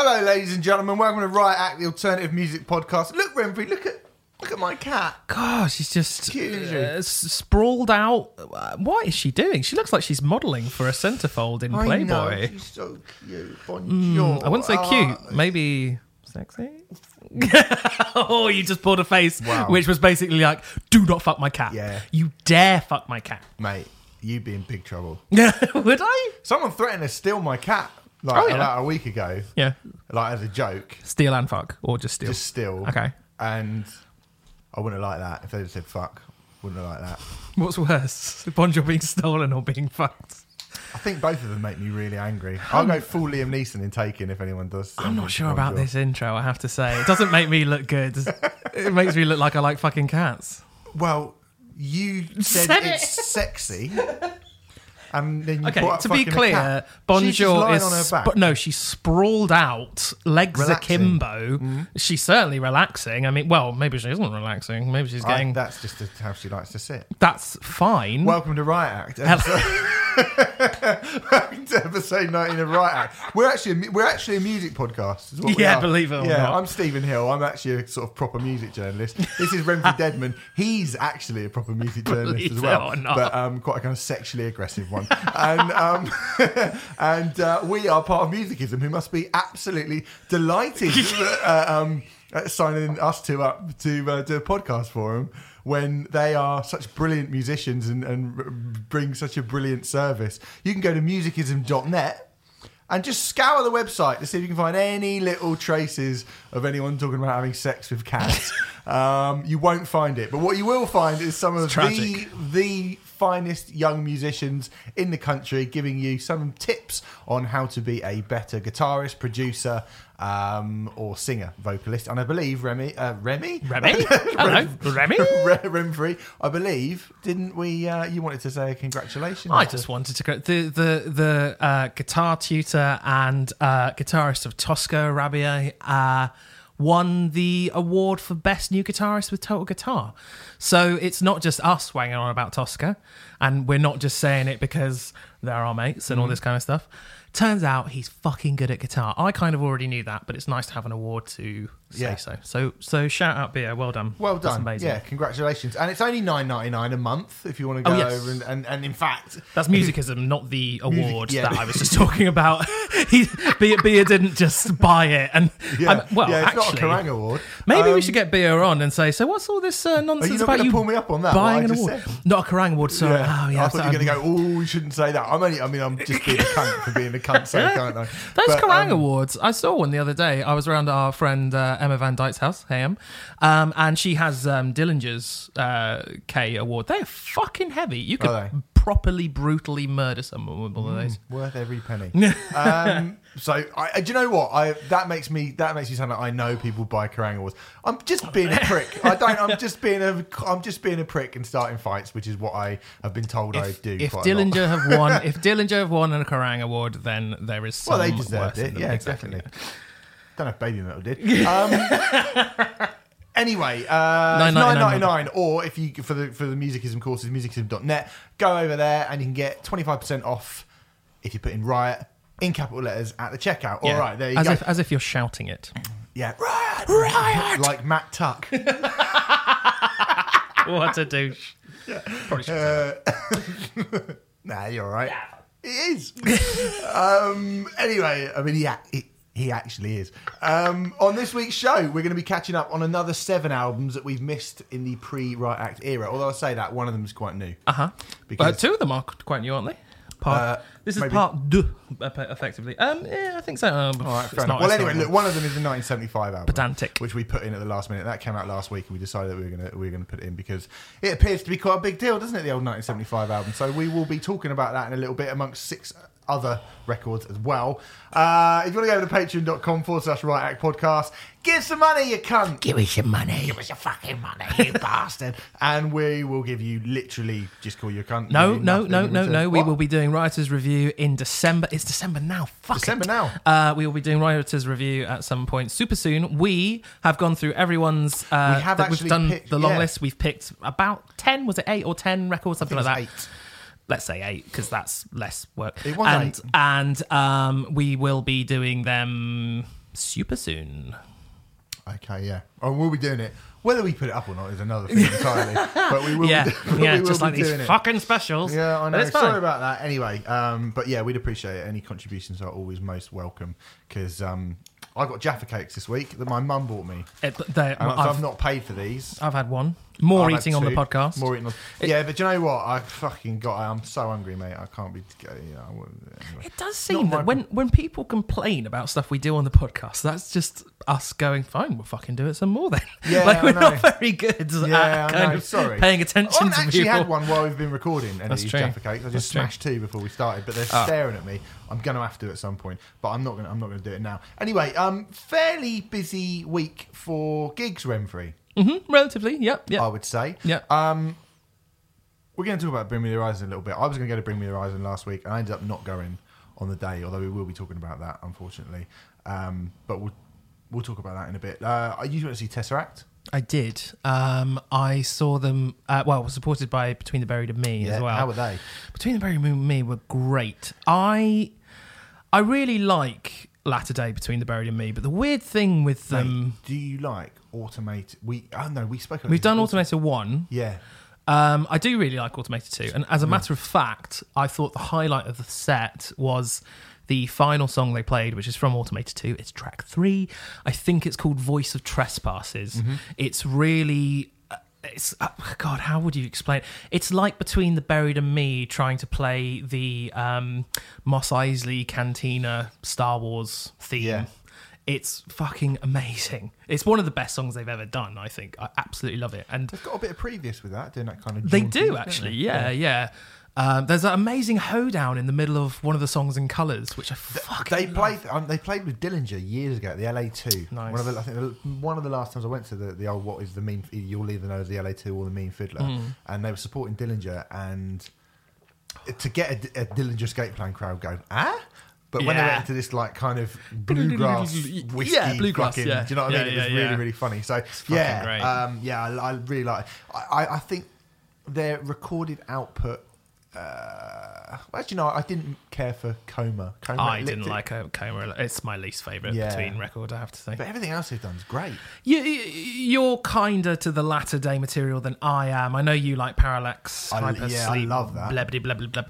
Hello, ladies and gentlemen. Welcome to Riot Act, the alternative music podcast. Look, Remfry, look at look at my cat. God, she's just Cute, isn't she? uh, s- sprawled out. Uh, What is she doing? She looks like she's modelling for a centerfold in I know, Playboy. she's so cute. Bonjour. Mm, I wouldn't say Ah, cute, maybe sexy. oh, you just pulled a face, Wow. which was basically like, "Do not fuck my cat. Yeah. You dare fuck my cat." mate. You'd be in big trouble. Would I? Someone threatened to steal my cat like Oh, yeah. about a week ago, Yeah. like as a joke. Steal and fuck, or just steal. Just steal. Okay. And I wouldn't have liked that if they had said fuck. Wouldn't have liked that. What's worse, the Bonjour being stolen or being fucked? I think both of them make me really angry. Um, I'll go full Liam Neeson in Taken if anyone does. I'm not sure about this intro. I have to say, it doesn't make me look good. It makes me look like I like fucking cats. Well, you said, Said it's sexy. And then you Okay, up to be clear, cat. She's just Bonjour is on her sp- no, she's sprawled out, legs Relaxing. Mm-hmm. akimbo. She's certainly relaxing. I mean, well, maybe she isn't relaxing. Maybe she's I- getting. that's just how she likes to sit. that's fine. Welcome to Riot Act. Episode, welcome to episode 19 of Riot Act. We're actually a, we're actually a music podcast. is what we Yeah, believe it or yeah, not. I'm Stephen Hill. I'm actually a sort of proper music journalist. This is Remfry Dedman. He's actually a proper music journalist as well, but um, quite a kind of sexually aggressive one. And um, and uh, we are part of Musicism, who must be absolutely delighted uh, um, at signing us two up to uh, do a podcast for them when they are such brilliant musicians and, and bring such a brilliant service. You can go to musicism.net and just scour the website to see if you can find any little traces of anyone talking about having sex with cats. um, you won't find it, but what you will find is some of the the finest young musicians in the country giving you some tips on how to be a better guitarist, producer, um, or singer, vocalist. And I believe Remy, uh, Remy, Remy? Remy? Re- Remfry, I believe, didn't we? Uh, you wanted to say congratulations. I just wanted to go the the the uh, guitar tutor and uh, guitarist of Toska Rabea uh, won the award for best new guitarist with Total Guitar. So it's not just us wanging on about Toska, and we're not just saying it because they're our mates and all mm. this kind of stuff. Turns out he's fucking good at guitar. I kind of already knew that, but it's nice to have an award to say Yeah. so. So so shout out Beer, well done. Well That's done. amazing. Yeah, congratulations. And it's only nine ninety nine a month if you want to go Oh, yes. over and, and, and in fact That's musicism, not the award yeah. that I was just talking about. he, Bia, Bia didn't just buy it, and yeah, I'm- well, yeah, it's actually, not a Kerrang award. maybe Um, we should get beer on and say, so what's all this uh, nonsense not about you pull me up on that, buying an award? said? Not a Kerrang award, sorry. Yeah. Oh, yeah, I thought you were so- going to go, oh, we shouldn't say that. I'm only, I mean, I'm just being a cunt for being a cunt sake, aren't I? Those But, Kerrang um, Awards, I saw one the other day. I was around our friend uh, Emma Van Dyke's house, hey Em, um, and she has um, Dillinger's uh, K award. They're fucking heavy. You could Are properly, brutally murder someone with one of those. Worth every penny. um, so, I, do you know what? I that makes me that makes me sound like I know people buy Kerrang awards. I'm just being a prick. I don't. I'm just being a. I'm just being a prick and starting fights, which is what I have been told I do. if quite a lot. Dillinger have won, if Dillinger have won a Kerrang award, then there is Well, they deserved it. Yeah, exactly. Don't know if Baby Metal did. Um, anyway, uh, it's $9.99. or if you for the for the musicism courses, musicism.net, go over there and you can get twenty five percent off if you put in riot in capital letters at the checkout. Yeah. All right, there you as go. If, as if you're shouting it. yeah, riot, riot, like Matt Tuck. what a douche. Probably should. nah, you're all right. It is. um, anyway, I mean, yeah, he, he actually is. Um, on this week's show, we're going to be catching up on another seven albums that we've missed in the pre-Riot Act era. Although I say that, one of them is quite new. Uh huh. Because- But two of them are quite new, aren't they? Part, Uh, this is maybe. part deux, effectively. Um, yeah, I think so. Um, All right, fair enough. Well, anyway, look, one of them is the 1975 album, Pedantic. which we put in at the last minute. That came out last week, and we decided that we were going to we were going to put it in because it appears to be quite a big deal, doesn't it? The old 1975 album. So we will be talking about that in a little bit, amongst six other records as well. Uh, if you want to go to patreon.com forward slash riot act podcast, give some money, you cunt. Give us your money. Give us your fucking money, you bastard. And we will give you literally just call you a cunt. No, no, no, no, no. We will be doing writers' review in December. It's December now. Fuck December it. now. Uh, we will be doing writers' review at some point super soon. We have gone through everyone's. Uh, We have that actually we've done picked- the long yeah. list. We've picked about ten. Was it eight or ten records? Something like that. eight. Let's say eight because that's less work. It was and eight. and um, we will be doing them super soon. Okay, yeah. Oh, we'll be doing it. Whether we put it up or not is another thing entirely. but we will. yeah, be, do- yeah, we will just be like these it. fucking specials. Yeah, I know. it's fine. Sorry about that. Anyway, um, but yeah, we'd appreciate it. Any contributions are always most welcome because um, I got Jaffa cakes this week that my mum bought me. It, they, And I've, I've, not paid for these. I've had one. More I've eating on the podcast. More eating on. yeah, but you know what? I fucking got. I'm so hungry, mate. I can't be. I wouldn't- anyway. It does seem that when, when people complain about stuff we do on the podcast, that's just us going, fine, we'll fucking do it some more then. Yeah, like, we're not very good Yeah, at I kind know, of sorry. paying I attention to actually people. had one while we've been recording any That's true. Jaffa cakes. I That's just true. smashed two before we started, but they're Ah. staring at me. I'm going to have to at some point, but I'm not going. I'm not going to do it now. Anyway, um, fairly busy week for gigs, Remfry. Hmm relatively, yep, yep. I would say. Yep. Um, we're going to talk about Bring Me the Horizon a little bit. I was going to go to Bring Me the Horizon last week, and I ended up not going on the day. Although we will be talking about that, unfortunately. Um, but we'll we'll talk about that in a bit. Uh, are you going to see Tesseract? I did. Um, I saw them, uh, well, supported by Between the Buried and Me as well. How were they? Between the Buried and Me were great. I I really like Latter Day Between the Buried and Me, but the weird thing with them, Mate, do you like automated? We oh no, we spoke. About we've done. Automata 1. Yeah. Um, I do really like Automata 2. And as a matter of fact, I thought the highlight of the set was the final song they played, which is from Automata 2. It's track three. I think it's called Voice of Trespasses. It's really. uh, It's uh, God. How would you explain? It? It's like between the buried and me trying to play the um, Mos Eisley Cantina Star Wars theme. Yeah. It's fucking amazing. It's one of the best songs they've ever done. I think I absolutely love it. And They've got a bit of previous with that, doing that kind of. they do don't actually, they? yeah, yeah. Um, there's an amazing hoedown in the middle of one of the songs in colours, which I fucking They love. played. Um, they played with Dillinger years ago at the LA Two. Nice. One of the, I think one of the last times I went to the, the old what is the mean. You'll either know the LA Two or the Mean Fiddler, Mm. and they were supporting Dillinger, and to get a, a Dillinger Escape Plan crowd go ah. But when they Yeah. went into this like kind of bluegrass whiskey, Yeah, bluegrass, fucking- yeah. do you know what I Yeah, mean? it was really yeah. really funny. So yeah, great. um, yeah, I, I really like. I, I, I think their recorded output. Uh, actually, no, I didn't care for Coma. Coma I didn't like a Coma. It's my least favourite Yeah. between record, I have to say. But everything else they've done is great. You, you're kinder to the latter day material than I am. I know you like Parallax, I- Hyper yeah, I Sleep, love that. Blah, blah, blah, blah, blah.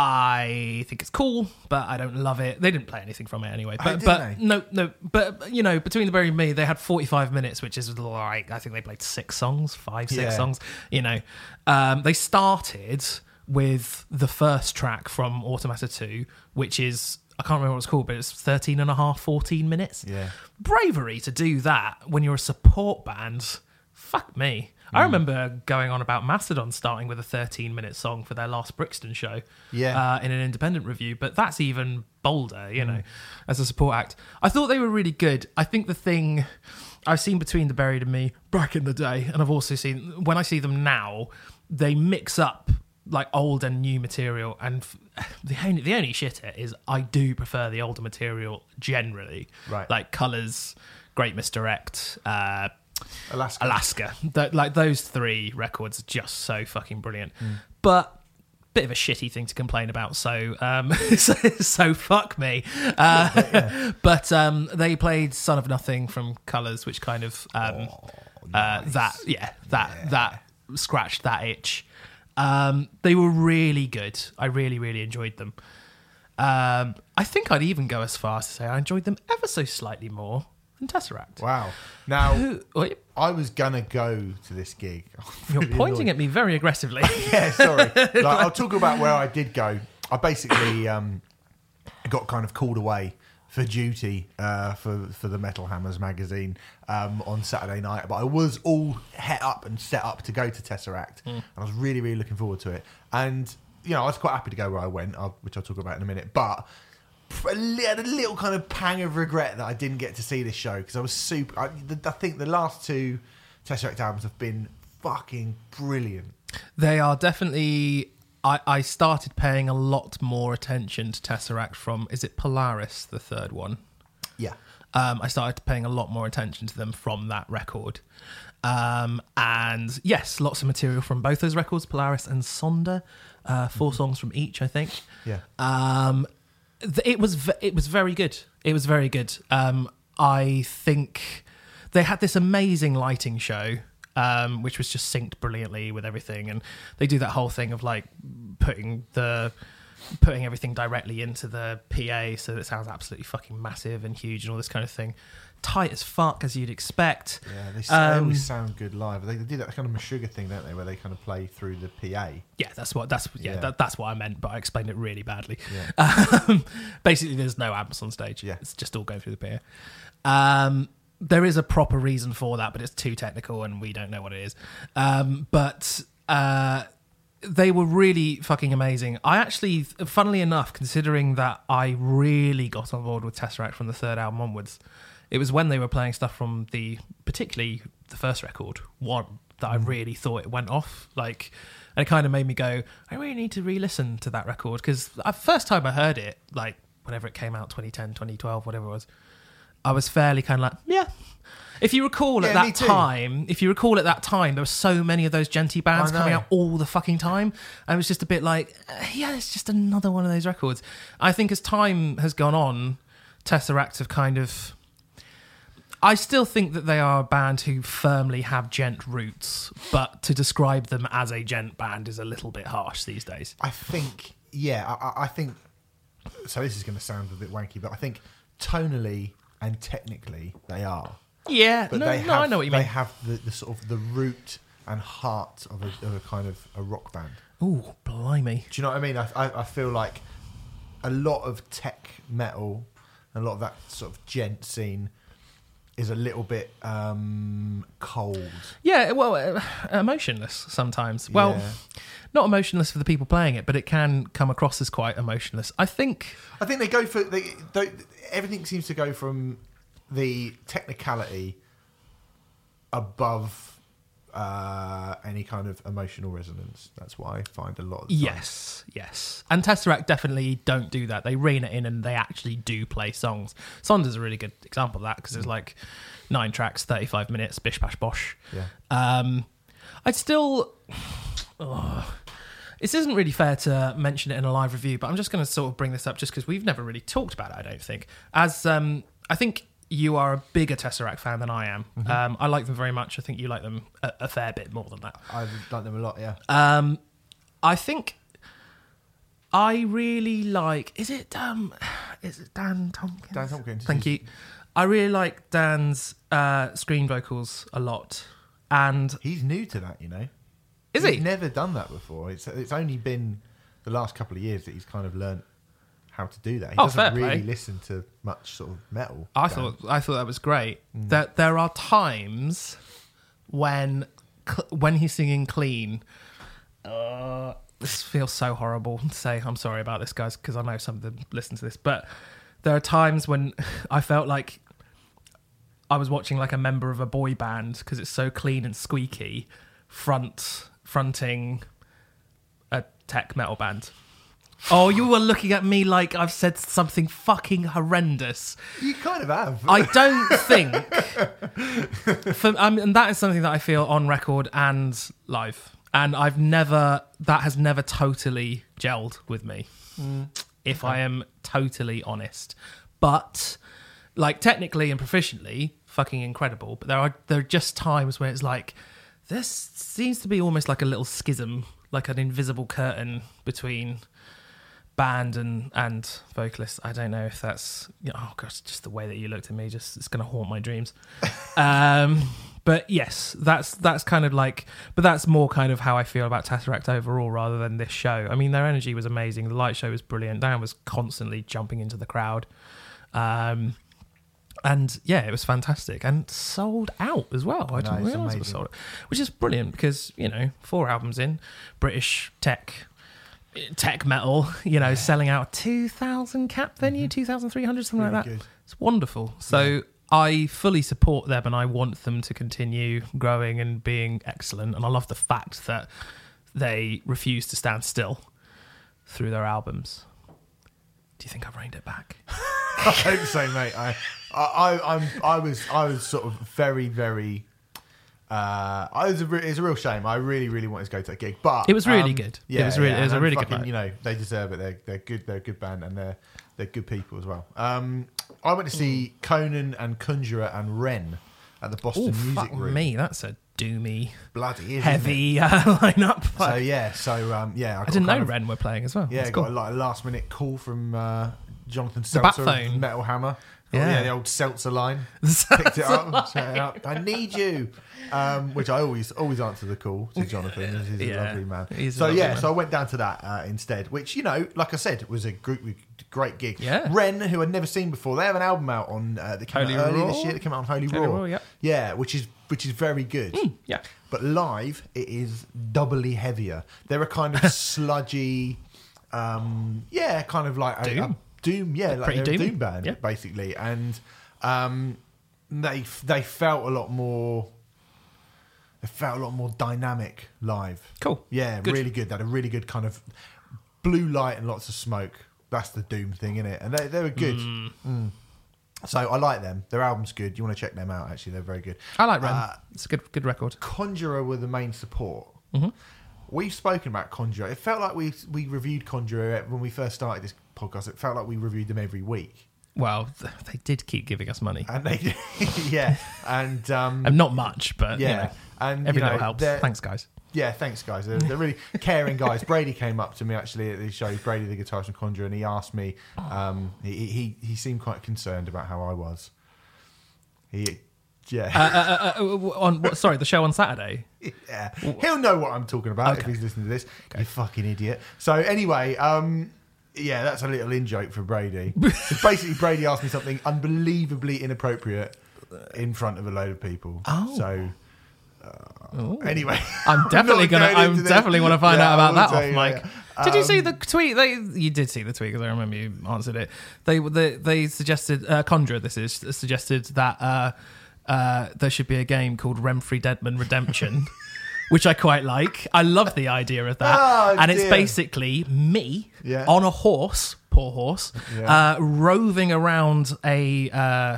I think it's cool, but I don't love it. They didn't play anything from it anyway. Oh, But, didn't but no, no. But you know, between the Buried and me, they had 45 minutes, which is like I think they played six songs, five, six Yeah. songs. You know, um, they started with the first track from Automata 2, which is I can't remember what it's called, but it's 13 and a half, 14 minutes Yeah. bravery to do that when you're a support band. Fuck me. Hmm. I remember going on about Mastodon starting with a 13 minute song for their last Brixton show Yeah. uh, in an independent review, but that's even bolder, you Hmm. know, as a support act. I thought they were really good. I think the thing I've seen between The Buried and Me back in the day, and I've also seen when I see them now, they mix up like old and new material and f- the only the only shitter is I do prefer the older material generally Right. like colors great misdirect uh Alaska. Alaska. Th- like those three records are just so fucking brilliant. Hmm. But bit of a shitty thing to complain about. So um, so, so fuck me. Uh, But um, they played "Son of Nothing" from Colors, which kind of um, Oh, uh, that yeah that that scratched that itch. Um, they were really good. I really really enjoyed them. Um, I think I'd even go as far as to say I enjoyed them ever so slightly more than Tesseract. Wow. Now, Who- wait, I was gonna go to this gig. You're pointing at me very aggressively. Yeah, sorry. Like, I'll talk about where I did go. I basically um, got kind of called away for duty uh, for for the Metal Hammers magazine um, on Saturday night, but I was all het up and set up to go to Tesseract, and I was really really looking forward to it. And you know, I was quite happy to go where I went, which I'll talk about in a minute, but. I had a little kind of pang of regret that I didn't get to see this show because I was super. I, the, I think the last two Tesseract albums have been fucking brilliant. They are definitely. I, I started paying a lot more attention to Tesseract from. Is it Polaris, the third one? Yeah. Um, I started paying a lot more attention to them from that record. Um, and yes, lots of material from both those records, Polaris and Sonder. Uh, 4 songs from each, I think. Yeah. Um, it was it was very good. It was very good. Um, I think they had this amazing lighting show. Um, which was just synced brilliantly with everything, and they do that whole thing of like putting the putting everything directly into the PA so that it sounds absolutely fucking massive and huge and all this kind of thing. Tight as fuck as you'd expect. Yeah, they, s- they Um, always sound good live. They, they do that kind of Meshuggah thing, don't they, where they kind of play through the PA. Yeah, that's what that's yeah, Yeah. That, that's what I meant, but I explained it really badly. Yeah. Um, basically, there's no amps on stage. Yeah. it's just all going through the PA. Um, there is a proper reason for that, but it's too technical, and we don't know what it is. Um, but uh, they were really fucking amazing. I actually, funnily enough, considering that I really got on board with Tesseract from the third album onwards, it was when they were playing stuff from the, particularly the first record, one, that I really thought it went off. Like, and it kind of made me go, I really need to re-listen to that record because the first time I heard it, like whenever it came out, 2010, 2012, whatever it was, I was fairly kind of like, yeah. If you recall at Yeah, me that time, if you recall at that time, there were so many of those djenty bands coming out all the fucking time. And it was just a bit like, uh, yeah, it's just another one of those records. I think as time has gone on, Tesseract have kind of. I still think that they are a band who firmly have djent roots, but to describe them as a djent band is a little bit harsh these days. I think, yeah, I, I- think. So this is going to sound a bit wanky, but I think tonally and technically they are. Yeah, But no, they no, I know what you they mean. They have the, the sort of the root and heart of a, of a kind of a rock band. Ooh, blimey. Do you know what I mean? I, I, I feel like a lot of tech metal, a lot of that sort of djent scene is a little bit um, cold. Yeah, well, uh, emotionless sometimes. Well, Yeah. not emotionless for the people playing it, but it can come across as quite emotionless. I think. I think they go for they, they, everything seems to go from the technicality above uh, any kind of emotional resonance. That's what I find a lot of the time. Yes, yes. And Tesseract definitely don't do that. They rein it in and they actually do play songs. Sonder's a really good example of that because it's like nine tracks, 35 minutes, bish bash bosh. Yeah. Um, I'd still. Oh, this isn't really fair to mention it in a live review, but I'm just going to sort of bring this up just because we've never really talked about it. I don't think. As um, I think you are a bigger Tesseract fan than I am. Um, I like them very much. I think you like them a, a fair bit more than that. I like them a lot. Yeah. Um, I think I really like. Is it um? Is it Dan Tompkins? Dan Tompkins. Thank you. I really like Dan's uh, screen vocals a lot, and He's new to that, you know. is he's he? never done that before. It's it's only been the last couple of years that he's kind of learnt how to do that. He Oh, doesn't really play. listen to much sort of metal. I thought I thought that was great. Mm. That there are times when when he's singing clean. Uh, this feels so horrible to say. I'm sorry about this, guys, because I know some of them listen to this. But there are times when I felt like I was watching like a member of a boy band because it's so clean and squeaky, front fronting a tech metal band. Oh, you were looking at me like I've said something fucking horrendous. you kind of have. I don't think. For, mean, and that is something that I feel on record and live, and I've never. That has never totally gelled with me, mm. if I am totally honest. But like technically and proficiently, fucking incredible. But there are there are just times where it's like this seems to be almost like a little schism, like an invisible curtain between band and and vocalist. I don't know if that's you know, oh gosh, just the way that you looked at me, just it's going to haunt my dreams. um, but yes, that's that's kind of like, but that's more kind of how I feel about Tesseract overall, rather than this show. I mean, their energy was amazing. The light show was brilliant. Dan was constantly jumping into the crowd. Um, and yeah, it was fantastic and sold out as well. I didn't realize it was sold out, which is brilliant because you know four albums in, British tech, tech metal, you know, selling out two thousand cap venue, mm-hmm. two thousand three hundred something Really like that. good. It's wonderful. So I fully support them and I want them to continue growing and being excellent. And I love the fact that they refuse to stand still through their albums. Do you think I've reined it back? I hope so, mate. I, I, I, I'm, I was, I was sort of very, very. Uh, I was a, re- it's a real shame. I really, really wanted to go to that gig, but It was really um, good. It Yeah, was really- yeah, it was a and really good fucking, night. You know, they deserve it. They're, they're good. They're a good band, and they're they're good people as well. Um, I went to see Conan and Conjurer and Wren at the Boston Oh, Music fuck Room. me. That's a doomy, Bloody is, isn't it? heavy uh, lineup. So yeah, so um, yeah, I got didn't know of- Wren were playing as well. Yeah, That's got cool. a, like a last minute call from uh, Jonathan Selzer of phone. Metal Hammer. Oh, Yeah. yeah, the old Selzer line. Picked it up, it up. I need you. Um, which I always always answer the call to Jonathan. He's Yeah, a lovely man. he's so lovely yeah, man. so I went down to that uh, instead, which you know, like I said, was a group great gig. Yeah. Wren, who I'd never seen before, they have an album out on uh, that came Holy out early this year. That came out on Holy, Holy Roar. Roar, yep. Yeah, which is which is very good. Yeah. But live, it is doubly heavier. They're a kind of sludgy, um, yeah, kind of like a- A, doom, yeah, like they're a doom band Yeah. basically, and um, they they felt a lot more. They felt a lot more dynamic live. Cool. Yeah, Good. really good. They had a really good kind of blue light and lots of smoke. That's the doom thing, in it? And they they were good. Mm. So I like them. Their album's good. You want to check them out? Actually, they're very good. I like Wren. Uh, it's a good good record. Conjurer were the main support. Mm-hmm. We've spoken about Conjurer. It felt like we we reviewed Conjurer when we first started this podcast. It felt like we reviewed them every week, Well, they did keep giving us money. and they, yeah, and um, And not much, but yeah, you know, and every you know, little helps. Thanks, guys. Yeah, thanks, guys. They're, they're really caring guys. Brady came up to me actually at the show. Brady, the guitarist from Conjurer, and he asked me. Um, he, he he seemed quite concerned about how I was. He, yeah. Uh, uh, uh, uh, on what? Sorry, the show on Saturday. Yeah, he'll know what I'm talking about if he's listening to this. You fucking idiot. So anyway, um, yeah, that's a little in joke for Brady. So basically, Brady asked me something unbelievably inappropriate in front of a load of people. Oh. so Ooh. anyway, I'm definitely gonna. I'm definitely want to find Yeah, out about that off you mic. later. Did you Um, see the tweet? They you did see the tweet because I remember you answered it. They they, they suggested uh, Conjurer. This is suggested that uh, uh, there should be a game called Remfry Dedman Redemption. Which I quite like. I love the idea of that. Oh, and it's dear. basically me Yeah. on a horse, poor horse, Yeah. uh, roving around a uh,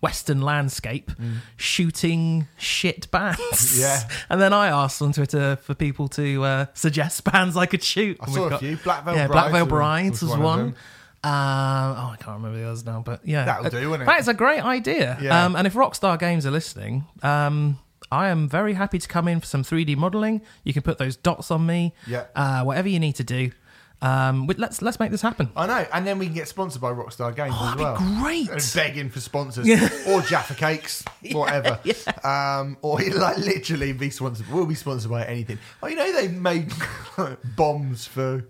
western landscape, shooting shit bands. Mm. Yeah. And then I asked on Twitter for people to uh, suggest bands I could shoot. I And saw we've a got- few. Black Veil yeah, Brides Black Veil was- Brides was, was one of one. them. Um, oh, I can't remember the others now, but yeah, That'll do, won't it? That is a great idea. Yeah. Um, and if Rockstar Games are listening, um, I am very happy to come in for some 3D modeling. You can put those dots on me. Yeah. Uh, whatever you need to do. Um, but let's let's make this happen. I know, and then we can get sponsored by Rockstar Games as that'd well. great. And begging for sponsors or Jaffa Cakes, whatever. Um, or like literally be sponsored. We'll be sponsored by anything. Oh, you know they've made bombs for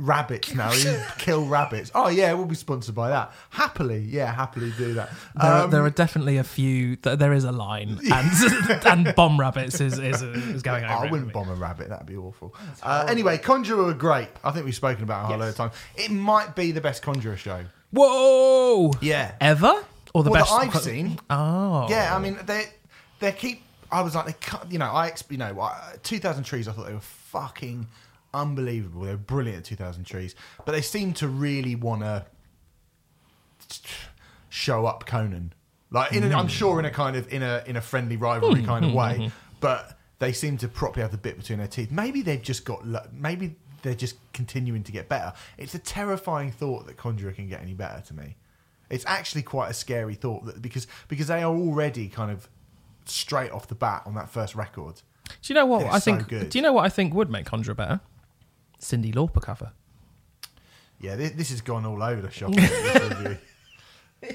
rabbits now. You kill rabbits. Oh yeah, we'll be sponsored by that. Happily, yeah, happily do that. There, are, Um, there are definitely a few. Th- there is a line, and and bomb rabbits is is, is going over. I wouldn't bomb a rabbit. That'd be awful. Uh, anyway, Conjurer were great. I think we've spoken about it a whole Yes. load of time. It might be the best Conjurer show. Whoa! Yeah. Ever or the well, best I've seen. Oh, Yeah, I mean they they keep. I was like they cut. You know, I you know, two thousand trees. I thought they were fucking unbelievable. They were brilliant at two thousand trees, but they seem to really want to show up Conan. Like in, a, I'm sure in a kind of in a in a friendly rivalry hmm. kind of way, hmm. but they seem to properly have the bit between their teeth. Maybe they've just got. Maybe they're just continuing to get better. It's a terrifying thought that Conjurer can get any better to me. It's actually quite a scary thought that because because they are already kind of straight off the bat on that first record. Do you know what I so think? good. Do you know what I think would make Conjurer better? Cyndi Lauper cover. Yeah, this, this has gone all over the shop.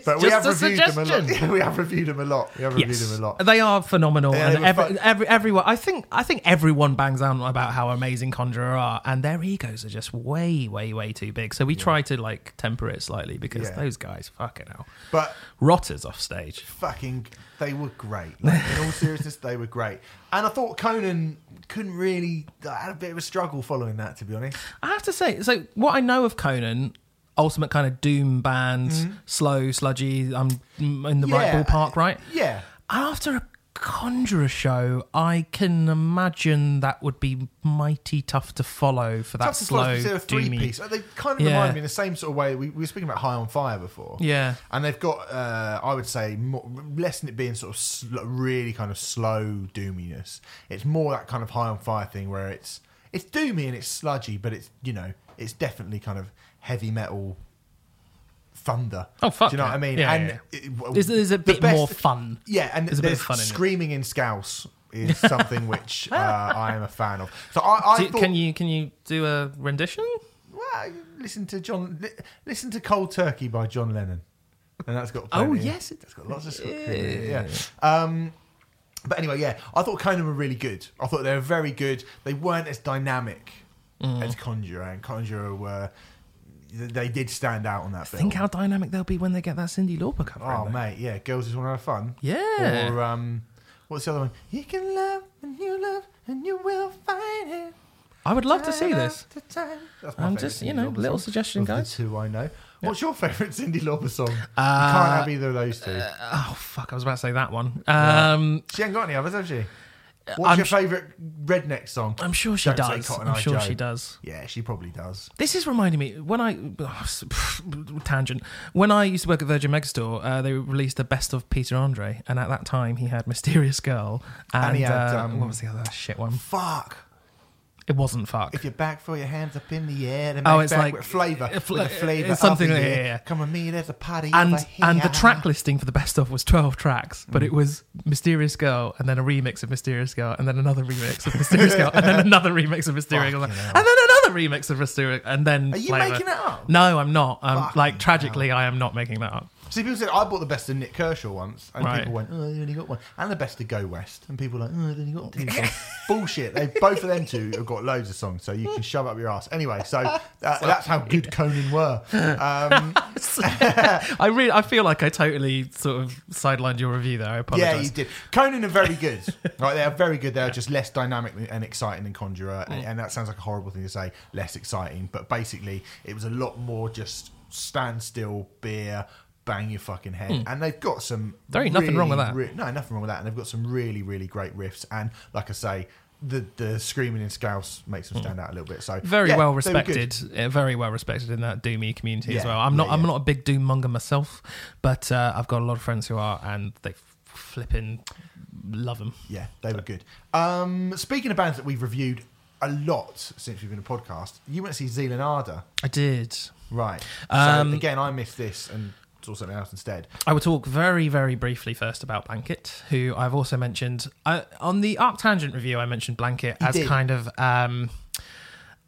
But we have reviewed them a lot. we have reviewed them a lot. We have reviewed Yes, them a lot. they are phenomenal, Yeah, and every, fun. every everyone. I think I think everyone bangs on about how amazing Conjurer are, and their egos are just way, way, way too big. So we try to like temper it slightly because Yeah. those guys, fucking hell, But rotters off stage. fucking, they were great. Like, in all seriousness, they were great. And I thought Conan couldn't really. I had a bit of a struggle following that, to be honest. I have to say, so what I know of Conan, ultimate kind of doom band, slow, sludgy. I'm in the right Mm-hmm. Yeah. ballpark, right? Yeah. After a Conjurer show, I can imagine that would be mighty tough to follow for that Tough to slow, because three doomy. piece. They kind of Yeah. remind me in the same sort of way. We, we were speaking about High on Fire before. Yeah. And they've got, uh, I would say, more, less than it being sort of sl- really kind of slow doominess. It's more that kind of high on fire thing where it's it's doomy and it's sludgy, but it's you know it's definitely kind of heavy metal thunder. Oh, fuck Do you know yeah. what I mean? Yeah, and yeah, it- w- There's, there's a the bit best- more fun. Yeah, and There's a bit there's of fun in it. screaming in Scouse is something which uh, I am a fan of. So I, I Do- thought, can you can you do a rendition? well, listen to John, li- listen to Cold Turkey by John Lennon, and that's got Oh, yes, it- it's got lots of screaming in it, yeah. Um, but anyway, yeah, I thought Conan were really good. I thought they were very good. They weren't as dynamic Mm. as Conjurer, and Conjurer were. They did stand out on that film. Think how dynamic they'll be when they get that Cyndi Lauper cover. Oh mate, yeah, girls just want to have fun. Yeah. Or um, what's the other one? You can love and you love and you will find it. I would love to see this. That's my I'm just, you know, little suggestion, guys. Two I know. What's your favourite Cyndi Lauper song? you Uh, can't have either of those two. Oh fuck! I was about to say that one. Um, she ain't got any others, have she? What's I'm your sh- favourite redneck song? I'm sure she Don't say does. Cotton I'm Eye sure Joe. she does. Yeah, she probably does. This is reminding me when I tangent when I used to work at Virgin Megastore, uh, they released the best of Peter Andre, and at that time he had Mysterious Girl and, And he had, uh, um, what was the other shit one? Fuck. It wasn't fuck. If you're back, throw your hands up in the air. Oh, it's back like- with flavour. uh, fl- with the flavour it's something like- yeah, yeah. Come with me, there's a party and here. and the track listing for the best of was 12 tracks but it Mm. was mysterious girl and then a remix of mysterious girl and then another remix of mysterious girl and then another remix of mysterious girl and then another remix of mysterious and then Are you Flavour. making it up? no i'm not um, like tragically i am not making that up See, people said I bought the best of Nik Kershaw once, and Right. people went, "Oh, you only got one," and the best of Go West, and people were like, "Oh, I've only got two songs." Bullshit. They both of them two have got loads of songs, so you can shove up your ass. Anyway, so uh, that's how good Conan were. Um, i really i feel like i totally sort of sidelined your review there i apologize. yeah, you did. Conan are very good. Right, they are very good. They are just less dynamic and exciting than Conjurer, and, and that sounds like a horrible thing to say. Less exciting, but basically, it was a lot more just standstill beer. Bang your fucking head, and they've got some. There ain't nothing wrong with that. re- no, nothing wrong with that, and they've got some really, really great riffs. And like I say, the the screaming in Scouse makes them stand out a little bit. So very yeah, well they were good. respected, uh, very well respected in that doomy community as well. I'm not, yeah, I'm yeah. not a big doom monger myself, but uh, I've got a lot of friends who are, and they flipping love them. Yeah, they were good. Um, speaking of bands that we've reviewed a lot since we've been a podcast, you went to see Zeal and Ardor, I did. right? Um, so again, I missed this and saw something else instead. I will talk very, very briefly first about Blanket, who I've also mentioned I, on the ArcTanGent review. I mentioned Blanket You as did. kind of um,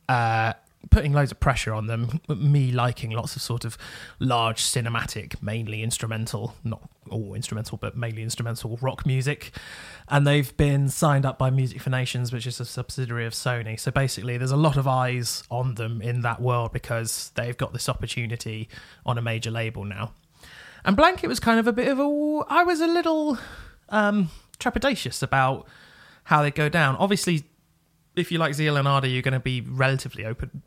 uh, putting loads of pressure on them. Me liking lots of sort of large cinematic, mainly instrumental, not all instrumental, but mainly instrumental rock music. And they've been signed up by Music for Nations, which is a subsidiary of Sony. So basically, there's a lot of eyes on them in that world because they've got this opportunity on a major label now. And Blanket was kind of a bit of a. I was a little um, trepidatious about how they go down. Obviously, if you like Zeal and Ardor, you're going to be relatively open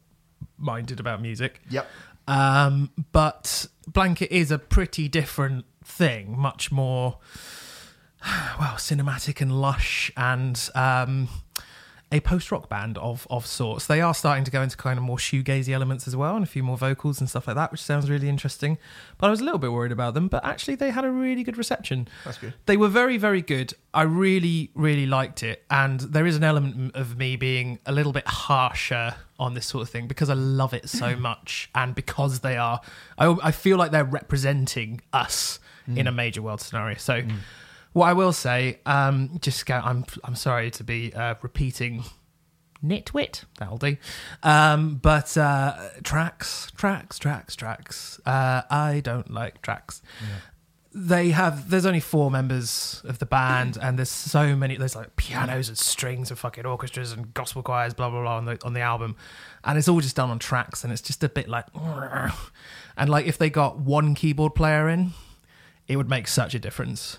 minded about music. Yep. Um, but Blanket is a pretty different thing, much more, well, cinematic and lush and um, a post rock band of, of sorts. They are starting to go into kind of more shoegazy elements as well and a few more vocals and stuff like that, which sounds really interesting. But I was a little bit worried about them, but actually, they had a really good reception. That's good. They were very, very good. I really, really liked it. And there is an element of me being a little bit harsher on this sort of thing because I love it so much. And because they are, I, I feel like they're representing us mm. in a major world scenario. So, mm. What I will say, um, just go, I'm, I'm sorry to be uh, repeating nitwit that'll do. Um but uh tracks tracks tracks tracks. Uh i don't like tracks. They have there's only four members of the band and there's so many there's like pianos and strings and fucking orchestras and gospel choirs blah blah blah on the on the album. And it's all just done on tracks and it's just a bit like and like if they got one keyboard player in it would make such a difference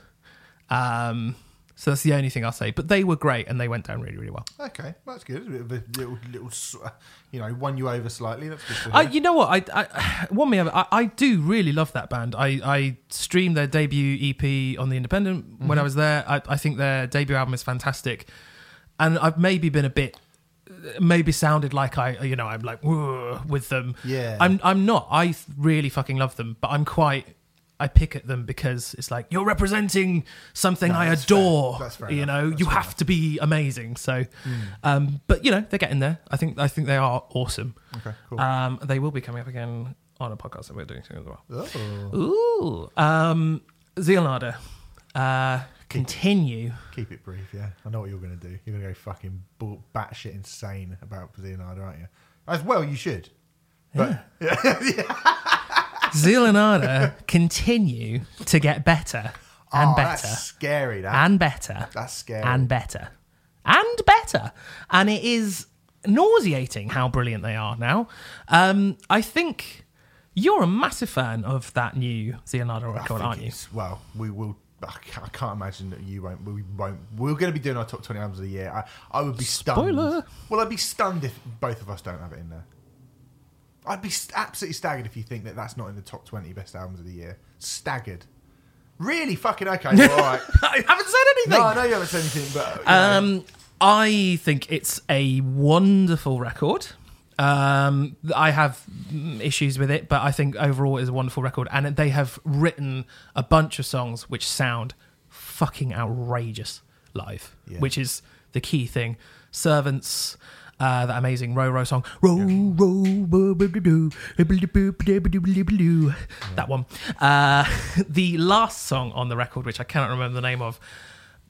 um so that's the only thing I'll say. But they were great and they went down really, really well. Okay, that's good. A bit of a little, little, you know, won you over slightly. That's good. I, you know what? I, I one me over. I, I do really love that band. I, I streamed their debut EP on the Independent when I was there. I, I think their debut album is fantastic, and I've maybe been a bit, maybe sounded like I, you know, I'm like with them. Yeah. I'm I'm not. I really fucking love them, but I'm quite. I pick at them because it's like you're representing something No, I adore. You know, you have to be amazing. So, um, but you know, they're getting there. I think I think they are awesome. okay, cool. Um, they will be coming up again on a podcast that we're doing soon as well. Oh. Ooh, um, uh, continue. Keep it brief, yeah. I know what you're going to do. You're going to go fucking bull, batshit insane about Leonardo, aren't you? As well, you should. But Zeal and Ardor continue to get better and oh, better that's scary. That. and better that's scary. and better and better. And it is nauseating how brilliant they are now. Um, I think you're a massive fan of that new Zeal and Ardor record, aren't you? Well, we will. I ca- I can't imagine that you won't. We won't. We're going to be doing our top twenty albums of the year. I, I would be stunned. Spoiler. Well, I'd be stunned if both of us don't have it in there. I'd be absolutely staggered if you think that that's not in the top twenty best albums of the year. Staggered. Really fucking okay. Well, all right. I haven't said anything. no, I know you haven't said anything, but you know. Um, I think it's a wonderful record. Um, I have mm, issues with it, but I think overall it is a wonderful record. And they have written a bunch of songs which sound fucking outrageous live, Yeah. which is the key thing. Servants, uh, that amazing row row song, row row, bo- do- do. that one. Uh, the last song on the record, which I cannot remember the name of,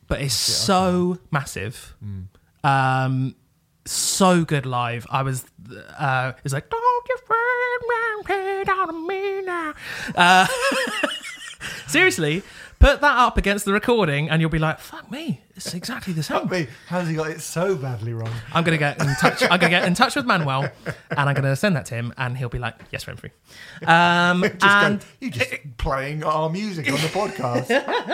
but it's so massive. Um, so good live. I was, uh, it's like, don't you fret down on me now. Uh, seriously, put that up against the recording, and you'll be like, fuck me, it's exactly the same. Fuck me, how's he got it so badly wrong? I'm gonna get in touch. I'm gonna get in touch with Manuel, and I'm gonna send that to him, and he'll be like, "Yes, Remfry." Um, Just and go, you just playing our music on the podcast.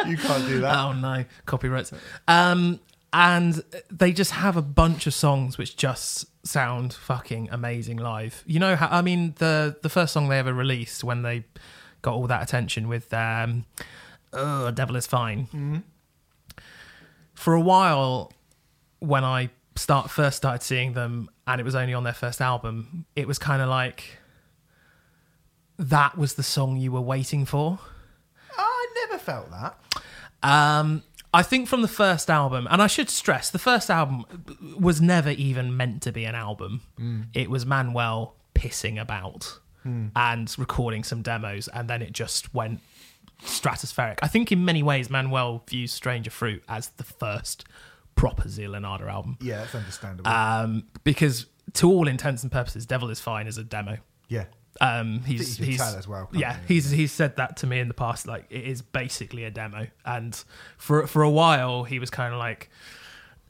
you can't do that. oh no, copyrights. Um, and they just have a bunch of songs which just sound fucking amazing live. You know how? I mean, the the first song they ever released when they got all that attention with um, "Oh, Devil Is Fine." Mm-hmm. For a while, when I start first started seeing them, and it was only on their first album, it was kind of like that was the song you were waiting for. Oh, I never felt that. Um, I think from the first album, and I should stress, the first album was never even meant to be an album. Mm. It was Manuel pissing about mm. and recording some demos, and then it just went stratospheric. I think in many ways, Manuel views Stranger Fruit as the first proper Zeal and Ardor album. Yeah, that's understandable. Um, because to all intents and purposes, Devil is Fine is a demo. yeah. Um, he's he's as well, yeah, you? he's he's said that to me in the past. Like it is basically a demo, and for for a while he was kind of like,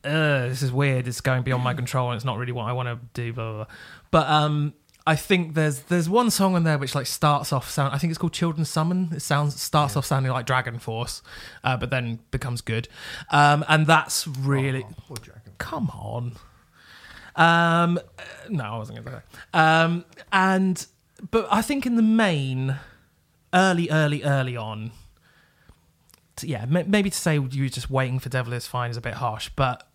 "This is weird. It's going beyond my control, and it's not really what I want to do." Blah, blah, blah. But um, I think there's there's one song in there which like starts off sound. I think it's called Children's Summon. It sounds starts off sounding like Dragon Force, uh, but then becomes good, um, and that's really Oh, come on. Um, no, I wasn't going to say that. Um, and but I think in the main, early, early, early on, t- yeah, m- maybe to say you were just waiting for Devil Is Fine is a bit harsh. But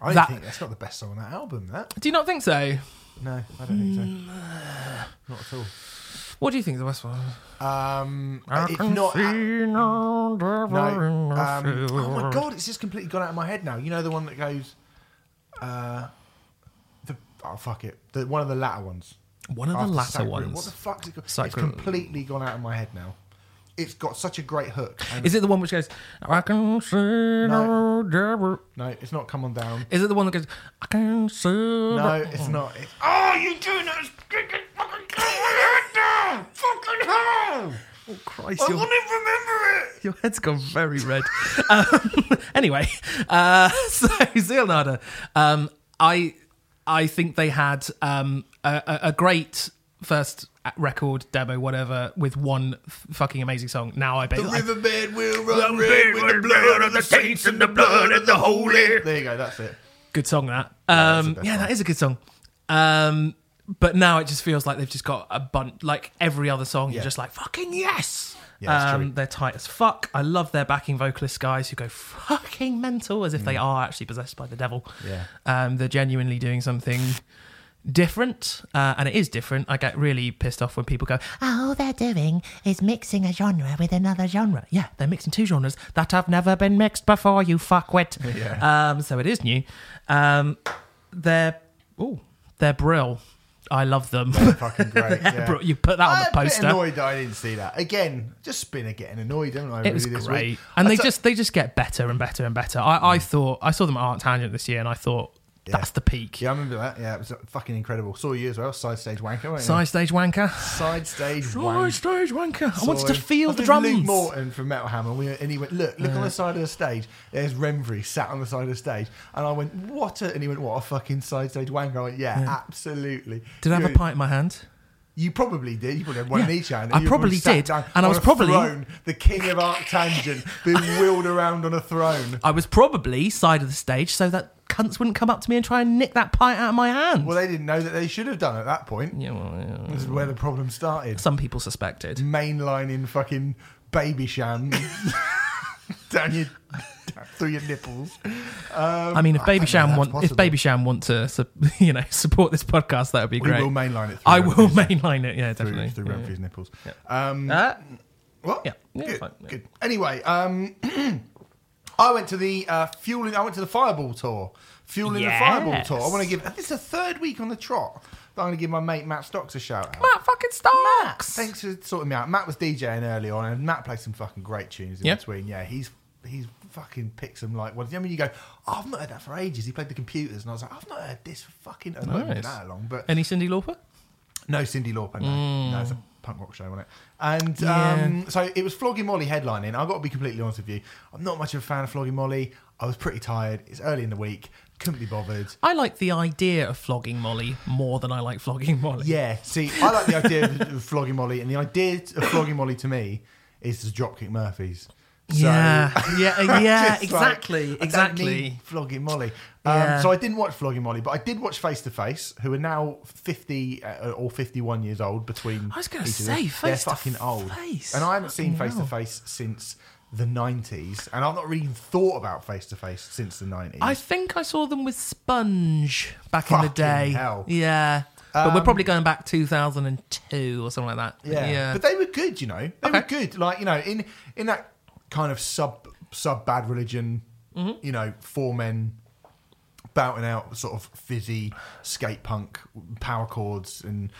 I That- think that's not the best song on that album. That do you not think so? No, I don't think so. Not at all. What do you think the West one? Um, it's not. no no. Um, oh my god, it's just completely gone out of my head now. You know the one that goes. Uh, the oh fuck it, the one of the latter ones. One of the After latter ones. What the fuck's it called? It's completely gone out of my head now. It's got such a great hook. Is it the one which goes, I can see no devil? no, it's not. Come on down. Is it the one that goes, I can see No, it's not. It's, oh, you doing that? Fucking head down! Fucking hell! Oh, Christ, I won't even remember it. Your head's gone very red. um, anyway, uh, so Zeal and Ardor, um, I I think they had um, a- a great first record demo, whatever, with one f- fucking amazing song. Now I bet The riverbed will run red with the blood of the saints and the blood of the holy. There you go. That's it. good song that. Um, yeah, that is a good song. Um, but now it just feels like they've just got a bunch, like every other song. You're Yeah. just like fucking yes. Yeah, that's um, they're tight as fuck. I love their backing vocalist guys who go fucking mental as if they are actually possessed by the devil. Mm. Yeah. Um, they're genuinely doing something different, uh, and it is different. I get really pissed off when people go, "All they're doing is mixing a genre with another genre." Yeah, they're mixing two genres that have never been mixed before. You fuckwit. Yeah. Um, so it is new. Um, they're oh, they're brill. I love them. They're fucking great. Yeah. Bro, you put that on I'm the a bit poster. annoyed that I didn't see that. Again, just Spinner getting annoyed, don't I? It was really, this great, week? and I they just they just get better and better and better. I, I thought I saw them at ArcTanGent this year, and I thought that's the peak. Yeah, I remember that. Yeah, it was fucking incredible. Saw you as well. Side stage wanker, weren't you? Side stage wanker. Side stage Side wanker. stage wanker. I wanted to feel the drums. Luke Morton from Metal Hammer, we, and he went, "Look, look on the side of the stage. There's Remfry sat on the side of the stage." And I went, "What?" A, and he went, "What a fucking side stage wanker." I went, "Yeah, absolutely." Did I have You- a pint in my hand? You probably did. You probably had one in Yeah, each hand. I probably did, and I was probably- throne, the king of ArcTanGent, being wheeled around on a throne. I was probably side of the stage so that cunts wouldn't come up to me and try and nick that pint out of my hand. Well, they didn't know that they should have done at that point. yeah, well, yeah. This is where the problem started. Some people suspected. Mainlining fucking Babycham down your through your nipples. Um, I mean, if Baby don't Sham want, if. Babycham want to, su- you know, support this podcast, that would be we great. will mainline it. Through I will mainline it. Yeah, through, definitely. through Yeah, Remfry's nipples. Um, yeah. Uh, What? Yeah. Yeah, good. good. Anyway, um, I went to the uh, fueling. I went to the Fireball tour. Fueling the Fireball tour. I want to give. This is the third week on the trot. that I'm going to give my mate Matt Stocks a shout out. Matt fucking Stocks. Thanks for sorting me out. Matt was DJing early on, and Matt played some fucking great tunes in Yep. between. Yeah, he's he's fucking picked some like. Well, I mean, you go, oh, I've not heard that for ages. He played the computers, and I was like, I've not heard this for fucking. I've not Nice. that long, but Any Cyndi Lauper? no Cyndi Lauper. No, no, it's a punk rock show, wasn't it? And. Yeah. um, so it was Flogging Molly headlining. I've got to be completely honest with you. I'm not much of a fan of Flogging Molly. I was pretty tired. It's early in the week. Couldn't be bothered. I like the idea of flogging Molly more than I like flogging Molly. Yeah, see, I like the idea of, of flogging Molly, and the idea of flogging Molly to me is the Dropkick Murphys. So- yeah, yeah, yeah, like, exactly, exactly. flogging Molly. Um, Yeah. So I didn't watch flogging Molly, but I did watch Face to Face, who are now fifty uh, or fifty-one years old between. I was gonna each of say, they're to fucking old, Face. and I haven't seen Face to Face since the nineties, and I've not really thought about Face to Face since the nineties. I think I saw them with Sponge back in the day. hell. Yeah, but we're Um, probably going back 2002 or something like that. Yeah. yeah. but they were good. You know, they Okay. were good. Like you know, in in that kind of sub sub bad religion, Mm-hmm. you know, four men bouting out sort of fizzy skate punk power chords and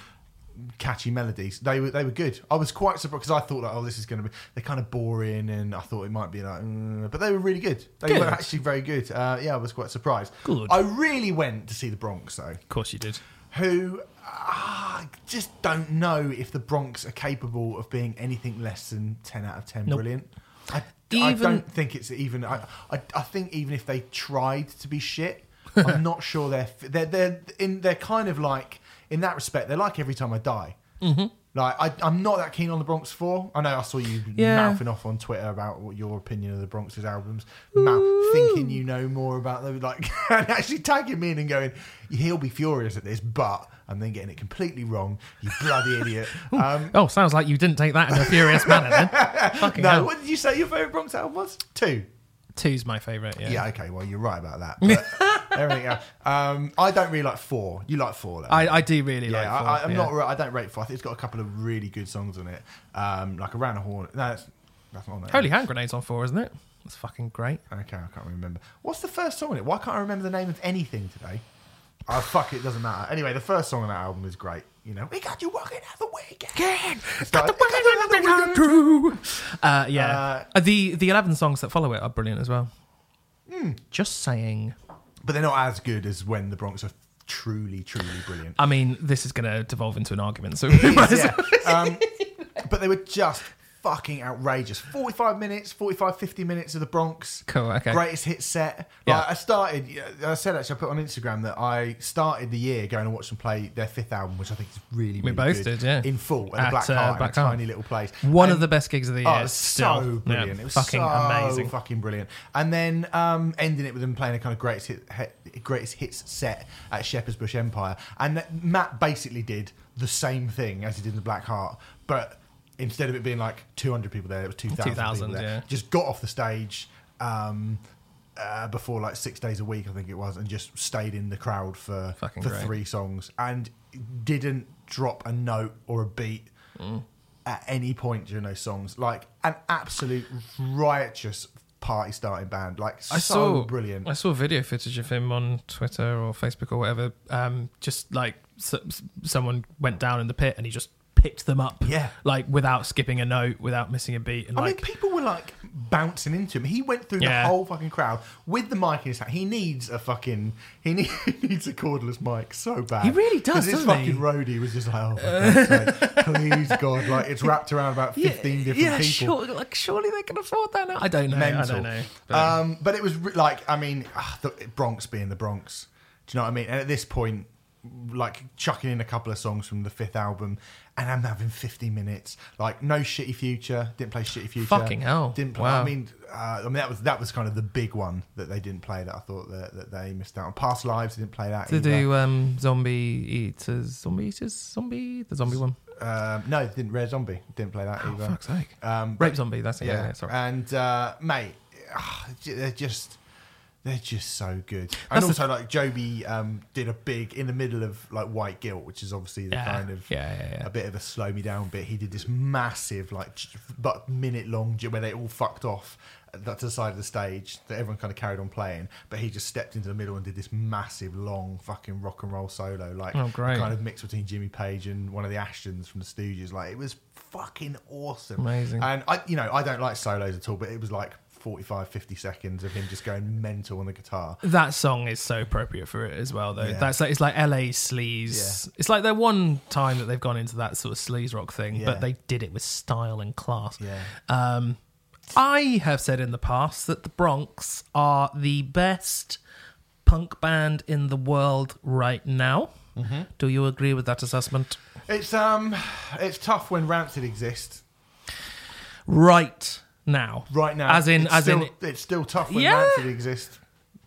catchy melodies. They were they were good. I was quite surprised because I thought like, oh, this is going to be they're kind of boring, and I thought it might be like, mm, but they were really good. They Good. were actually very good. Uh, yeah, I was quite surprised. Good. I really went to see the Bronx though of course you did. who ah, I just don't know if the Bronx are capable of being anything less than 10 out of 10 Nope. brilliant. I, I don't think it's even. I, I, I think even if they tried to be shit, I'm not sure they're they're they're in they're kind of like in that respect they're like every time I die. Mm-hmm. Like I, I'm not that keen on the Bronx Four. I know I saw you Yeah. mouthing off on Twitter about what your opinion of the Bronx's albums, Mouth, thinking you know more about them, like and actually tagging me in and going, he'll be furious at this, but and then getting it completely wrong. You bloody idiot. Um, Oh, sounds like you didn't take that in a furious manner then. Fucking no, hell. what did you say your favorite Bronx album was? Two. Two's my favourite, yeah. Yeah, okay, well you're right about that. But everything else, um, I don't really like four. You like four, though. I, I do really yeah, like I, Four, I, I'm yeah. not. I don't rate four. I think it's got a couple of really good songs on it, um, like around the horn. No, that's, that's not on there. Holy Hand Grenades on four, isn't it? That's fucking great. Okay, I can't remember. What's the first song on it? Why can't I remember the name of anything today? Oh fuck it, doesn't matter. Anyway, the first song on that album is great. You know, we got you working out the weekend. It's like, Uh, yeah. Uh, the the eleven songs that follow it are brilliant as well. Hmm. Just saying. but they're not as good as when the Bronx are truly, truly brilliant. I mean, this is going to devolve into an argument, so It we might is, yeah. um, but they were just fucking outrageous. 45 minutes, 45, 50 minutes of the Bronx. Cool, okay. Greatest hit set. Yeah. I started, I said actually, I put on Instagram that I started the year going and watch them play their fifth album, which I think is really, We both good, did, yeah. In full at, At, the Black uh, Heart, Black Heart. tiny little place. One And- of the best gigs of the year. Oh, still. so brilliant. Yeah, It was fucking so amazing. fucking brilliant. And then um, ending it with them playing a kind of greatest hit, hit, greatest hits set at Shepherd's Bush Empire. And that- Matt basically did the same thing as he did in the Black Heart, but instead of it being like 200 people there, it was 2,000 2,000, people there. yeah. Just got off the stage. Um, uh, before like six days a week, I think it was, and just stayed in the crowd for Fucking for great. three songs, and didn't drop a note or a beat Mm. at any point during those songs. Like an absolute riotous party starting band. Like I so saw brilliant. I saw video footage of him on Twitter or Facebook or whatever. Um, just like s- s- someone went down in the pit and he just picked them up. Yeah. like without skipping a note, without missing a beat, and I like mean, people were like bouncing into him. He went through Yeah. the whole fucking crowd with the mic in his hand. He needs a fucking he, need, he needs a cordless mic so bad. He really does, 'Cause His doesn't he? fucking roadie was just like, oh, for God's sake, please God, like it's wrapped around about fifteen different yeah, people. Sure, like surely they can afford that now. I don't know. I Mental. don't know. But- Um, but it was re- like, I mean, ah, the Bronx being the Bronx. Do you know what I mean? And at this point, like chucking in a couple of songs from the fifth album, and I'm having 50 minutes. Like no shitty future. Didn't play shitty future. Fucking hell. Didn't play. Wow. I mean, uh, I mean that was that was kind of the big one that they didn't play. That I thought that, that they missed out on. Past lives didn't play that. to either. do um, zombie eaters, zombie eaters, zombie, the zombie one. Um, no, didn't. Rare Zombie didn't play that Oh, either. fuck's sake! Um, Rape zombie. That's it. Yeah, yeah, sorry. And uh, mate, ah, they're just they're just so good. That's And the- also, like Joby um, did a big in the middle of like White Guilt, which is obviously the yeah. kind of yeah, yeah, yeah. a bit of a slow me down bit. He did this massive like j- but minute long j- where they all fucked off at the- to the side of the stage that everyone kind of carried on playing, but he just stepped into the middle and did this massive long fucking rock and roll solo, like Oh, great. kind of mix between Jimmy Page and one of the Ashtons from the Stooges. Like it was fucking awesome. Amazing. And I, you know, I don't like solos at all, but it was like 45, 50 seconds of him just going mental on the guitar. That song is so appropriate for it as well, though. Yeah. That's like it's like LA sleaze. It's like the one time that they've gone into that sort of sleaze rock thing, Yeah. but they did it with style and class. Yeah. Um, I have said in the past that the Bronx are the best punk band in the world right now. Mm-hmm. Do you agree with that assessment? It's um, it's tough when Rancid exists. Right now, Right now, as in, it's as still, in, it's still tough when Yeah. Rancid exists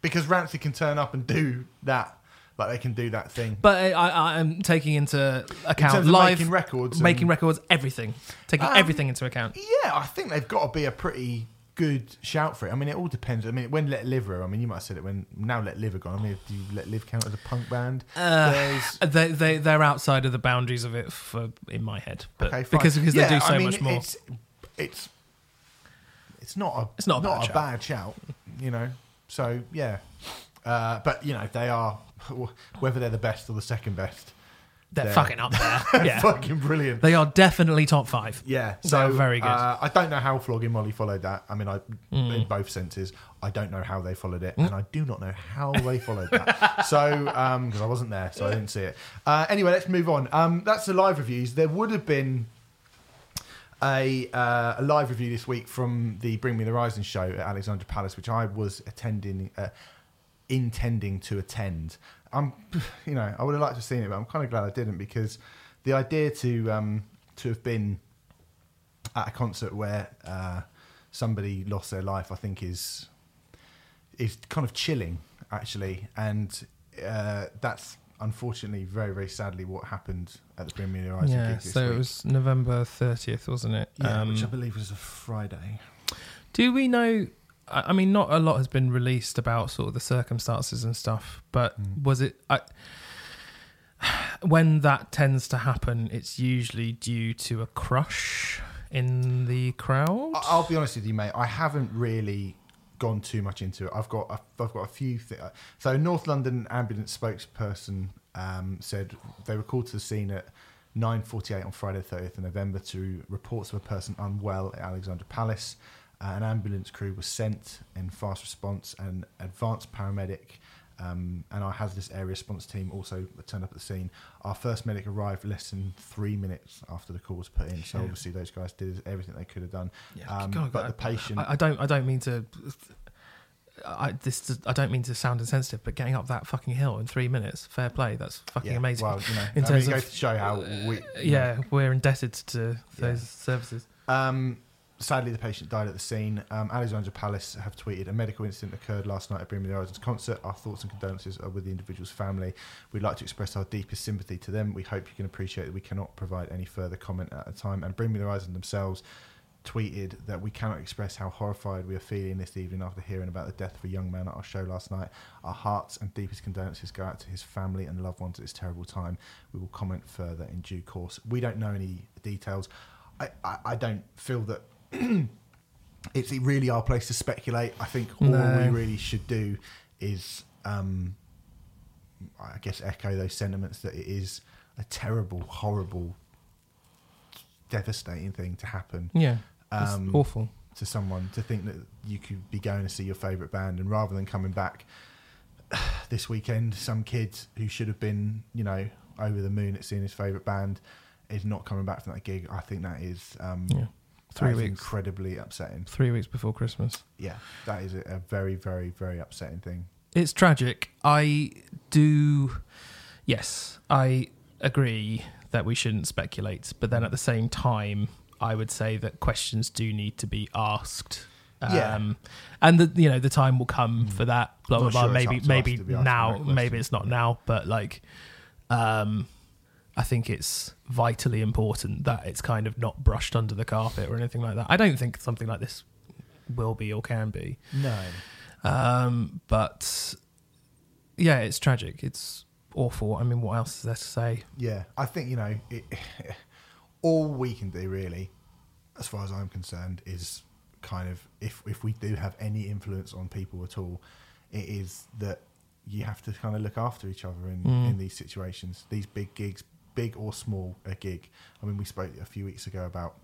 because Rancid can turn up and do that, like they can do that thing. but I, I am taking into account of live making records and- making records, everything, taking Um, everything into account. Yeah, I think they've got to be a pretty good shout for it. I mean, it all depends. I mean, when Let Live, were- I mean, you might have said it when now Let Live are gone. I mean, do you Let Live count as a punk band? Uh, They they they're outside of the boundaries of it for in my head, but Okay, because because Yeah, they do so I mean, much more. It's it's it's not a It's not a bad a shout. bad shout, you know. So yeah, uh, but you know they are whether they're the best or the second best. They're, they're- fucking up there. yeah, fucking brilliant. they are definitely top five. Yeah, so are very good. Uh, I don't know how Flogging Molly followed that. I mean, I Mm. in both senses. I don't know how they followed it, and I do not know how they followed that. So, because I wasn't there, so I didn't see it. Uh, anyway, let's move on. Um, that's the live reviews. There would have been a uh, a live review this week from the Bring Me the Horizon show at Alexandra Palace, which I was attending, uh, intending to attend. I'm, you know, I would have liked to have seen it, but I'm kind of glad I didn't because the idea to um, to have been at a concert where uh, somebody lost their life, I think is is kind of chilling actually, and uh, that's unfortunately very very sadly what happened at the the Horizon Yeah, gig this so week. it was November thirtieth, wasn't it? Yeah, Um, which I believe was a Friday. do we know? I I mean, not a lot has been released about sort of the circumstances and stuff, but Mm. was it? I, when that tends to happen, it's usually due to a crush in the crowd. I'll be honest with you, mate. I haven't really gone too much into it. I've got a, I've got a few. Th- so North London ambulance spokesperson um, said they were called to the scene at 9:48 on Friday, the 30th of November, to reports of a person unwell at Alexandra Palace. Uh, an ambulance crew was sent in fast response, and advanced paramedic um, and our hazardous area response team also turned up at the scene. Our first medic arrived less than three minutes after the call was put in. So Yeah. obviously those guys did everything they could have done. Yeah, Um, God, but God, the patient, I, I don't. I don't mean to. I this. I don't mean to sound insensitive, but getting up that fucking hill in three minutes, fair play. That's fucking yeah, amazing. Well, you know, in I terms mean, of- to show how we, yeah, we're indebted to those services. Um, sadly, the patient died at the scene. Um, Alexandra Palace have tweeted a medical incident occurred last night at Me Horizons concert. Our thoughts and condolences are with the individual's family. We'd like to express our deepest sympathy to them. We hope you can appreciate that we cannot provide any further comment at the time. And Bring Me the Horizon themselves tweeted that we cannot express how horrified we are feeling this evening after hearing about the death of a young man at our show last night. Our hearts and deepest condolences go out to his family and loved ones at this terrible time. We will comment further in due course. We don't know any details. I, I, I don't feel that it's really our place to speculate. I think all No. we really should do is, um, I guess, echo those sentiments that it is a terrible, horrible, devastating thing to happen Yeah, it's Um, awful. to someone to think that you could be going to see your favourite band and rather than coming back this weekend, some kid who should have been, you know, over the moon at seeing his favourite band is not coming back from that gig. I think that is, um, Yeah, three weeks. incredibly upsetting. Three weeks before Christmas. Yeah, that is a, very, very, very upsetting thing. It's tragic. I do. Yes, I agree that we shouldn't speculate, but then at the same time, I would say that questions do need to be asked. Yeah. Um, and the you know the time will come for that. Blah blah blah. sure maybe up to us maybe to be asking now. Maybe it's not now, but like, um, I think it's vitally important that it's kind of not brushed under the carpet or anything like that. I don't think something like this will be or can be. No. Um, but yeah, it's tragic. It's awful. I mean, what else is there to say? Yeah, I think you know, it, all we can do really, as far as I'm concerned, is kind of if if we do have any influence on people at all, it is that you have to kind of look after each other in Mm. in these situations, these big gigs, big or small a gig. I mean, we spoke a few weeks ago about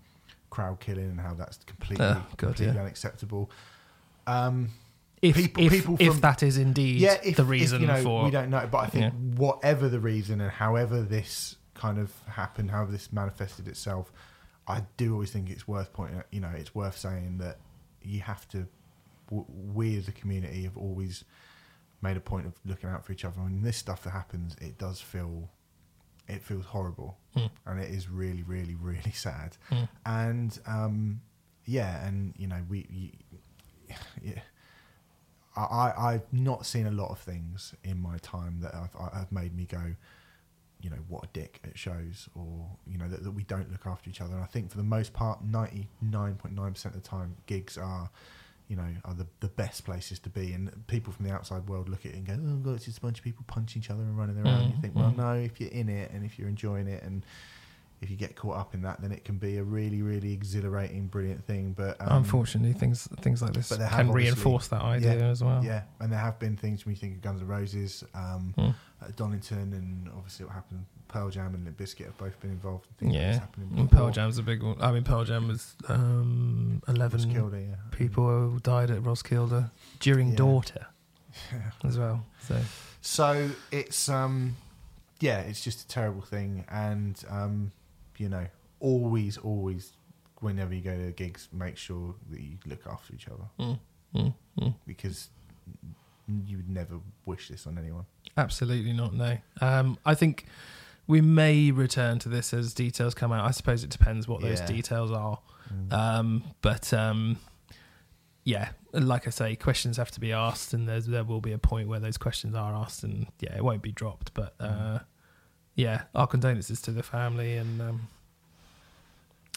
crowd killing and how that's completely Oh, God, completely yeah. unacceptable. Um, If People- if, people if that is indeed yeah, if, the if, reason you know, for we don't know, but I think Yeah. whatever the reason and however this kind of happened, however this manifested itself, I do always think it's worth pointing. out, You know, it's worth saying that you have to. We as a community have always made a point of looking out for each other. And this stuff that happens, it does feel, it feels horrible, Mm. and it is really, really, really sad. Mm. And um, yeah, and you know, we. You, yeah, I, I I've not seen a lot of things in my time that have, have made me go, you know, what a dick at shows, or you know that, that we don't look after each other. And I think for the most part, ninety nine point nine percent of the time, gigs are, you know, are the, the best places to be. And people from the outside world look at it and go, oh god, it's just a bunch of people punching each other and running around. Mm, you think, well, mm. no, if you're in it and if you're enjoying it and if you get caught up in that, then it can be a really, really exhilarating, brilliant thing. But um, Unfortunately, things things like this but they have can reinforce that idea yeah, as well. Yeah, and there have been things when you think of Guns N' Roses, um, Mm. at Donington, and obviously what happened. Pearl Jam and Limp Bizkit have both been involved. in things like this Yeah, happening and. Pearl Jam's a big one. I mean, Pearl Jam was um, eleven Roskilde, yeah. people who died at Roskilde during Yeah. Daughter as well. So So it's um, yeah, it's just a terrible thing, and um, you know, always, always, whenever you go to gigs, make sure that you look after each other mm, mm, mm. because you would never wish this on anyone. Absolutely not. No. Um, I think we may return to this as details come out. I suppose it depends what those Yeah. details are. Um, but um, yeah, like I say, questions have to be asked, and there's there will be a point where those questions are asked, and yeah, it won't be dropped. But uh, yeah, our condolences to the family, and um,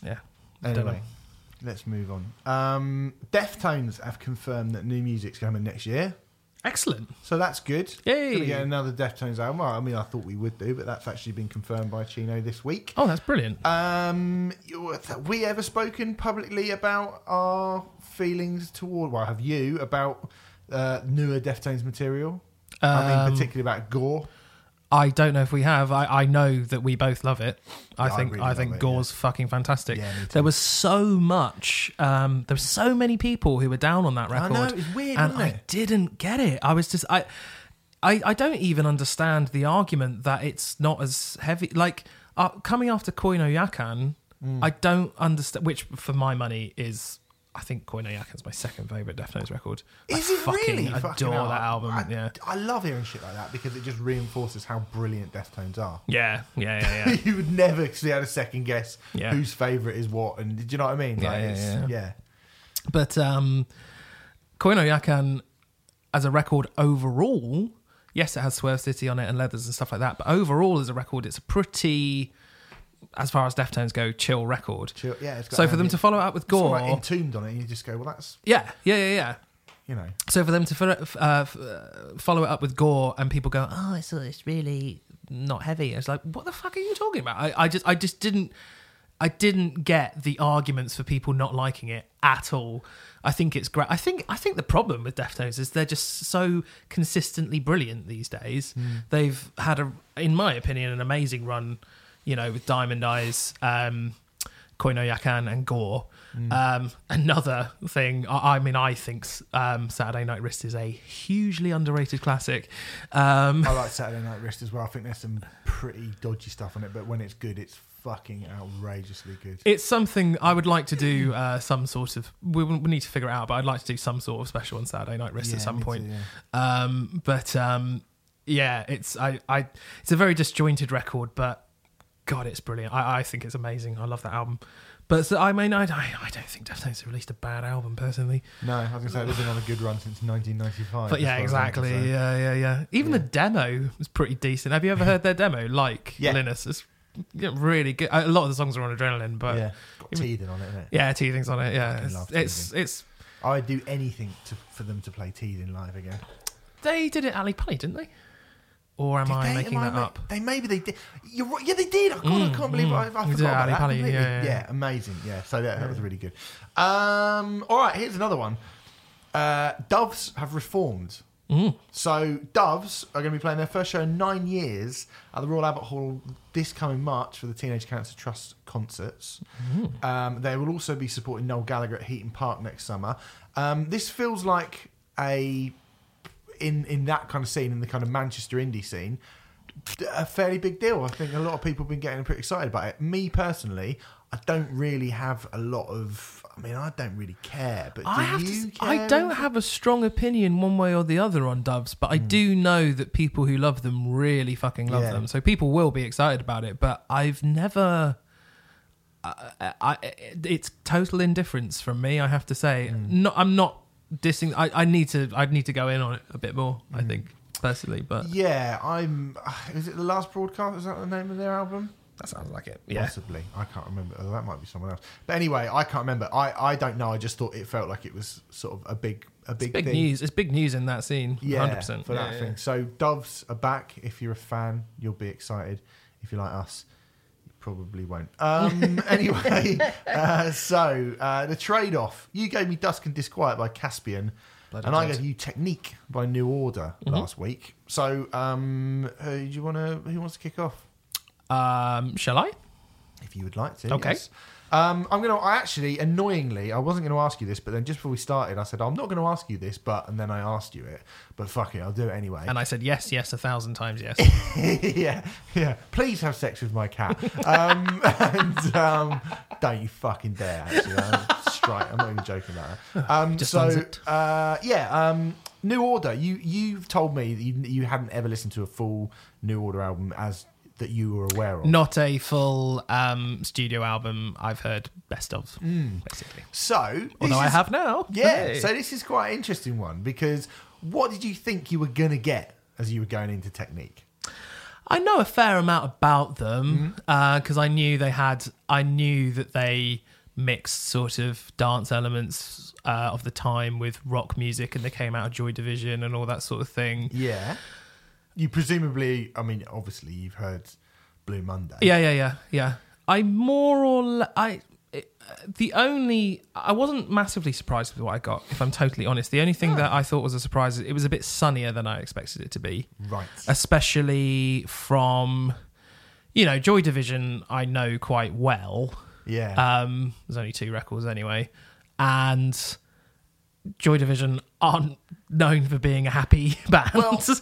yeah, Don't know. Anyway, let's move on. Um, Deftones have confirmed that new music's coming next year, excellent. so that's good. Yay! Gonna get another Deftones album. Well, I mean, I thought we would do, but that's actually been confirmed by Chino this week. Oh, that's brilliant. Um, you- have we ever spoken publicly about our feelings toward? Well, have you about uh, newer Deftones material? I mean, Um, particularly about Gore. I don't know if we have. I, I know that we both love it. I Yeah, I think really I love think it, Gore's fucking fantastic. Yeah, me too. there was so much. Um, there were so many people who were down on that I record. know, it's weird, and wasn't I it? didn't get it. I was just I, I I don't even understand the argument that it's not as heavy. Like uh, coming after Koi No Yokan, Mm. I don't understand. Which for my money is. I think Koi No Yokan's my second favorite Deftones record. Is I it fucking really? adore Fucking that album. I, yeah, I love hearing shit like that because it just reinforces how brilliant Deftones are. yeah, yeah, yeah, yeah. you would never see how to second guess Yeah. whose favourite is what, and do you know what I mean? Yeah, Like, yeah, it's- yeah. But um, Koi No Yokan, as a record overall, yes, it has Swerve City on it and Leathers and stuff like that. But overall, as a record, it's a pretty, as far as Deftones go, chill record. Chill- yeah, it's got So for them to follow up with it's Gore, like, entombed on it, and you just go, well, that's yeah, yeah, yeah, yeah. you know, So for them to uh, uh, follow it up with Gore, and people go, "Oh, it's it's really not heavy." It's like, what the fuck are you talking about? I, I just I just didn't. I didn't get the arguments for people not liking it at all. I think it's great. I think I think the problem with Deftones is they're just so consistently brilliant these days. They've had a, in my opinion, an amazing run. You know, with Diamond Eyes, um, Koi No Yokan, and Gore. Um, another thing, I, I mean, I think um, Saturday Night Wrist is a hugely underrated classic. Um, I like Saturday Night Wrist as well. I think there's some pretty dodgy stuff on it, but when it's good, it's fucking outrageously good. It's something I would like to do. Uh, some sort of we, we need to figure it out, but I'd like to do some sort of special on Saturday Night Wrist at some point. too, yeah. Um, but um, yeah, it's I, I it's a very disjointed record, but God, it's brilliant. I, I think it's amazing. I love that album. But so, I mean, I, I, don't think Deftones have released a bad album personally. No, I was going to say they've been on a good run since 1995. But yeah, far as I'm exactly. Yeah, yeah, yeah. Even the demo was pretty decent. Have you ever heard their demo? Like Yeah. Linus, it's yeah, really good. A lot of the songs are on Adrenaline, but yeah, yeah. Got teething on it, isn't it? yeah teething's on it. Yeah, it's it's, it's I'd do anything to, for them to play teething live again. they did it Ali Pali, didn't they? Or am Did I they? making Am I that ma- up? They maybe they did. You're right. Yeah, they did. Oh, God, I Mm, can't believe mm. I, I forgot did about Ali that Pali, completely. yeah, yeah. amazing. Yeah, so that, that was really good. Um, all right, here's another one. Uh, Doves have reformed. Mm. So Doves are going to be playing their first show in nine years at the Royal Albert Hall this coming March for the Teenage Cancer Trust concerts. Um, they will also be supporting Noel Gallagher at Heaton Park next summer. Um, this feels like a in in that kind of scene in the kind of Manchester indie scene a fairly big deal. I think a lot of people have been getting pretty excited about it. Me personally, I don't really have a lot of. I mean, I don't really care. But do I have you to. care? I don't have a strong opinion one way or the other on Doves, but I do know that people who love them really fucking love. Yeah. them. So people will be excited about it. But I've never. I, I, it's total indifference from me. I have to say. Hmm. Not. I'm not dissing. I, I need to. I need to go in on it a bit more. I Hmm. think personally, but Yeah, I'm. Is it the last broadcast? Is that the name of their album? that sounds like it. Yeah. Possibly. I can't remember. Oh, that might be someone else. But anyway, I can't remember. I, I don't know. I just thought it felt like it was sort of a big a big, Big thing. news. It's big news in that scene. Yeah, Hundred percent for that thing. So Doves are back. If you're a fan, you'll be excited. If you're like us, you probably won't. Um, anyway, uh, so uh, the trade-off. You gave me Dust and Disquiet by Caspian, Bloody and I gave you Technique by New Order Mm-hmm. last week. So um, who do you want to? Who wants to kick off? Um, shall I? If you would like to. Okay. yes. Um, I'm gonna. I actually, annoyingly, I wasn't going to ask you this, but then just before we started, I said I'm not going to ask you this, but and then I asked you it, but fuck it, I'll do it anyway. And I said yes, yes, a thousand times yes. yeah, yeah. Please have sex with my cat. Um, and um, don't you fucking dare. Actually, I'm straight. I'm not even joking about that. Um, Just so uh, yeah, um, New Order. You you've told me that you, you hadn't ever listened to a full New Order album as that you were aware of. Not a full um, studio album. I've heard best of, Hmm. basically. So Although I have now. Yeah. Hey. So this is quite an interesting one because what did you think you were gonna get as you were going into Technique? I know a fair amount about them Mm-hmm. because I knew they had. I knew that they mixed sort of dance elements uh, of the time with rock music, and they came out of Joy Division and all that sort of thing. Yeah. You presumably, I mean, obviously, you've heard Blue Monday. Yeah, yeah, yeah, yeah. I more or I it, the only I wasn't massively surprised with what I got. If I'm totally honest, the only thing that I thought was a surprise is it was a bit sunnier than I expected it to be, Right. especially from you know Joy Division. I know quite well. Yeah. Um, there's only two records anyway, and Joy Division aren't known for being a happy band. Well- so,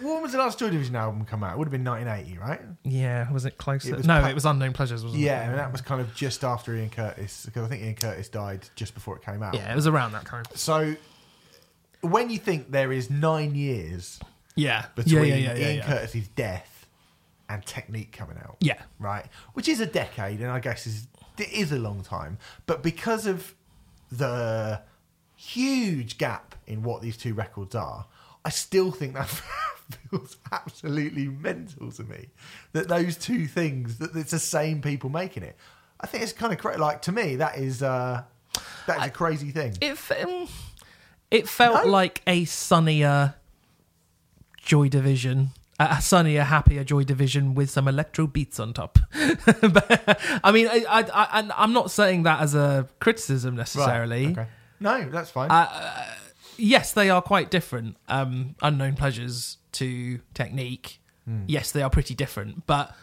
when was the last Joy Division album come out? It would have been 1980, right? yeah, was it closer? It was no, pa- it was Unknown Pleasures, wasn't Yeah, it? and that was kind of just after Ian Curtis, because I think Ian Curtis died just before it came out. Yeah, it was around that time. So, when you think there is nine years Yeah, between yeah, yeah, yeah, Ian yeah. Curtis's death and Technique coming out, Yeah. right, which is a decade, and I guess is it is a long time, but because of the huge gap in what these two records are, I still think that feels absolutely mental to me. That those two things, that it's the same people making it. I think it's kind of cra Like to me, that is uh, that is a crazy thing. It um, it felt No? like a sunnier Joy Division a sunnier, happier Joy Division with some electro beats on top. but, I mean, I, I, I, and I'm not saying that as a criticism necessarily. Okay. No, that's fine. Uh, Yes, they are quite different. Um, Unknown Pleasures to Technique. Hmm. Yes, they are pretty different, but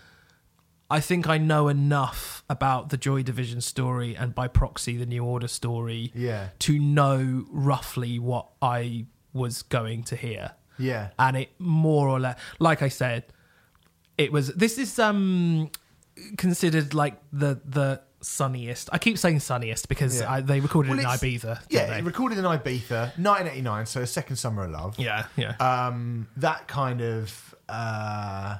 I think I know enough about the Joy Division story and by proxy the New Order story yeah. to know roughly what I was going to hear. Yeah. And it more or less, like I said, it was. This is um considered like the the sunniest. I keep saying sunniest because Yeah. I, they recorded Well, in Ibiza. Yeah, they? recorded in Ibiza, 1989, so Second Summer of Love. yeah, yeah. Um, that kind of, uh,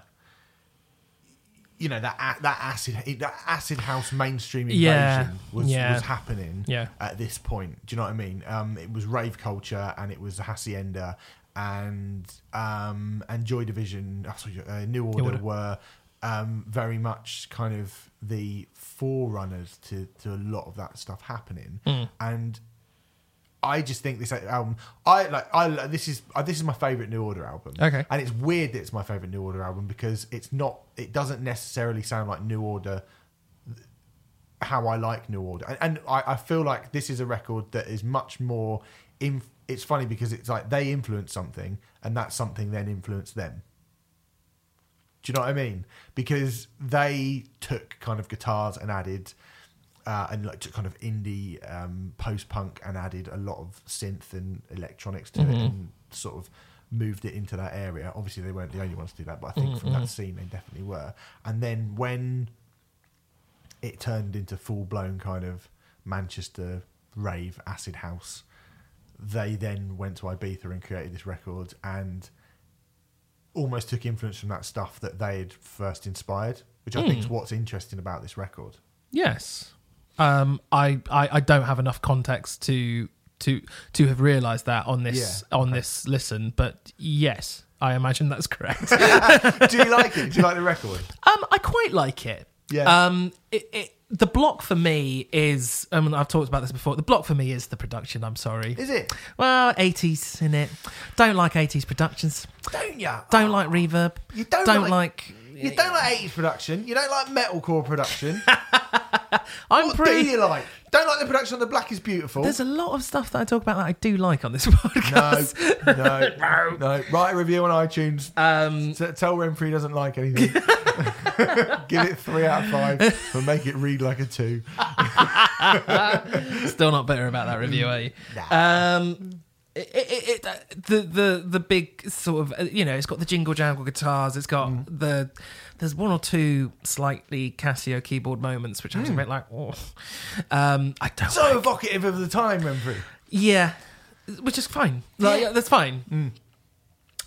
you know, that that acid that acid house mainstream invasion Yeah, was yeah. was happening. Yeah. At this point, do you know what I mean? Um, it was rave culture, and it was the hacienda, and um, and Joy Division, oh, uh, New Order, Order. were um, very much kind of the forerunners to, to a lot of that stuff happening. Mm. And I just think this album, I like, I this is uh, this is my favorite New Order album. Okay. and it's weird that it's my favorite New Order album because it's not. It doesn't necessarily sound like New Order. How I like New Order, and, and I, I feel like this is a record that is much more. In, it's funny because it's like they influence something, and that something then influenced them. Do you know what I mean? Because they took kind of guitars and added, uh, and like took kind of indie um, post punk and added a lot of synth and electronics to it and sort of moved it into that area. Obviously, they weren't the only ones to do that, but I think from that scene they definitely were. And then when it turned into full blown kind of Manchester rave acid house, they then went to Ibiza and created this record and almost took influence from that stuff that they had first inspired, which I think is what's interesting about this record. Yes. Um, I, I, I don't have enough context to to to have realised that on this Yeah, on this listen, but yes, I imagine that's correct. Do you like it? Do you like the record? um, I quite like it. Yeah. Um, it, it, the block for me is. I mean, I've talked about this before. The block for me is the production. I'm sorry. Is it? Well, 80s in it. Don't like 80s productions. Don't you? Don't like reverb. You don't like. You don't like 80s production. You don't like metalcore production. I'm what pretty. do you like? Don't like the production on The Black is Beautiful. There's a lot of stuff that I talk about that I do like on this podcast. no, no. no. Write a review on iTunes. Um, T- Tell Remfry doesn't like anything. Give it three out of five and make it read like a two. Still not bitter about that review, are you? Um, it, it, it, the the the big sort of uh, you know it's got the jingle jangle guitars. It's got Mm. the there's one or two slightly Casio keyboard moments which I was a bit like oh, um, I don't. So like- evocative of the time, Remfry. yeah, which is fine. Like, Yeah. that's fine. Mm.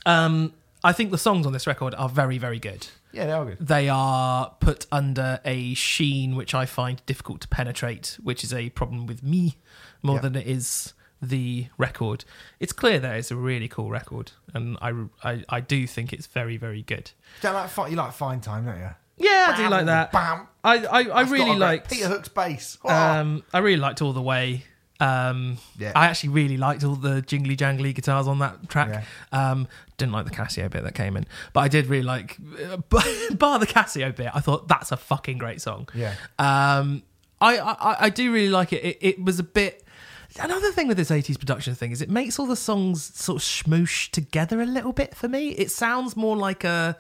Um, I think the songs on this record are very very good. Yeah, they are good. They are put under a sheen which I find difficult to penetrate, which is a problem with me more Yeah. than it is the record. It's clear that it's a really cool record, and I, I, I do think it's very, very good. Don't like fi- you like fine time, don't you? Yeah, I do like that. Bam. I, I, I That's got a really liked. Peter Hook's bass. Oh. Um, I really liked All the Way. Um, Yeah. I actually really liked all the jingly jangly guitars on that track. Yeah. Um, didn't like the Casio bit that came in, but I did really like, bar the Casio bit. I thought that's a fucking great song. yeah. Um, I, I I do really like it. It, it was a bit. Another thing with this 80s production thing is it makes all the songs sort of smoosh together a little bit for me. It sounds more like a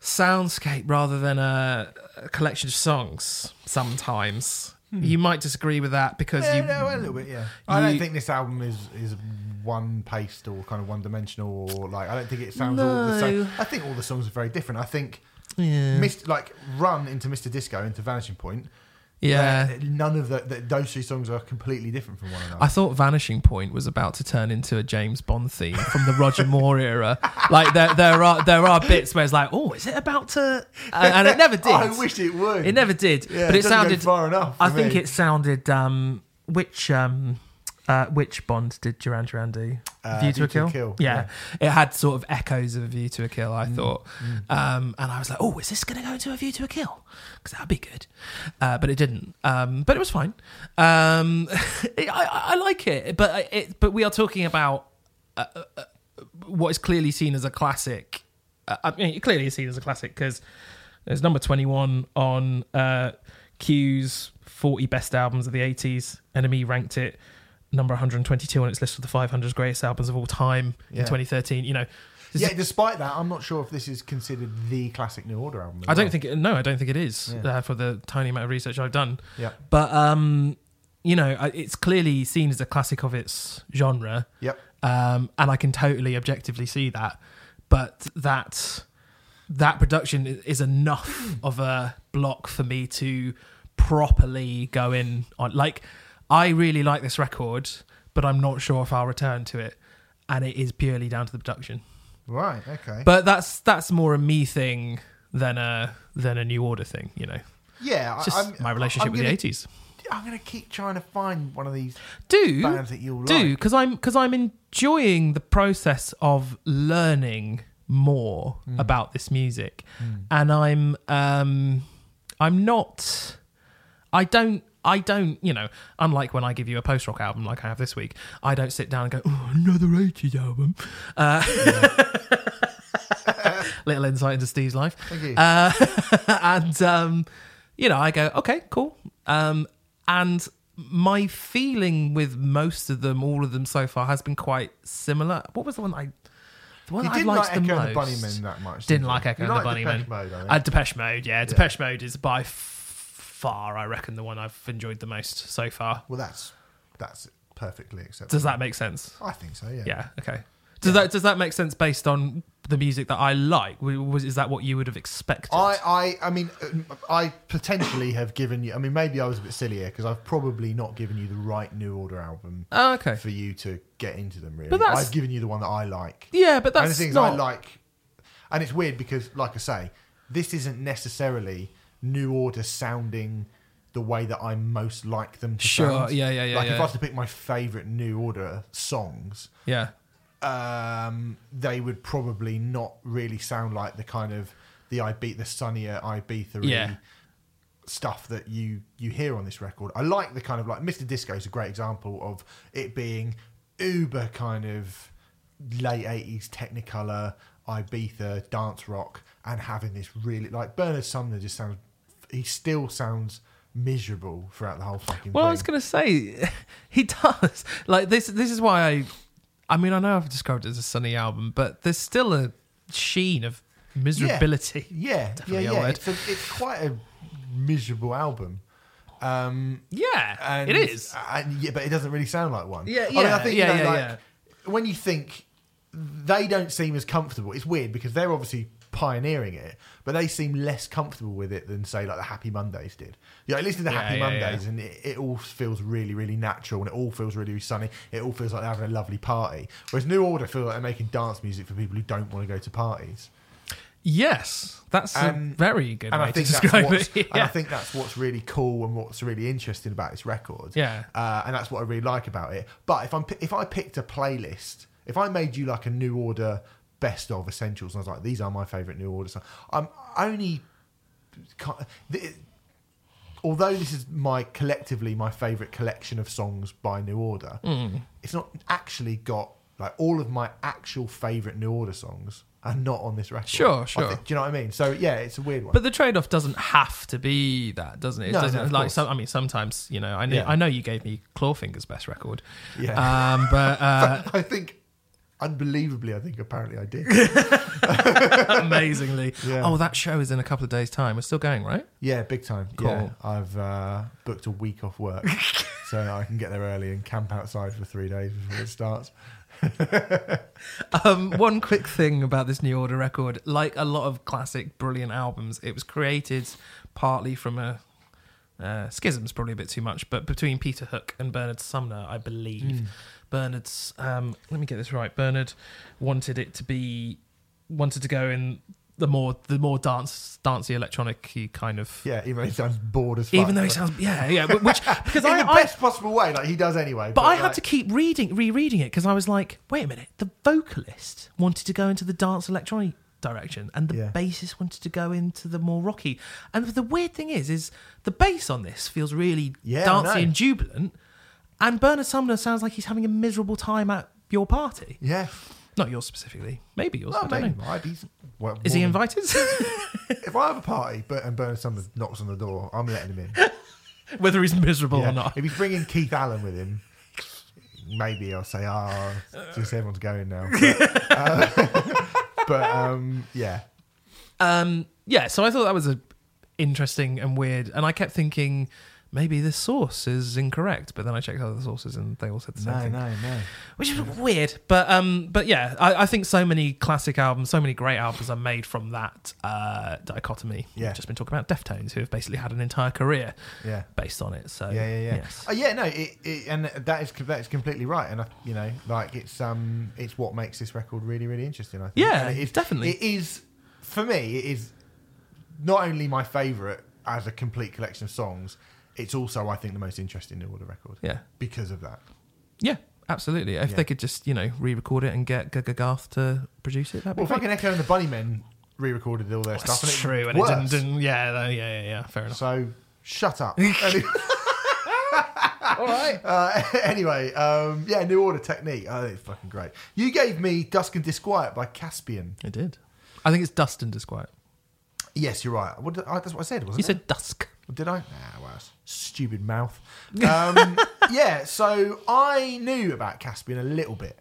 soundscape rather than a, a collection of songs sometimes. You might disagree with that because Hmm. Yeah, you. no, a little bit, yeah. I don't think this album is is one paced or kind of one dimensional or like I don't think it sounds all the same. No. I think all the songs are very different. I think Yeah. Mist, like Run into Mr. Disco into Vanishing Point. Yeah. none of the, the those three songs are completely different from one another. I thought Vanishing Point was about to turn into a James Bond theme from the Roger Moore era. Like there, there are there are bits where it's like, oh, is it about to? And, and it never did. I wish it would. It never did. Yeah, but it, go sounded far enough. I think me. it sounded. Um, which um, uh, which Bond did Duran Duran do? Uh, View to a Kill. Yeah. it had sort of echoes of a View to a Kill. Mm. I thought, um, and I was like, oh, is this going to go into a View to a Kill? Because that'd be good. Uh, but it didn't. Um, but it was fine. Um, I, I, I like it, but it, but we are talking about uh, uh, uh, what is clearly seen as a classic uh, I mean, it clearly is seen as a classic because it's number 21 on uh, Q's 40 best albums of the 80s. NME ranked it number 122 on its list of the 500 greatest albums of all time Yeah. in 2013. You know, Yeah, is- despite that, I'm not sure if this is considered the classic New Order album. I don't well. think it, no, I don't think it is Yeah. uh, for the tiny amount of research I've done. Yeah. But um, you know, it's clearly seen as a classic of its genre. Yep. um, and I can totally objectively see that. But that that production is enough of a block for me to properly go in on. Like, I really like this record, but I'm not sure if I'll return to it, and it is purely down to the production. Right. Okay. But that's that's more a me thing than a than a new order thing. You know, yeah, it's just I'm, my relationship I'm with gonna, the '80s. I'm going to keep trying to find one of these Do bands that you'll do like. because I'm because I'm enjoying the process of learning more Hmm. about this music, and I'm um I'm not I don't I don't you know unlike when I give you a post rock album like I have this week I don't sit down and go oh another 80s album uh, little insight into Steve's life Thank you. uh, and um, you know, I go, okay, cool. Um, and my feeling with most of them, all of them so far, has been quite similar. What was the one I? The one you I didn't liked like the Echo most. and the Bunnymen that much. Didn't did like? Echo and the Bunnymen. Depeche Mode, I. Uh, Depeche Mode, yeah. Depeche Mode is by far, I reckon, the one I've enjoyed the most so far. well, that's that's perfectly acceptable. Does that make sense? I think so. Yeah. Yeah. Okay. Does that does that make sense based on the music that I like? Was is that what you would have expected? I, I, I mean, uh, I potentially have given you. I mean, maybe I was a bit silly here because I've probably not given you the right New Order album oh, okay. for you to get into them. Really, But that's- I've given you the one that I like. Yeah, but and the that's things not. I like, and it's weird because, like I say, this isn't necessarily New Order sounding the way that I most like them to Sure, sound. yeah, yeah, yeah, Like if. I was to pick my favorite New Order songs, Yeah. um, they would probably not really sound like the kind of the I beat the sunnier Ibiza Yeah. stuff that you you hear on this record. I like the kind of like Mr. Disco is a great example of it being uber kind of late eighties Technicolor Ibiza dance rock and having this really like Bernard Sumner just sounds he still sounds miserable throughout the whole fucking Well, thing. I was going to say he does. Like this this is why I I mean, I know I've described it as a sunny album, but there's still a sheen of miserability. Yeah, Definitely yeah, yeah. It's, a, it's quite a miserable album. Um, Yeah, and, it is. and, yeah, but it doesn't really sound like one. Yeah, I mean, I yeah, think yeah, you know, yeah, like, yeah. when you think they don't seem as comfortable, it's weird because they're obviously pioneering it, but they seem less comfortable with it than say like the Happy Mondays did. You know, listen to the Yeah, Happy yeah, Mondays, and it, it all feels really, really natural, and it all feels really, really sunny. It all feels like they're having a lovely party. Whereas New Order feel like they're making dance music for people who don't want to go to parties. Yes, that's And- a very good and way I think to that's describe what's, it. and I think that's what's really cool and what's really interesting about this record. Yeah. uh, and that's what I really like about it. But if I'm if I picked a playlist, if I made you like a New Order best of essentials, and I was like, these are my favorite New Order songs. I'm only, although this is my collectively my favorite collection of songs by New Order, Hmm. it's not actually got like all of my actual favorite New Order songs are not on this record. Sure, sure. think- do you know what I mean? So yeah, it's a weird one. But the trade-off doesn't have to be that, doesn't it? It No, doesn't no, like course. some, I mean, sometimes you know, I know, Yeah. I know you gave me Clawfinger's best record, yeah. um, but uh, I think, unbelievably, I think apparently I did. amazingly, Yeah. oh, that show is in a couple of days' time. We're still going, right? Yeah, big time. Cool. Yeah, I've uh, booked a week off work so I can get there early and camp outside for three days before it starts. um, one quick thing about this New Order record, like a lot of classic, brilliant albums, it was created partly from a uh, schism's probably a bit too much, but between Peter Hook and Bernard Sumner, I believe. Bernard's, um, let me get this right. Bernard wanted it to be, wanted to go in the more the more dance dancey electronic kind of. Yeah, even though he sounds bored as fuck. Even though he sounds, yeah, yeah, which because in I, the I best possible way, like he does anyway. But I had to keep reading, rereading it because I was like, wait a minute, the vocalist wanted to go into the dance electronic direction, and the Yeah. bassist wanted to go into the more rocky. And the weird thing is, is the bass on this feels really Yeah, dancey and jubilant, and Bernard Sumner sounds like he's having a miserable time at your party. Yeah, Not yours specifically. Maybe yours. I don't maybe know. might. He's, well, Is he more invited? If I have a party, but and Bernard Sumner knocks on the door, I'm letting him in. Whether he's miserable Yeah. or not. If he's bringing Keith Allen with him, maybe I'll say, "Ah, just everyone's going now." But, uh, but um, yeah, Um, yeah, so I thought that was a interesting and weird, and I kept thinking maybe this source is incorrect, but then I checked other sources and they all said the same thing, no, no. No. Which is weird. But um, but yeah, I, I think so many classic albums, so many great albums are made from that uh, dichotomy. Yeah. We've just been talking about Deftones, who have basically had an entire career Yeah. based on it. So Yeah, yeah, yeah. yes. Oh, yeah, no, it, it, and that is that is completely right, and I, you know, like it's um, it's what makes this record really, really interesting. I think. Yeah, And it is, definitely. It is for me. It is not only my favourite as a complete collection of songs. It's also, I think, the most interesting New Order record yeah, because of that. yeah, absolutely. If Yeah. they could just you know re-record it and get Gaga Garth to produce it, that'd be Well, fucking Echo and the Bunnymen re-recorded all their That's stuff, and true, and worse. it didn't, didn't. Yeah, yeah, yeah, yeah. Fair enough. So shut up. Anyway- All right. Uh, anyway, um, yeah, New Order Technique. Oh, it's fucking great. You gave me Dusk and Disquiet by Caspian. I did. I think it's Dust and Disquiet. Yes, you're right. What did, I, that's what I said, wasn't You it? You said Dusk. Did I? Nah, well, stupid mouth. Um, yeah, so I knew about Caspian a little bit.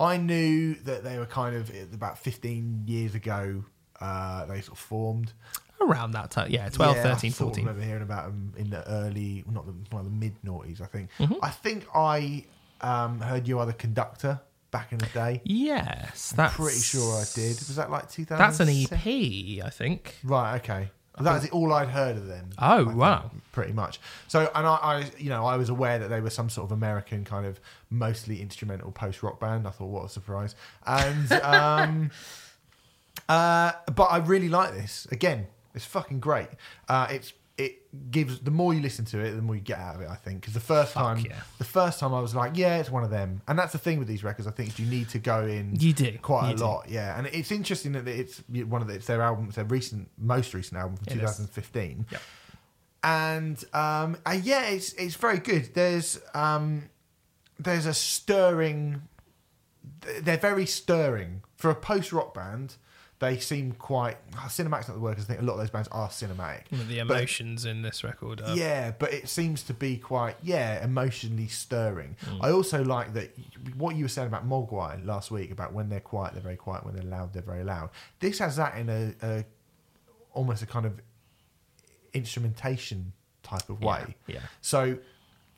I knew that they were kind of about 15 years ago. Uh, they sort of formed. Around that time. Yeah, 12, Yeah, 13, I sort of 14. remember hearing about them in the early, well, not the, of the mid noughties, I think. Mm-hmm. I think I um, heard you are the conductor back in the day. Yes, that's Pretty sure I did. Was that like 2000? That's an EP, I think. Right. Okay. That was all I'd heard of them. Oh, I think, wow. Pretty much. So, and I, I, you know, I was aware that they were some sort of American kind of mostly instrumental post rock band. I thought, what a surprise! And, um, uh, but I really like this. Again, it's fucking great. Uh, it's it gives the more you listen to it, the more you get out of it. I think because the first Fuck time, yeah. the first time I was like, yeah, it's one of them. And that's the thing with these records. I think you need to go in You do. quite You a do. lot. Yeah, and it's interesting that it's one of the, it's their album, it's their recent, most recent album from It is. 2015. Yep. And um, uh, yeah, it's it's very good. There's um, there's a stirring. They're very stirring for a post rock band. They seem quite oh, cinematic's not the word 'cause I think a lot of those bands are cinematic. The But- emotions in this record. Are, yeah, but it seems to be quite yeah emotionally stirring. Mm. I also like that what you were saying about Mogwai last week about when they're quiet they're very quiet when they're loud they're very loud. This has that in a, a almost a kind of instrumentation type of way. Yeah. So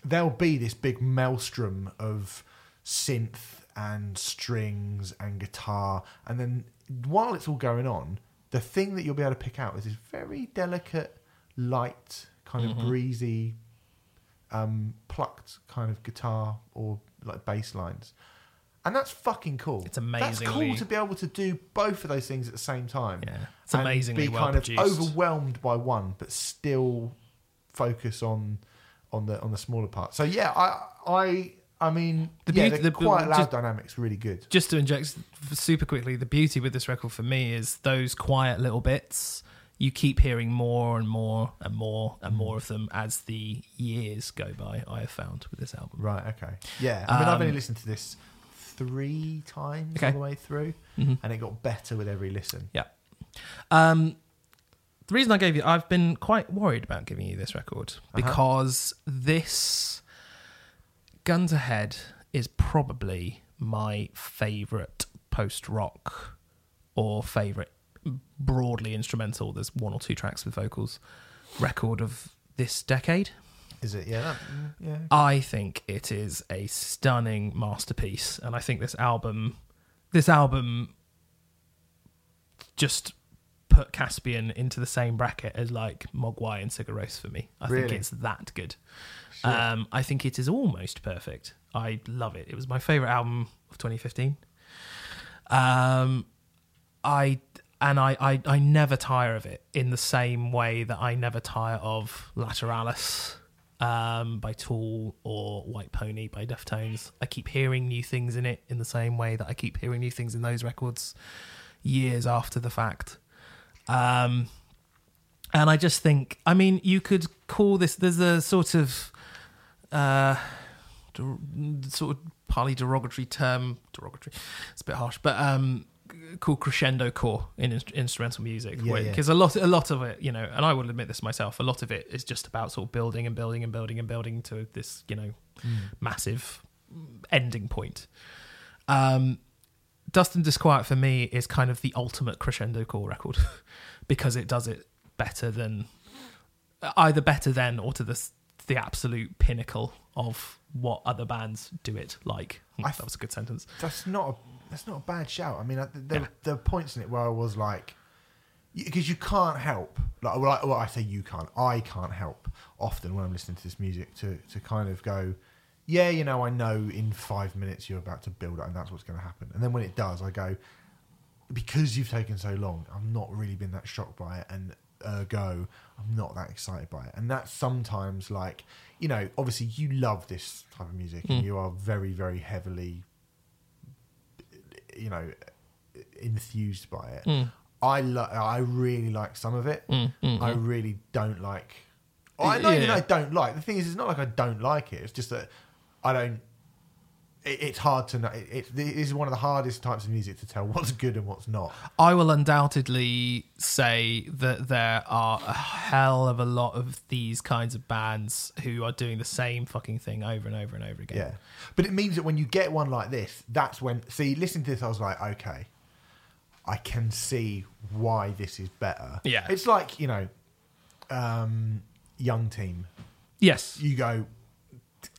there'll be this big maelstrom of synth and strings and guitar, and then while it's all going on, the thing that you'll be able to pick out is this very delicate, light, kind Mm-hmm. of breezy, um, plucked kind of guitar or like bass lines. And that's fucking cool. It's amazing. That's cool to be able to do both of those things at the same time. Yeah. It's and amazingly be well kind of produced. overwhelmed by one, but still focus on on the on the smaller part. So yeah, I I I mean The yeah, beauty- the, the- quiet loud just- dynamics really good. Just to inject super quickly, the beauty with this record for me is those quiet little bits. You keep hearing more and more and more and more of them as the years go by. I have found with this album. Right. Okay. Yeah. I mean, I've Um, only listened to this three times Okay. all the way through, Mhm. and it got better with every listen. Yeah. Um, the reason I gave you, I've been quite worried about giving you this record Uh-huh. because this Guns Ahead is probably my favorite post rock or favorite broadly instrumental. There's one or two tracks with vocals record of this decade. Is it? Yeah. That, mm, yeah. I think it is a stunning masterpiece, and I think this album, this album, just put Caspian into the same bracket as like Mogwai and Sigur Rós for me. I think it's that good. Shit. Um, I think it is almost perfect. I love it. It was my favorite album of 2015. Um, I and I, I I never tire of it in the same way that I never tire of Lateralus um, by Tool or White Pony by Deftones. I keep hearing new things in it in the same way that I keep hearing new things in those records years after the fact. Um, and I just think, I mean, you could call this. There's a sort of uh, sort of partly derogatory term. Derogatory, it's a bit harsh, but um, called crescendo core in in- instrumental music. Yeah, yeah. Because a lot, a lot of it, you know, and I will admit this myself. A lot of it is just about sort of building and building and building and building to this, you know, massive ending point. Um, Dust and Disquiet for me is kind of the ultimate crescendo core record because it does it better than either better than or to the the absolute pinnacle of what other bands do it like. I thought that was a good sentence. That's not a that's not a bad shout. I mean, I- there, Yeah. there are points in it where I was like, because you can't help. Like, well, I, well, I say you can't. I can't help often when I'm listening to this music to to kind of go, yeah, you know, I know in five minutes you're about to build it, and that's what's going to happen. And then when it does, I go, because you've taken so long, I've not really been that shocked by it, and ergo, I'm not that excited by it. And that's sometimes like, you know, obviously you love this type of music, and mm. you are very, very heavily, you know, enthused by it. Mm. I lo- I really like some of it. Mm, I really don't like. Oh, I even Yeah. I don't like. The thing is, it's not like I don't like it. It's just that I don't. It, it's hard to know. It, it, it is one of the hardest types of music to tell what's good and what's not. I will undoubtedly say that there are a hell of a lot of these kinds of bands who are doing the same fucking thing over and over and over again. Yeah, but it means that when you get one like this, that's when. See, listening to this, I was like, okay, I can see why this is better. Yeah. it's like you know, um, young team. Yes, You go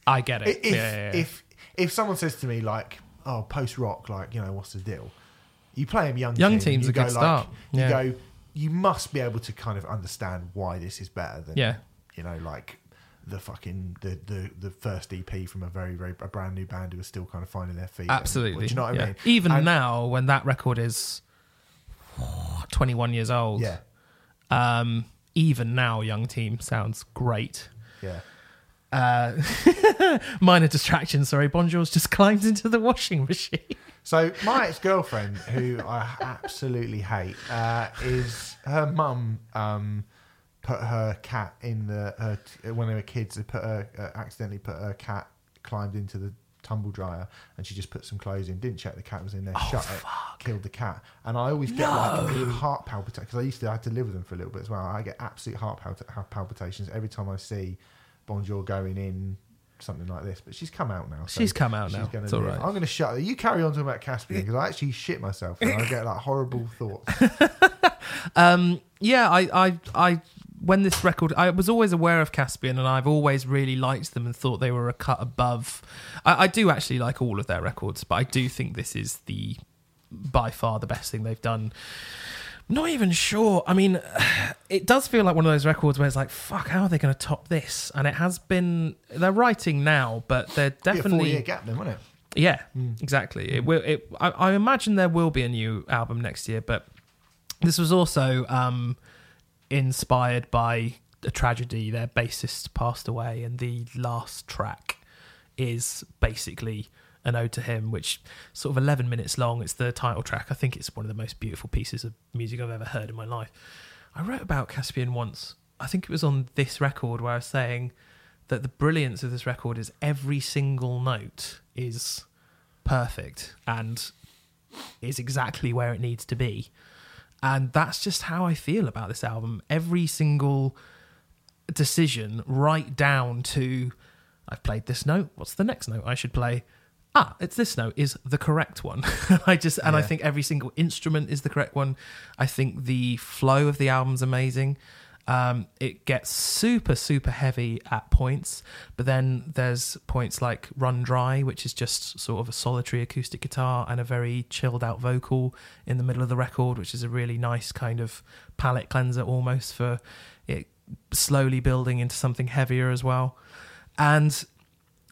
I get it. if yeah, yeah, yeah. if if someone says to me like, oh, post rock, like you know, what's the deal? You play them young. Young team, Team's you a go good like, start. You Yeah. go. You must be able to kind of understand why this is better than Yeah. you know, like the fucking the the the first EP from a very very a brand new band who are still kind of finding their feet. Absolutely. Do you know what yeah. I mean? Even And- now, when that record is 21 years old, Yeah, um, even now, Young Team sounds great. yeah. Uh, minor distraction, sorry. Bonjour's just climbed into the washing machine. So my ex girlfriend, who I absolutely hate, uh, is her mum. Um, put her cat in the her, when they were kids. They put her uh, accidentally put her cat climbed into the tumble dryer, and she just put some clothes in. Didn't check the cat was in there. shut it. Killed the cat. And I always get like heart palpitations because I used to I had to live with them for a little bit as well. I get absolute heart palpitations every time I see Bonjour going in. Something like this, but she's come out now. so She's come out now. gonna It's all live. I'm going to shut. You carry on talking about Caspian because I actually shit myself and I get like horrible thoughts. Um, yeah, I, I, I, when this record, I was always aware of Caspian, and I've always really liked them and thought they were a cut above. I, I do actually like all of their records, but I do think this is the by far the best thing they've done. Not even sure. I mean, it does feel like one of those records where it's like, fuck, how are they going to top this? And it has been. They're writing now, but they're Be a four definitely year gap then, wouldn't it? yeah, exactly. It will. It. I, I imagine there will be a new album next year, but this was also um, inspired by a tragedy. Their bassist passed away, and the last track is basically an ode to him, which sort of 11 minutes long. It's the title track. I think it's one of the most beautiful pieces of music I've ever heard in my life. I wrote about Caspian once. I think it was on this record where I was saying that the brilliance of this record is every single note is perfect and is exactly where it needs to be. And that's just how I feel about this album. Every single decision, right down to I've played this note. What's the next note I should play? Ah, it's this note is the correct one. I just and I think every single instrument is the correct one. I think the flow of the album's amazing. Um, it gets super super heavy at points, but then there's points like "Run Dry," which is just sort of a solitary acoustic guitar and a very chilled out vocal in the middle of the record, which is a really nice kind of palate cleanser almost for it slowly building into something heavier as well. And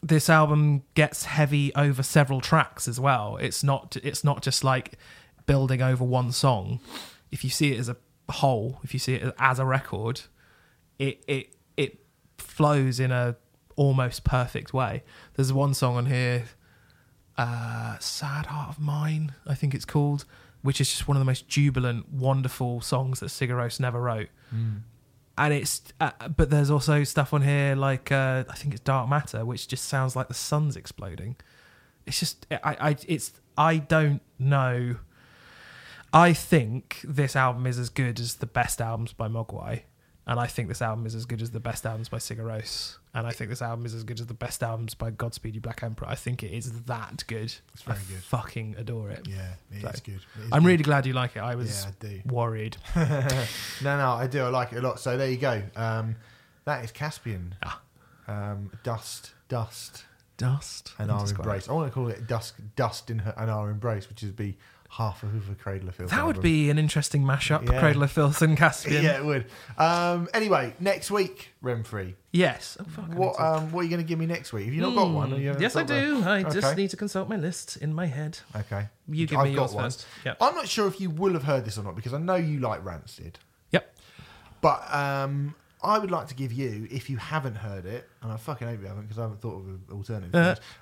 this album gets heavy over several tracks as well. It's not it's not just like building over one song. If you see it as a whole, if you see it as a record, it it it flows in a almost perfect way. There's one song on here, uh, "Sad Heart of Mine," I think it's called, which is just one of the most jubilant, wonderful songs that Sigur Rós never wrote and it's uh, but there's also stuff on here like uh, I think it's Dark Matter, which just sounds like the sun's exploding. it's just I, I it's I don't know. I think this album is as good as the best albums by Mogwai, and I think this album is as good as the best albums by Rós, and I think this album is as good as the best albums by Godspeed You Black Emperor. I think it is that good. It's very I good. fucking adore it. Yeah, it is So, good. It I'm good. really glad you like it. I was Yeah, I worried. no, no, I do. I like it a lot. So there you go. Um, that is Caspian. Ah. Um, dust, dust, Dust and our embrace. I want to call it dusk, dust in her, and our embrace, which is be half of a Cradle of Filth. That would be an interesting mashup. Yeah. Cradle of Filth and Caspian. Yeah, it would. Um, anyway, next week, Remfry. Yes. Oh, fuck, What um, what are you going to give me next week? Have you not got one? Yes, I do. I just Okay. need to consult my list in my head. Okay. You give I've me got yours one. first. Yep. I'm not sure if you will have heard this or not because I know you like Rancid. Yep. But um, I would like to give you, if you haven't heard it, and I fucking hope you haven't because I haven't thought of an alternative,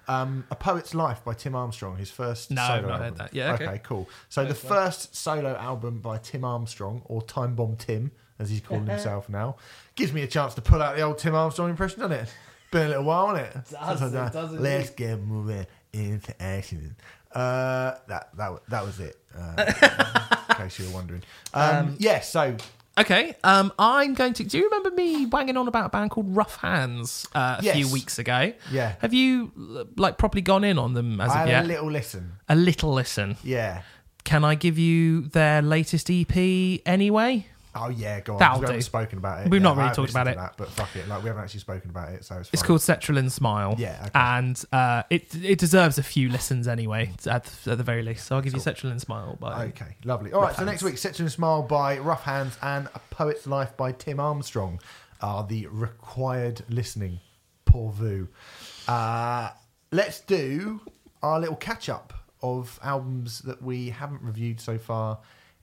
Uh. um, A Poet's Life by Tim Armstrong, his first No, solo I've not album. heard that. Yeah, okay. cool. So the first solo album by Tim Armstrong, or Time Bomb Tim, as he's calling himself now, gives me a chance to pull out the old Tim Armstrong impression, doesn't it? Been a little while, hasn't it? Does, it done- does Let's indeed. get moving into action. Uh, that that that was it. Uh, in case you were wondering. Um, Um, yeah. So Okay. Um, I'm going to. Do you remember me banging on about a band called Rough Hands uh, a Yes. few weeks ago? yeah, Have you like properly gone in on them as I of had yet? a little listen. a little listen. Yeah. Can I give you their latest EP anyway? Oh yeah, go on. That'll we haven't spoken about it. We've Yeah, not really I talked about it. that, but fuck it. Like we haven't actually spoken about it, so it's, It's fine. called Cetrulin Smile. Yeah, okay. And uh, it it deserves a few listens anyway, at, at the very least. So I'll give you Cetrulin Smile by. Okay, lovely. All right, Rough so next Hands. week, Citron Smile by Rough Hands and A Poet's Life by Tim Armstrong are the required listening. Pour vous. Uh, let's do our little catch up of albums that we haven't reviewed so far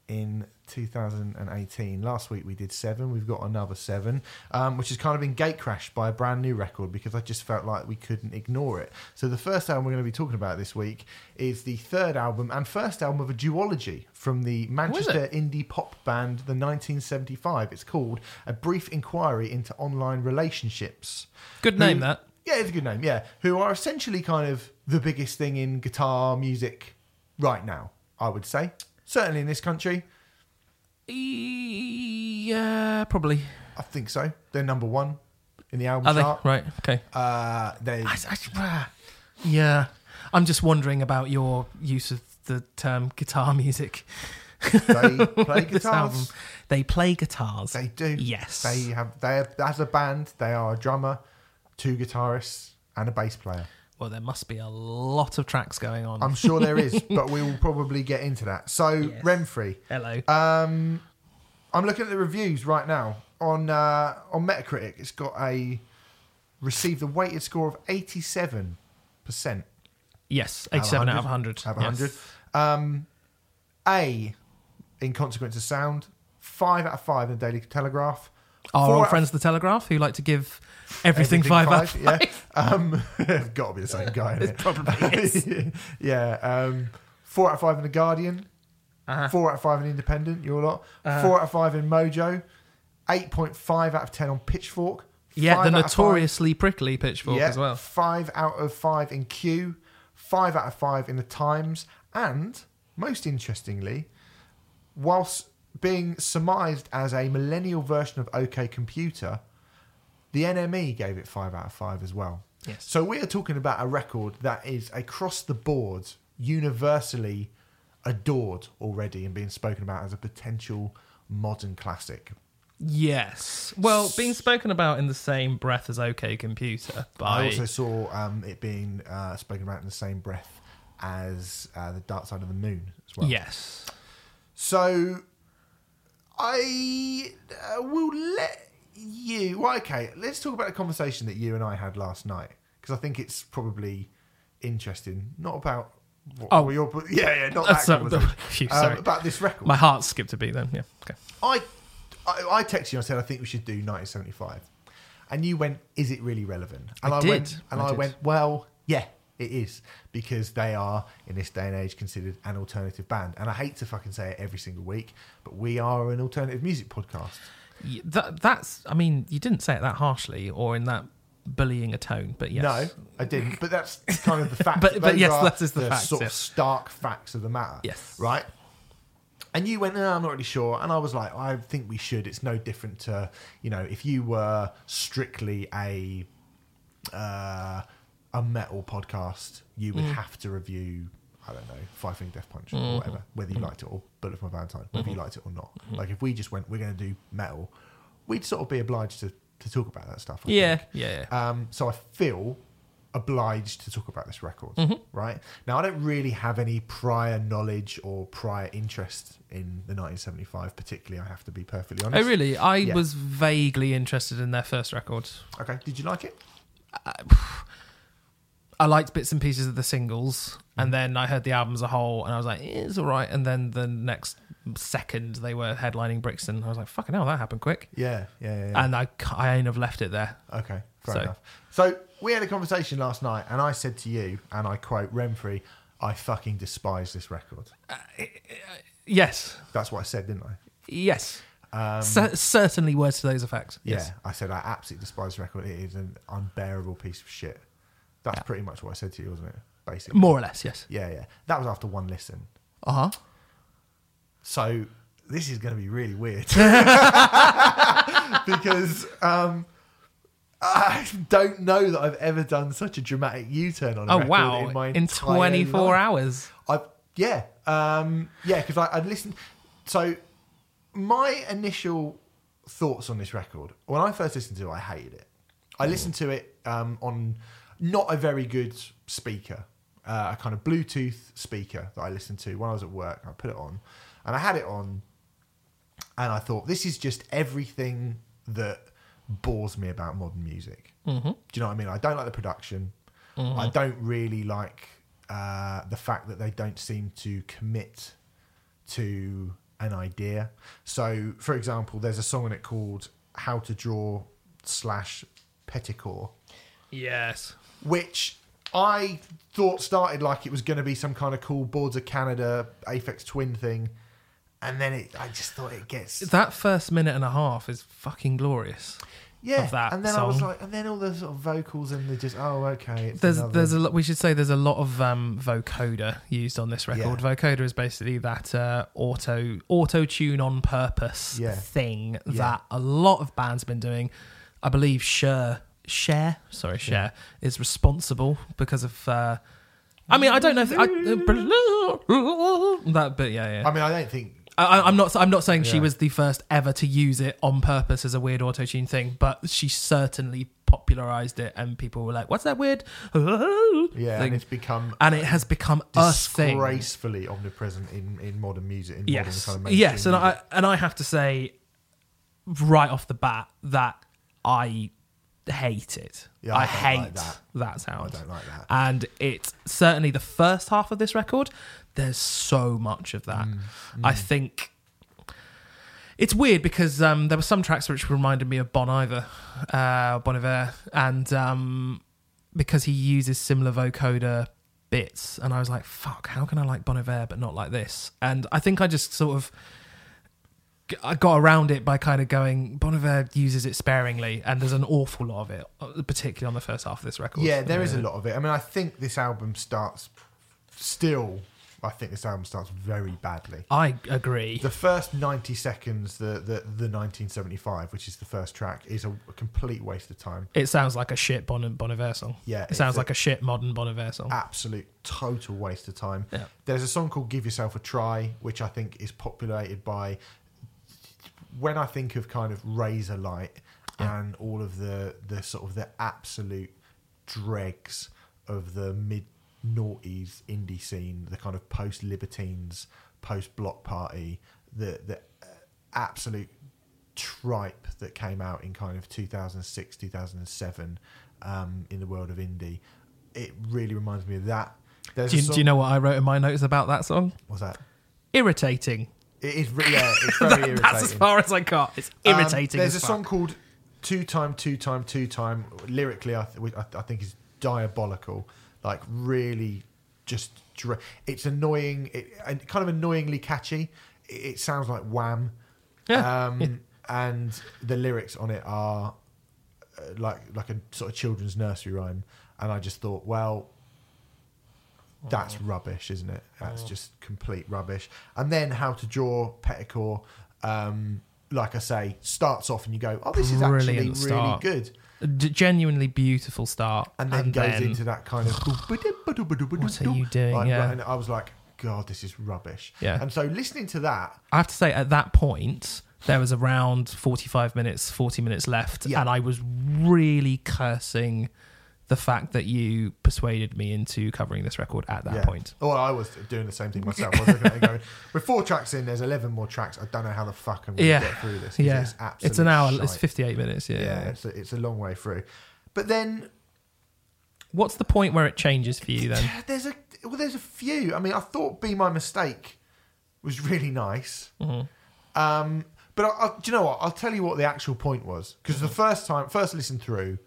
in 2018. Last week we did seven. We've got another seven, um, which has kind of been gate crashed by a brand new record because I just felt like we couldn't ignore it. So the first album we're going to be talking about this week is the third album and first album of a duology from the Manchester indie pop band the 1975. It's called A Brief Inquiry into Online Relationships. Good name Who- that. Yeah, it's a good name. Yeah, who are essentially kind of the biggest thing in guitar music right now. I would say, certainly in this country, Yeah, probably. I think so. They're number one in the album Are they chart. right? Okay. Uh, they I, I, ah, yeah, I'm just wondering about your use of the term guitar music. they play guitars. They play guitars. They do. Yes. They have. They have, as a band. They are a drummer, two guitarists, and a bass player. Well, there must be a lot of tracks going on. I'm sure there is, but we will probably get into that. So Yes. Remfry. Hello. Um, I'm looking at the reviews right now on uh, on Metacritic. It's got a received a weighted score of 87 percent yes, 87 out of 100. out of Yes. 100. Um, a in consequence of sound, five out of five in the Daily Telegraph. Our old of- friends, the Telegraph, who like to give everything, five, out of five. Yeah, um, got to be the same guy. It It probably is. yeah, um, four out of five in the Guardian. Uh-huh. Four out of five in Independent, your lot. Uh-huh. Four out of five in Mojo. 8.5 out of 10 on Pitchfork. Yeah, the five- notoriously prickly pitchfork yeah, as well. Five out of five in Q. Five out of five in the Times. And, most interestingly, whilst being surmised as a millennial version of OK Computer, the NME gave it five out of five as well. Yes. So we are talking about a record that is across the board universally adored already and being spoken about as a potential modern classic. Yes. Well, being spoken about in the same breath as OK Computer but I also saw um, it being uh, spoken about in the same breath as uh, the Dark Side of the Moon as well. Yes. So I uh, will let you. Well, okay, let's talk about a conversation that you and I had last night because I think it's probably interesting. Not about. What, Oh. your, yeah, yeah, not that so- conversation. Phew, Um, sorry. about this record. My heart skipped a beat then. Yeah. Okay. I, I, I texted you and said I think we should do 1975, and you went, "Is it really relevant?" And I went, did. and I I, went, "Well, yeah, it is because they are in this day and age considered an alternative band." And I hate to fucking say it every single week, but we are an alternative music podcast. That, that's. I mean, you didn't say it that harshly or in that bullying a tone, but yes. No, I didn't. But that's kind of the fact. But- but yes, that is the facts, sort yeah. of stark facts of the matter. Yes. Right. And you went, no, I'm not really sure. And I was like, I think we should. It's no different to, you know, if you were strictly a uh, a metal podcast, you Mm. would have to review, I don't know, Five Finger Death Punch Mm-hmm. or whatever, whether you liked it or Bullet for My Valentine, whether you liked it or not. Mm-hmm. Like if we just went, we're going to do metal, we'd sort of be obliged to, to talk about that stuff. I Yeah, think. yeah, yeah. Um, so I feel obliged to talk about this record, Mm-hmm. right? Now, I don't really have any prior knowledge or prior interest in the 1975, particularly, I have to be perfectly honest. Oh, really? I Yeah. was vaguely interested in their first record. Okay, did you like it? I liked bits and pieces of the singles, Mm. and then I heard the album as a whole, and I was like, eh, it's all right. And then the next second, they were headlining Brixton. I was like, fucking hell, that happened quick. Yeah, yeah, yeah. yeah. And I, I ain't have left it there. okay, fair So- enough. So we had a conversation last night, and I said to you, and I quote Remfry, I fucking despise this record. Yes, That's what I said, didn't I? yes. Um, Cer- certainly words to those effects. Yeah, Yes. I said I absolutely despise the record. It is an unbearable piece of shit. That's Yeah. pretty much what I said to you, wasn't it? Basically. More or less, yes. Yeah, yeah. That was after one listen. Uh huh. So this is going to be really weird because um, I don't know that I've ever done such a dramatic U-turn on a Oh, record wow. in my In 24 life. hours. I yeah um, yeah because I'd listened. So my initial thoughts on this record when I first listened to it, I hated it. I listened to it um, on not a very good speaker, uh, a kind of Bluetooth speaker that I listened to when I was at work. I put it on, and I had it on, and I thought this is just everything that bores me about modern music. Mm-hmm. Do you know what I mean? I don't like the production. I don't really like uh, the fact that they don't seem to commit to an idea. So, for example, there's a song in it called "How to Draw" slash Petticore, Yes. Which I thought started like it was going to be some kind of cool Boards of Canada Aphex Twin thing, and then it, I just thought it gets That first minute and a half is fucking glorious. yeah. of that and then I was song. like, and then all the sort of vocals and they just oh okay. It's There's another- there's a lot. We should say there's a lot of um, vocoder used on this record. Vocoder is basically that uh, auto auto tune on purpose Yeah. thing Yeah. that a lot of bands have been doing. I believe Cher, Cher, sorry, Cher is responsible because of. Uh, I mean, I don't know if I, that, but yeah, yeah. I mean, I don't think I, I'm not. I'm not saying she Yeah. was the first ever to use it on purpose as a weird auto tune thing, but she certainly popularized it, and people were like, "What's that weird?" yeah, and it's become And it has become a thing. disgracefully omnipresent in, in modern music. In Yes, modern kind of yes, and mainstream I and I have to say, right off the bat, that I hate it. Yeah, I I, hate like that. that. sound. I don't like that. And it's certainly the first half of this record. There's so much of that. Mm, I think it's weird because um, there were some tracks which reminded me of Bon Iver, uh, Bon Iver, and um, because he uses similar vocoder bits, and I was like, "Fuck, how can I like Bon Iver but not like this?" And I think I just sort of I got around it by kind of going Bon Iver uses it sparingly, and there's an awful lot of it, uh, particularly on the first half of this record. Yeah, there is a lot of it. I mean, I think this album starts still. I think this album starts very badly. I agree. The first 90 seconds, the, the, the 1975, which is the first track, is a, a complete waste of time. It sounds like a shit Bon, bon Iver song. Yeah, it sounds a- like a shit modern Bon Iver song. Absolute total waste of time. Yeah. There's a song called Give Yourself a Try, which I think is populated by. When I think of kind of Razorlight and all of the, the sort of the absolute dregs of the mid noughties indie scene, the kind of post Libertines, post Bloc Party, the the absolute tripe that came out in kind of 2006, 2007 um, in the world of indie. It really reminds me of that. Do you, do you know what I wrote in my notes about that song? What's that? Irritating. It is, re- yeah, it's very irritating. That's as far as I got. It's Um, irritating. there's a as song called Two Time, Two Time, Two Time. Lyrically, I, th- I, I think is diabolical. Like really, just dr- it's annoying. It and kind of annoyingly catchy. It, it sounds like Wham. Yeah. Um, and the lyrics on it are uh, like like a sort of children's nursery rhyme, and I just thought, well, that's rubbish, isn't it? That's just complete rubbish. And then how to draw Petrichor, um, like I say, starts off and you go, oh, this is actually Brilliant really start. good. A d- genuinely beautiful start, And then goes then- into that kind of. What are you doing? Like, Yeah. And I was like, God, this is rubbish. Yeah. And so listening to that, I have to say, at that point, there was around 45 minutes, 40 minutes left, Yeah. and I was really cursing the fact that you persuaded me into covering this record at that yeah. point. Well, I was doing the same thing myself. I was looking at it going, with four tracks in, there's 11 more tracks. I don't know how the fuck I'm going to Yeah. get through this. Yeah, It's, it's, an hour, shite. it's 58 minutes. Yeah. Yeah, it's, a, it's a long way through. But then What's the point where it changes for you then? there's a well, there's a few. I mean, I thought "Be My Mistake" was really nice. Mm-hmm. Um, but I, I, do you know what? I'll tell you what the actual point was because the Mm-hmm. first time, first listen through,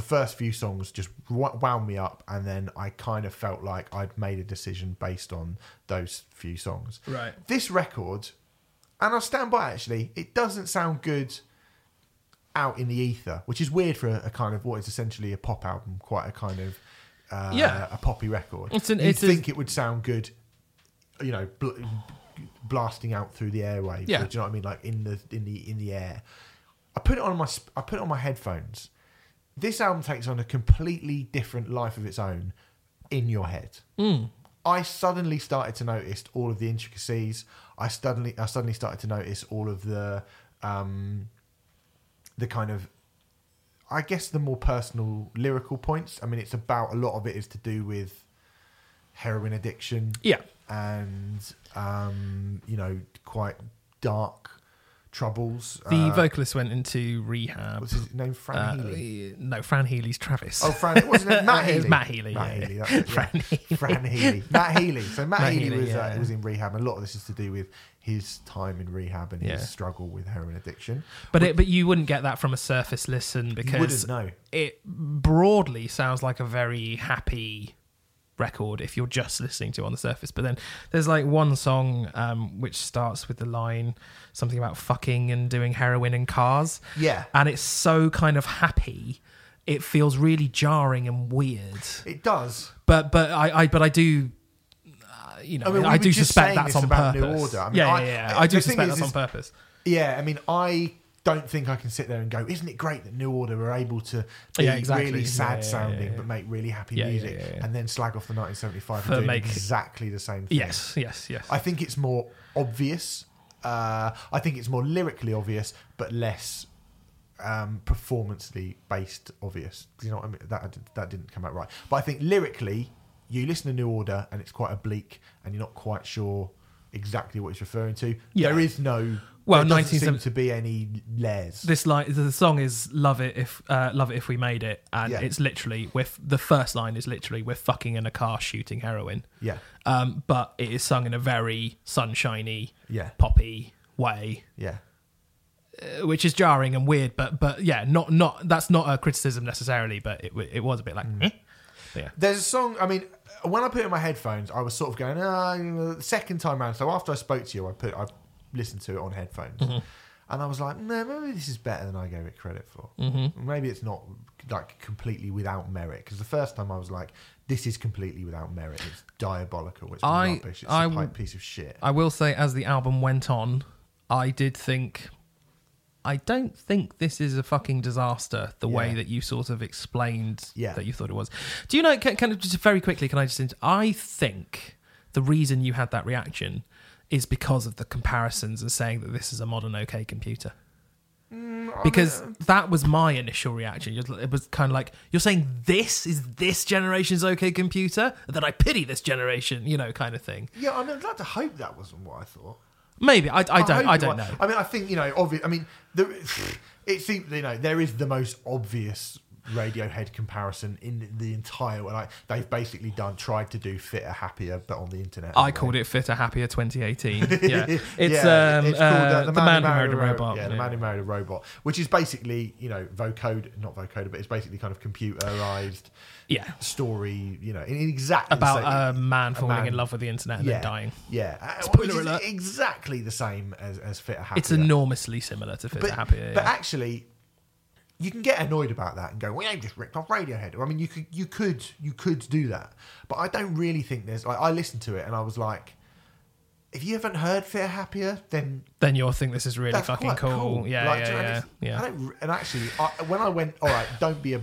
the first few songs just wound me up, and then I kind of felt like I'd made a decision based on those few songs. Right. This record, and I'll stand by. Actually, it doesn't sound good out in the ether, which is weird for a, a kind of what is essentially a pop album, quite a kind of uh, Yeah. a poppy record. It's an- You'd it's a- think it would sound good, you know, bl- blasting out through the airwaves. Yeah. do you know what I mean? Like in the in the in the air. I put it on my I put it on my headphones. This album takes on a completely different life of its own in your head. I suddenly started to notice all of the intricacies. I suddenly I suddenly started to notice all of the um, the kind of I guess the more personal lyrical points. I mean, it's about a lot of it is to do with heroin addiction Yeah. and um, you know quite dark troubles. The Uh, vocalist went into rehab. what's his name? Fran Uh, Healy. no, Fran Healy's Travis. Oh, Fran. What's his name? Matt Healy. Matt Healy, Matt Healy. yeah. It, yeah. Fran Healy. Fran Healy. Matt Healy. So Matt, Matt Healy, Healy, was yeah. uh, was in rehab, a lot of this is to do with his time in rehab and his struggle with heroin addiction. But it, but you wouldn't get that from a surface listen because wouldn't know. it broadly sounds like a very happy record if you're just listening to on the surface. But then there's like one song um, which starts with the line something about fucking and doing heroin and cars, Yeah, and it's so kind of happy. It feels really jarring and weird. it does. But but I, I but I do. Uh, you know, I I, mean, we were do suspect that's on New purpose. Order. I mean, yeah, I- yeah, yeah. I do suspect is- that's on purpose. Yeah, I mean, I don't think I can sit there and go, "Isn't it great that New Order were able to be Yeah, exactly. really sad yeah, sounding yeah, but make really happy music, and then slag off the 1975 For and doing make- exactly the same thing"? Yes, yes, yes. I think it's more obvious. Uh, I think it's more lyrically obvious, but less um, performancely based obvious. Do you know what I mean? That that didn't come out right. But I think lyrically, you listen to New Order and it's quite oblique, and you're not quite sure exactly what it's referring to. Yeah. There is no. Well, there doesn't seem to be any layers. this line the song is love it if uh, love it if we made it and Yeah. it's literally with the first line is literally we're fucking in a car shooting heroin yeah, um, but it is sung in a very sunshiny yeah, poppy way yeah. uh, which is jarring and weird but but yeah not not that's not a criticism necessarily but it, w- it was a bit like Mm. eh? But yeah There's a song. I mean, when I put in my headphones, I was sort of going, ah, you know, the second time round. So after I spoke to you, I put I listened to it on headphones, Mm-hmm. and I was like, no, maybe this is better than I gave it credit for. Mm-hmm. Maybe it's not like completely without merit. Because the first time I was like, this is completely without merit. It's diabolical. It's I- rubbish. It's I a piece of shit. I will say, as the album went on, I did think, I don't think this is a fucking disaster. The way that you sort of explained Yeah. that you thought it was. Do you know? Can, can I just very quickly? Can I just? int- I think the reason you had that reaction is because of the comparisons and saying that this is a modern OK computer. Mm, because uh, that was my initial reaction. It was kind of like you're saying this is this generation's OK computer that I pity this generation, you know, kind of thing. yeah, I mean, I'd like to hope that wasn't what I thought. Maybe I, I don't hope I don't know. I mean, I think you know, obvious. I mean, there, it seems you know there is the most obvious Radiohead comparison in the entire. Like they've basically done tried to do fitter, happier, but on the internet. I called it Fitter Happier 2018. Yeah, it's Yeah, um it's called, uh, the, man, who married a Ro- robot. Yeah, the man who married a robot, which is basically you know vocode, not vocoder, but it's basically kind of computerized yeah, story. You know, in, exactly the about same- a man falling man- in love with the internet and yeah, then dying. Yeah, uh, Spoiler which is alert. exactly the same as as fitter, happier. It's enormously similar to Fitter but, Happier. but yeah. actually, you can get annoyed about that and go, "Well, you just ripped off Radiohead." I mean, you could, you could, you could do that, but I don't really think there's. Like, I listened to it and I was like, if you haven't heard Fear Happier, then Then you'll think this is really fucking quite cool. Yeah, Like, yeah, yeah, yeah. I don't, and actually, I, when I went, all right, don't be a,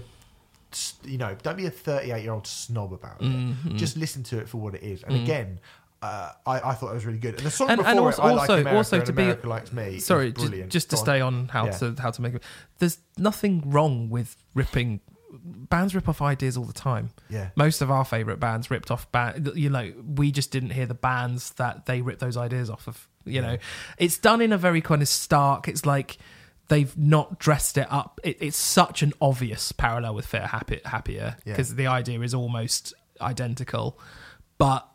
you know, don't be a 38 year old snob about it. Mm-hmm. Just listen to it for what it is. And again, uh, I, I thought it was really good. And the song And- before and also- it, I like also- America also to be- America likes me. Sorry, brilliant. just to Go stay on how Yeah. to how to make it. There's nothing wrong with ripping. Bands rip off ideas all the time. Yeah. Most of our favorite bands ripped off band. You know, we just didn't hear the bands that they ripped those ideas off of. You know, it's done in a very kind of stark. It's like they've not dressed it up. It, it's such an obvious parallel with Fair Happy, Happier Yeah. because the idea is almost identical, but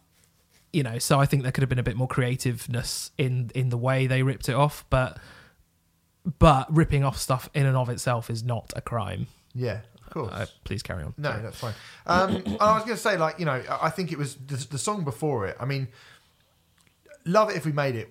you know, so I think there could have been a bit more creativeness in in the way they ripped it off, but but ripping off stuff in and of itself is not a crime. Yeah, of course. Uh, please carry on. No, Sorry. that's fine. Um, I was going to say, like, you know, I think it was the, the song before it. I mean, love it if we made it.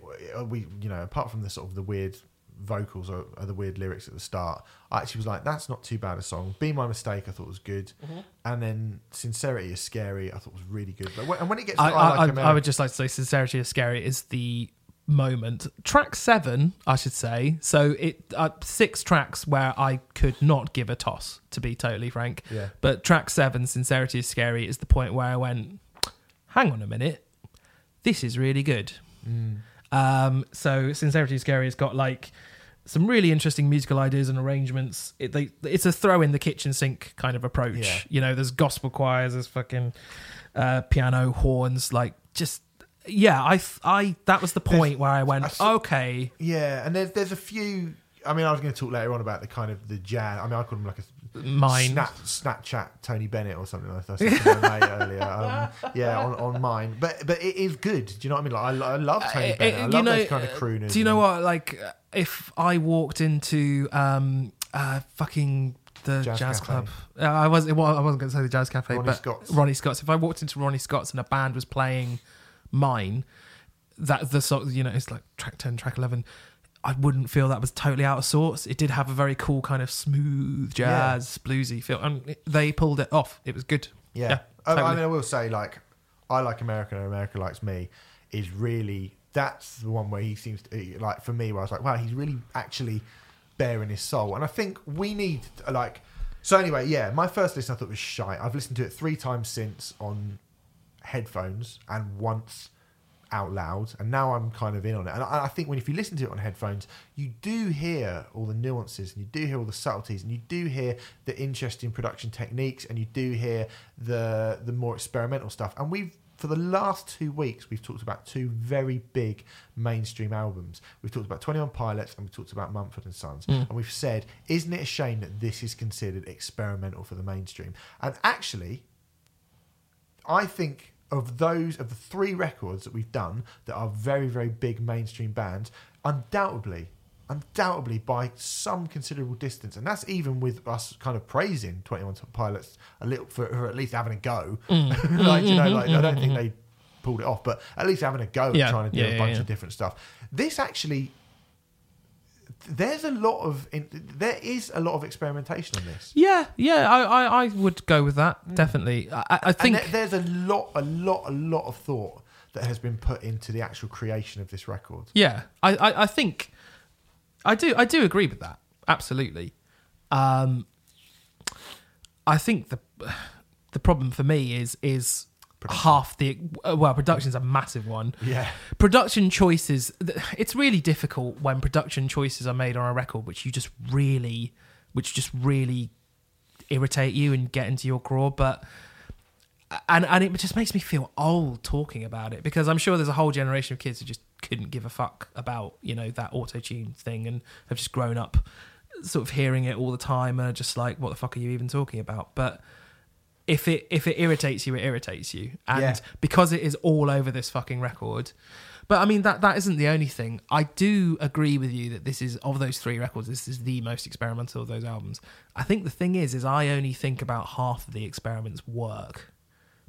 We, you know, apart from the sort of the weird vocals or, or the weird lyrics at the start, I actually was like, that's not too bad a song. Be my mistake, I thought was good, Mm-hmm. and then sincerity is scary. I thought was really good. But when, and when it gets, to I, I, I, like I, America, I would just like to say sincerity is scary is the moment track seven i should say so it uh, six tracks where i could not give a toss to be totally frank Yeah. but track seven sincerity is scary is the point where i went hang on a minute this is really good Mm. um so sincerity is scary has got like some really interesting musical ideas and arrangements. It, they, it's a throw in the kitchen sink kind of approach. Yeah. You know, there's gospel choirs, there's fucking uh, piano, horns, like just yeah. I I that was the point where I went I okay. yeah, and there's there's a few. I mean, I was going to talk later on about the kind of the jazz. I mean, I call them like a Mine. Snap, Snapchat Tony Bennett or something like that. I said to my mate earlier. Um, yeah, on, on mine. But but it is good. Do you know what I mean? Like, I, I love Tony Uh, Bennett. I uh, love those kind of crooners. Do you know what? Like, uh, if I walked into um, uh, fucking the Jazz jazz, club, uh, I was well, I wasn't going to say the jazz cafe, Ronnie but Scott's. Ronnie Scott's. If I walked into Ronnie Scott's and a band was playing mine, that the sort, you know, it's like track ten, track eleven. I wouldn't feel that was totally out of sorts. It did have a very cool kind of smooth jazz, bluesy feel, and they pulled it off. It was good. Yeah. Oh, I mean, I will say, like, I like America and America likes me is really, that's the one where he seems to, like, for me, where I was like, wow, he's really actually bearing his soul. And I think we need, like, so anyway, yeah, my first listen I thought was shy I've listened to it three times since on headphones and once out loud and now i'm kind of in on it. And I, I think when if you listen to it on headphones you do hear all the nuances and you do hear all the subtleties and you do hear the interesting production techniques and you do hear the the more experimental stuff. And we've for the last two weeks we've talked about two very big mainstream albums. We've talked about 21 pilots and we've talked about mumford and sons. Hmm. And we've said isn't it a shame that this is considered experimental for the mainstream? And actually I think of those of the three records that we've done that are very very big mainstream bands, undoubtedly, undoubtedly by some considerable distance, and that's even with us kind of praising Twenty One Pilots a little for, for at least having a go. Mm. like you know, like I don't think they pulled it off, but at least having a go Yeah, at trying to do yeah, a bunch yeah. of different stuff. This actually. There's a lot of in, there is a lot of experimentation on this. Yeah, yeah, I, I, I would go with that definitely. I, I think there- there's a lot, a lot, a lot of thought that has been put into the actual creation of this record. Yeah, I, I, I think I do I do agree with that absolutely. Um, I think the the problem for me is is half the uh, well production's a massive one. Yeah, Production choices it's really difficult when production choices are made on a record which you just really which just really irritate you and get into your craw but and and it just makes me feel old talking about it because I'm sure there's a whole generation of kids who just couldn't give a fuck about you know that auto tune thing and have just grown up sort of hearing it all the time and are just like what the fuck are you even talking about? But if it if it irritates you it irritates you and Yeah. because it is all over this fucking record but I mean that that isn't the only thing. I do agree with you that this is of those three records, this is the most experimental of those albums. I think the thing is, is I only think about half of the experiments work.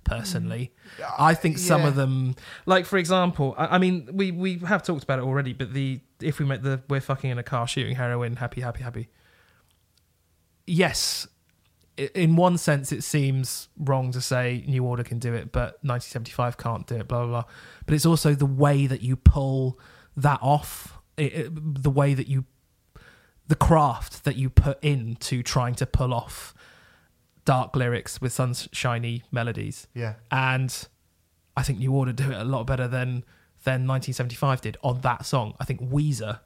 Personally, mm. I think some yeah. of them, like for example, I, I mean, we we have talked about it already, but the if we make the we're fucking in a car shooting heroin, happy, happy, happy. yes, in one sense, it seems wrong to say New Order can do it, but 1975 can't do it. Blah blah blah. But it's also the way that you pull that off, it, it- the way that you, the craft that you put into trying to pull off dark lyrics with sunshiny melodies Yeah. and I think New Order do it a lot better than than 1975 did on that song. I think Weezer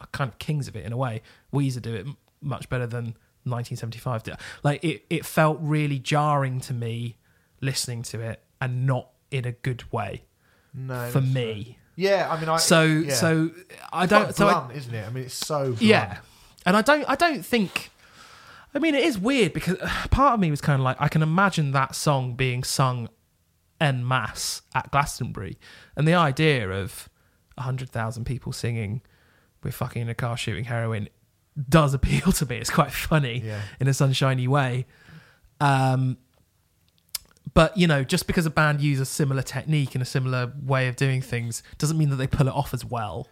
are kind of kings of it in a way. Weezer do it m- much better than 1975. Like it, it felt really jarring to me listening to it and not in a good way No. for me. fair. Yeah, I mean, I. So yeah. so I It's don't so I, isn't it? I mean, it's so. Blunt. yeah, and I don't. I don't think. I mean, it is weird because part of me was kind of like, I can imagine that song being sung en masse at Glastonbury, and the idea of hundred thousand people singing "We're fucking in a car shooting heroin" does appeal to me. It's quite funny Yeah. in a sunshiny way. Um, but you know, just because a band uses a similar technique and a similar way of doing things doesn't mean that they pull it off as well.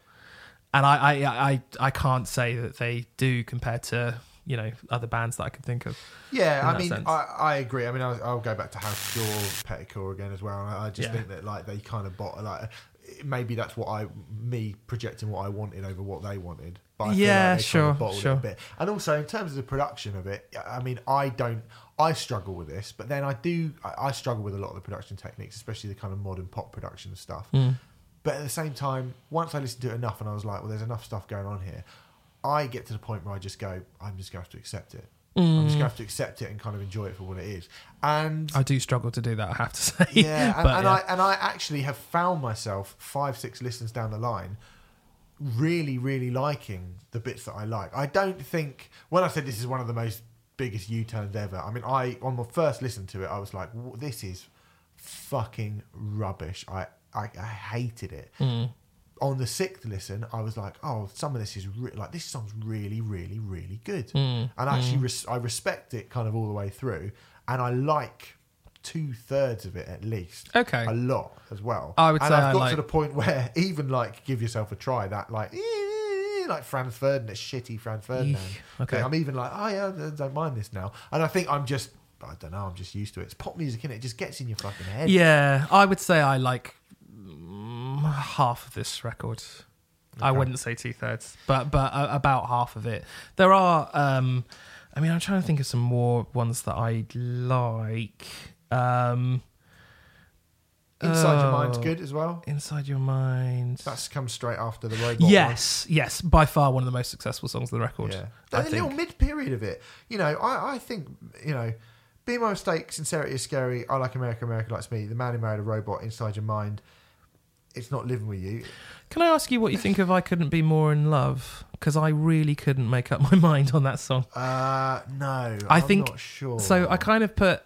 And I, I, I, I can't say that they do compared to you know other bands that I could think of. Yeah, I mean. I, I agree. I mean, I'll, I'll go back to House Door Petticore again as well. I, I just Yeah. think that like they kind of bought like maybe that's what I me projecting what I wanted over what they wanted. But I Yeah, like sure, kind of sure. bit. And also in terms of the production of it, I mean, I don't. I struggle with this, but then I do. I, I struggle with a lot of the production techniques, especially the kind of modern pop production stuff. Mm. But at the same time, once I listened to it enough, and I was like, "Well, there's enough stuff going on here," I get to the point where I just go, "I'm just going to have to accept it. I'm Mm. just going to have to accept it and kind of enjoy it for what it is." And I do struggle to do that. I have to say. yeah, and, But, and yeah. I and I actually have found myself five, six listens down the line, really, really liking the bits that I like. I don't think when I said this is one of the most biggest U-turns ever. I mean, I on my first listen to it, I was like, "This is fucking rubbish." I I, I hated it. Mm. On the sixth listen, I was like, "Oh, some of this is re- like this song's really, really, really good," Mm. and actually res- I respect it kind of all the way through, and I like two thirds of it at least Okay. a lot as well. I would and say I've I got like- to the point where even like give yourself a try that like eh, like Franz Ferdinand, shitty Franz Ferdinand. Okay. I'm even like, oh yeah, I don't mind this now. And I think I'm just, I don't know, I'm just used to it. It's pop music, and it? it just gets in your fucking head. Yeah, I would say I like mm, half of this record. I wouldn't say two thirds, but but uh, about half of it. There are. um I mean, I'm trying to think of some more ones that I like. Um Inside Your Mind's oh, good as well. Inside your mind. That's come straight after the robot. one. yes, yes, by far one of the most successful songs of the record. Yeah, I the little think. mid period of it. You know, I, I think you know, be my mistake. Sincerity is scary. I like America. America likes me. The man who married a robot. Inside your mind. It's not living with you. Can I ask you what you think of "I Couldn't Be More in Love"? Because I really couldn't make up my mind on that song. Uh no. I I'm think- not sure. So I kind of put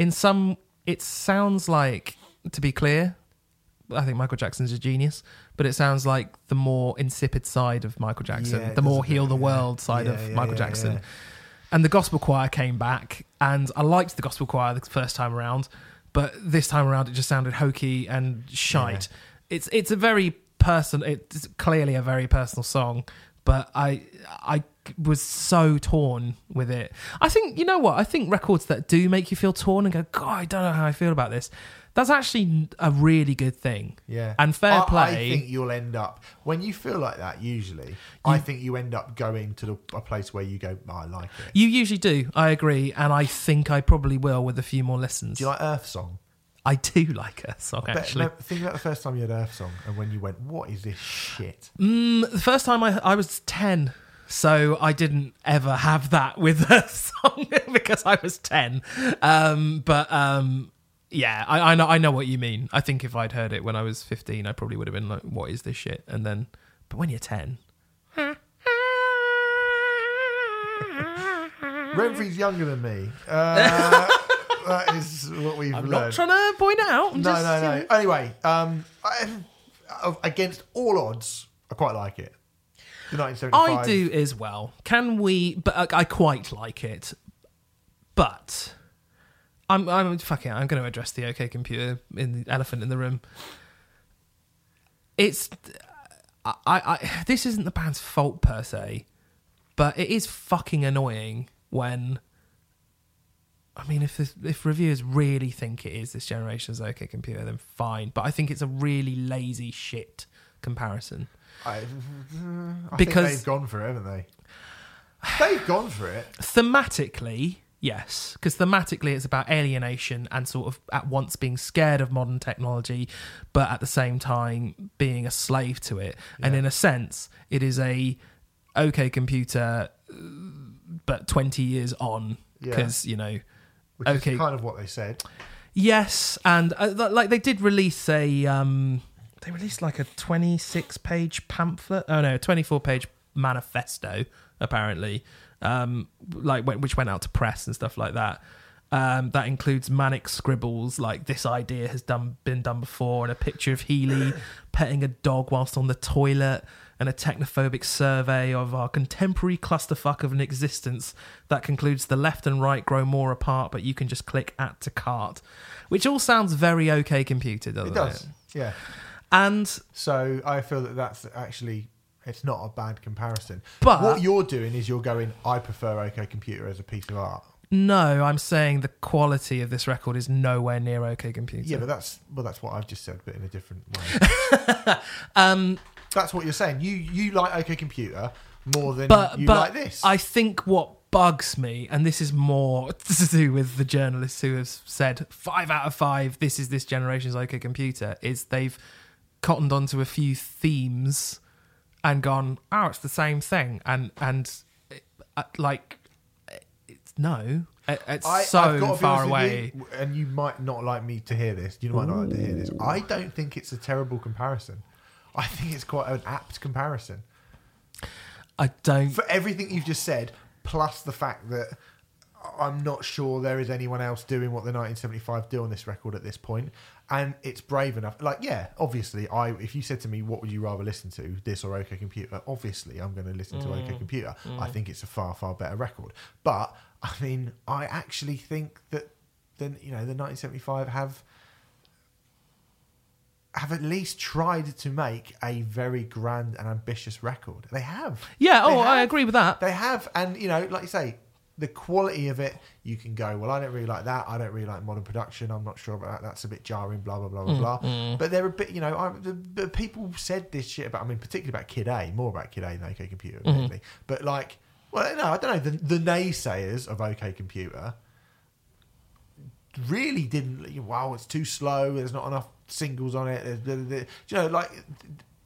in some. It sounds like, to be clear, I think Michael Jackson's a genius, but it sounds like the more insipid side of Michael Jackson, Yeah, the more does a bit, heal the yeah. world side Yeah, of yeah, Michael yeah, Jackson. yeah. And the gospel choir came back, and I liked the gospel choir the first time around, but this time around it just sounded hokey and shite. It's it's a very person. It's clearly a very personal song, but I I was so torn with it. I think you know what? I think records that do make you feel torn and go, God, I don't know how I feel about this. That's actually a really good thing. Yeah. And fair I, play. I think you'll end up when you feel like that. Usually, I think you end up going to the, a place where you go, oh, I like it. You usually do. I agree, and I think I probably will with a few more listens. Do you like Earth Song? I do like Earth song Bet- actually. no, think about the first time you heard Earth Song and when you went, "What is this shit?" Mm, the first time I I was ten, so I didn't ever have that with a song because I was ten. Um, but um, yeah, I, I know I know what you mean. I think if I'd heard it when I was fifteen, I probably would have been like, "What is this shit?" And then, but when you're ten, Remfry's younger than me. Uh, that is what we've I'm not trying to point out. I'm no, just, no, no. Anyway, um, I, against all odds, I quite like it. The 1975. I do as well. Can we? But I, I quite like it. But I'm I'm fucking. I'm going to address the OK Computer in the elephant in the room. It's I, I I this isn't the band's fault per se, but it is fucking annoying when I mean, if this, if reviewers really think it is this generation's OK computer, then fine. But I think it's a really lazy shit comparison. I, I Because- think they've gone for it, haven't they? They've gone for it. Thematically, yes, because thematically it's about alienation and sort of at once being scared of modern technology, but at the same time being a slave to it. And in a sense, it is a OK computer, but twenty years on, Yeah. because you know. Which Okay. is kind of what they said. Yes, and uh, like they did release a um they released like a 26 page pamphlet. Oh no, a 24 page manifesto apparently. Um like which went out to press and stuff like that. Um, that includes manic scribbles like this idea has done been done before, and a picture of Healy petting a dog whilst on the toilet, and a technophobic survey of our contemporary clusterfuck of an existence that concludes the left and right grow more apart, but you can just click add to cart, which all sounds very OK Computer, doesn't It does. Yeah. And So I feel that that's actually it's not a bad comparison. But- what you're doing is you're going. I prefer OK Computer as a piece of art. no, I'm saying the quality of this record is nowhere near OK Computer. Yeah, but that's well, that's what I've just said, but in a different way. um, that's what you're saying. You you like OK Computer more than but you but like this. I think what bugs me, and this is more to do with the journalists who have said five out of five, this is this generation's OK computer, is they've cottoned onto a few themes and gone, oh, it's the same thing, and and uh, like it's no, it- it's I, so I've got far away. you, and you might not like me to hear this. You might not like to hear this. I don't think it's a terrible comparison. I think it's quite an apt comparison I don't. for everything you've just said, plus the fact that I'm not sure there is anyone else doing what the 1975 do on this record at this point, and it's brave enough. Like, yeah, obviously, I if you said to me, "What would you rather listen to, this or OK Computer?" Obviously, I'm going to listen to Mm. OK Computer. I think it's a far far better record. But I mean, I actually think that then you know the 1975 have have at least tried to make a very grand and ambitious record. They have. Yeah, They oh, I agree with that. They have, and you know, like you say, the quality of it, you can go, well, I don't really like that. I don't really like modern production. I'm not sure about that. That's a bit jarring. Blah blah blah Mm, blah blah. But they're a bit, you know, I, the, the people said this shit about. I mean, particularly about Kid A, more about Kid A than OK Computer, Mm-hmm. But like, well, no, I don't know. The, the naysayers of OK Computer really didn't. Wow, it's too slow. There's not enough singles on it. there's- you know, like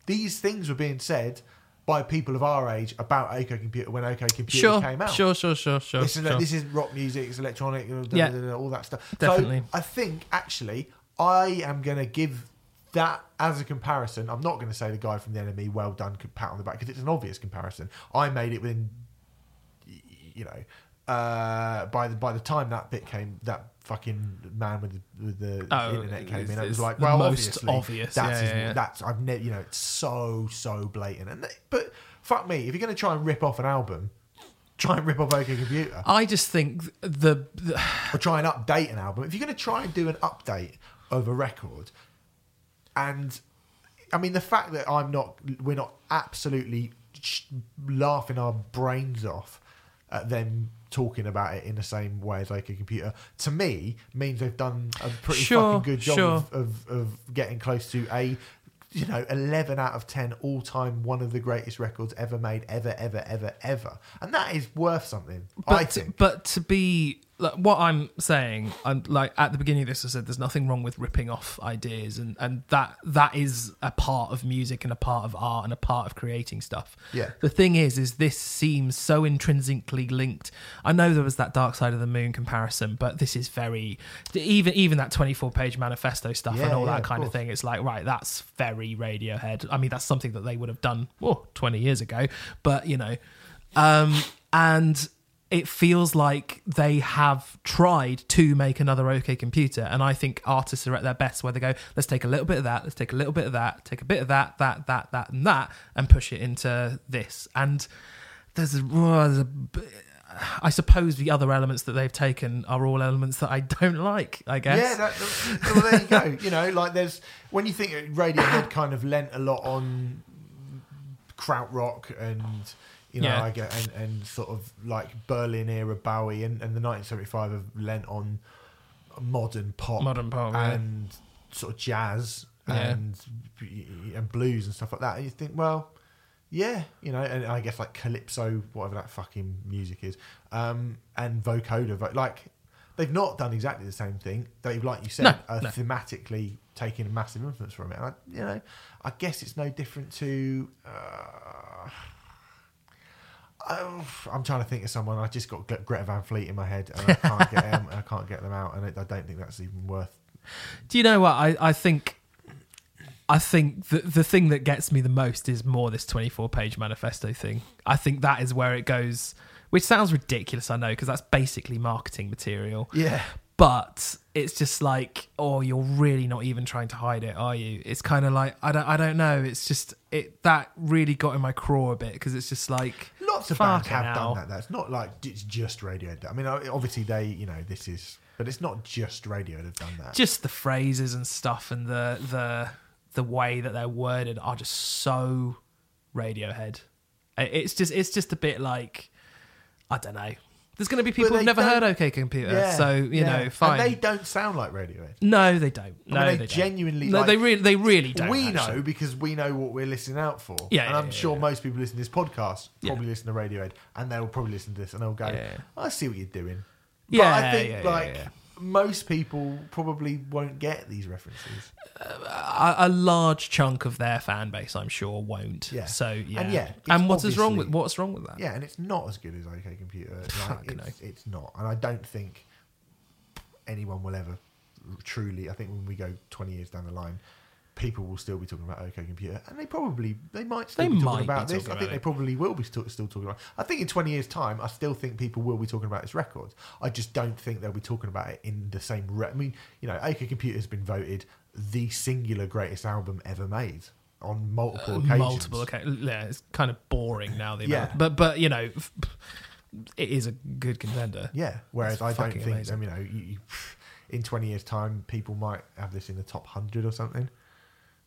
these things were being said by people of our age about OK Computer when OK Computer Sure, came out. sure, sure, sure, sure. This is sure. this is rock music. It's electronic. da, da, Yeah. da, da, all that stuff. Definitely. So I think actually I am going to give that as a comparison. I'm not going to say the guy from the NME, well done, pat on the back because it's an obvious comparison. I made it within, you know, uh, by the by the time that bit came, that fucking man with the, with the Oh, internet came in. It was like, well, most obviously, obvious. That's Yeah, his- yeah, yeah. that's I've never, you know, it's so so blatant. And but fuck me, if you're going to try and rip off an album, try and rip off OK Computer I just think the, the or try and update an album. If you're going to try and do an update of a record, and I mean the fact that I'm not, we're not absolutely sh- laughing our brains off at them talking about it in the same way as like a computer to me means they've done a pretty Sure, fucking good job sure. of, of, of getting close to a you know 11 out of 10 all time one of the greatest records ever made ever ever ever ever and that is worth something but i think but to be like, what I'm saying, I'm like at the beginning of this, I said there's nothing wrong with ripping off ideas, and and that that is a part of music and a part of art and a part of creating stuff. Yeah. The thing is, is this seems so intrinsically linked. I know there was that Dark Side of the Moon comparison, but this is very even even that 24 page manifesto stuff and all yeah, that kind of course. thing. It's like right, that's very Radiohead. I mean, that's something that they would have done oh, 20 years ago, but you know, um, and it feels like they have tried to make another OK computer. And I think artists are at their best where they go, let's take a little bit of that, let's take a little bit of that, take a bit of that, that, that, that, and that, and push it into this. And there's a, oh, there's a I suppose the other elements that they've taken are all elements that I don't like, I guess. Yeah, that, that- well, there you go. You know, like there's when you think Radiohead kind of lent a lot on krautrock and You know, Yeah. I get and, and sort of like Berlin era Bowie and, and the 1975 have lent on modern pop, Modern pop, yeah. and sort of jazz Yeah. and and blues and stuff like that. And you think, well, yeah, you know, and I guess like calypso, whatever that fucking music is, um, and vocoder, like they've not done exactly the same thing. They've, like you said, No, are no. thematically taking a massive influence from it. And I, you know, I guess it's no different to. Uh, oh, I'm trying to think of someone. I just got Gre- Greta Van Fleet in my head, and I can't get them. I can't get them out, and I I don't think that's even worth. Do you know what I, I think? I think the the thing that gets me the most is more this twenty four page manifesto thing. I think that is where it goes, which sounds ridiculous, I know, because that's basically marketing material. Yeah, But it's just like, oh, you're really not even trying to hide it, are you? It's kind of like I don't I don't know. It's just it that really got in my craw a bit because it's just like lots of bands have hell. done that. That's not like it's just Radiohead. I mean, obviously they, you know, this is, but it's not just Radiohead have done that. just the phrases and stuff and the the the way that they're worded are just so Radiohead. It- It's just it's just a bit like I don't know. There's going to be people who've never heard OK Computer, Yeah, so you yeah. know, fine. And they don't sound like Radiohead. no, they don't. No, I mean, they, they don't. genuinely, No, like- they really, they really don't. we actually. know because we know what we're listening out for. Yeah, and yeah, I'm yeah, sure yeah. most people listening to this podcast probably listen to Radiohead, and they'll probably listen to this and they'll go, Yeah. "I see what you're doing." Yeah, but I think yeah, yeah, like yeah. Most people probably won't get these references. a, a large chunk of their fan base, I'm sure, won't. Yeah. So yeah, And yeah, and what's wrong with what's wrong with that? Yeah, and it's not as good as OK Computer. Like, no. it's, it's not, and I don't think anyone will ever truly. I think when we go 20 years down the line, people will still be talking about OK Computer, and they probably they might still They be talking be about this. talking I think they it. probably will be still, still talking about. I think in 20 years' time, I still think people will be talking about this record. I just don't think they'll be talking about it in the same. Re- I mean, you know, OK Computer has been voted the singular greatest album ever made on multiple occasions. Uh, multiple occasions. Yeah, it's kind of boring now. The amount, Yeah. but but you know, it is a good contender. Yeah. Whereas It's I don't think, amazing. um, you know, you, you, in 20 years' time, people might have this in the top 100 or something.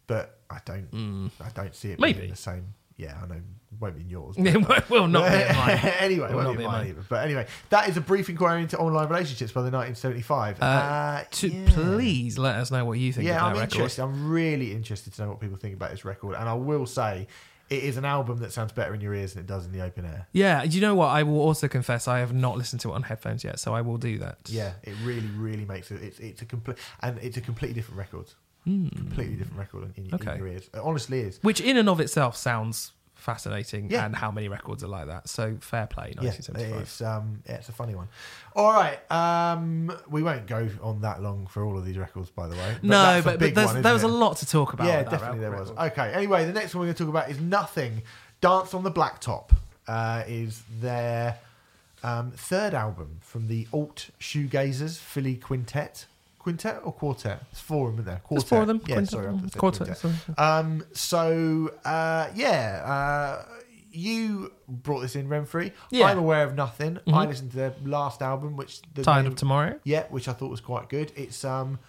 But I don't, I don't see it being Mm. Maybe. the same. Yeah, I know. it Won't be in yours. It but- will not be in mine. anyway, won't not be be in in mine either. But anyway, that is a brief inquiry into online relationships by the 1975. Uh, Uh, to yeah. please let us know what you think Yeah, of I'm record. interested. I'm really interested to know what people think about this record. And I will say, it is an album that sounds better in your ears than it does in the open air. Yeah, you know what? I will also confess I have not listened to it on headphones yet, so I will do that. Yeah, it really, really makes it. It's it's a complete and it's a completely different record. Hmm. Completely different record in, in, Okay. in your ears. It honestly is. Which in and of itself sounds fascinating, Yeah. and how many records are like that. So fair play, Yeah, it's um, yeah, it's a funny one. All right, um, we won't go on that long for all of these records, by the way. But no, but, but there's, one, there was a lot to talk about. Yeah, definitely there was. Okay, anyway, the next one we're going to talk about is Nothing. Dance on the Blacktop uh, is their um, third album from the Alt Shoegazers Philly Quintet. Quintet or quartet? It's four of them, there? Quartet. There's four of them. Yeah, Quintet. sorry, I said Quartet, sorry. Um, so uh, yeah, uh, you brought this in, Remfry. Yeah. I'm aware of nothing. I Mhm. listened to their last album, which the Tired name- of Tomorrow. yeah, which I thought was quite good. It's um,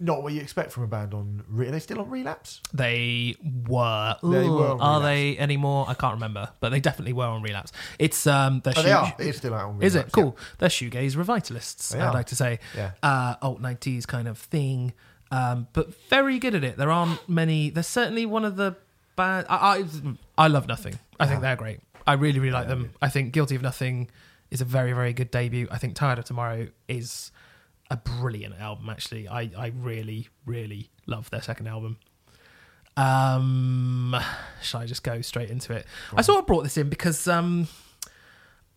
not what you expect from a band on. Re- are they still on Relapse? They were. They were on Are they anymore? I can't remember, but they definitely were on relapse. It's um, the Oh, they are. It is still out on Relapse. Is it cool? They're shoegaze revitalists. They I'd are. like to say, Yeah. uh, alt nineties kind of thing, um, but very good at it. There aren't many. They're certainly one of the band. I I, I love Nothing. I think they're great. I really really like them. I think Guilty of Nothing is a very very good debut. I think Tired of Tomorrow is a brilliant album. Actually, I I really really love their second album. Um, shall I just go straight into it? I sort of brought this in because um,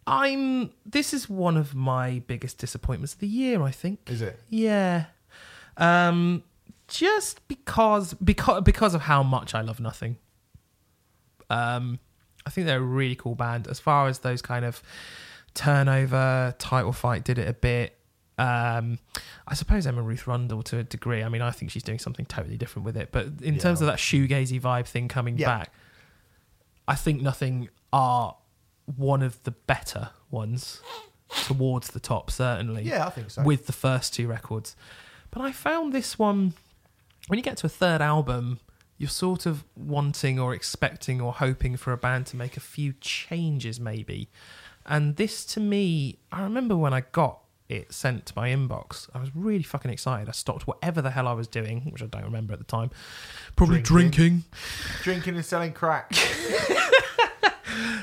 I'm. This is one of my biggest disappointments of the year. I think. Is it? Yeah. Um, just because because because of how much I love Nothing. Um, I think they're a really cool band. As far as those kind of turnover title fight did it a bit. Um, I suppose Emma Ruth Rundle to a degree. I mean, I think she's doing something totally different with it. But in Yeah. terms of that shoegazy vibe thing coming Yeah. back, I think Nothing are one of the better ones towards the top, certainly Yeah, I think so. with the first two records. But I found this one when you get to a third album, you're sort of wanting or expecting or hoping for a band to make a few changes, maybe. And this, to me, I remember when I got it sent to my inbox, I was really fucking excited. I stopped whatever the hell I was doing, which I don't remember at the time. Probably Drinking. drinking. Drinking and selling crack,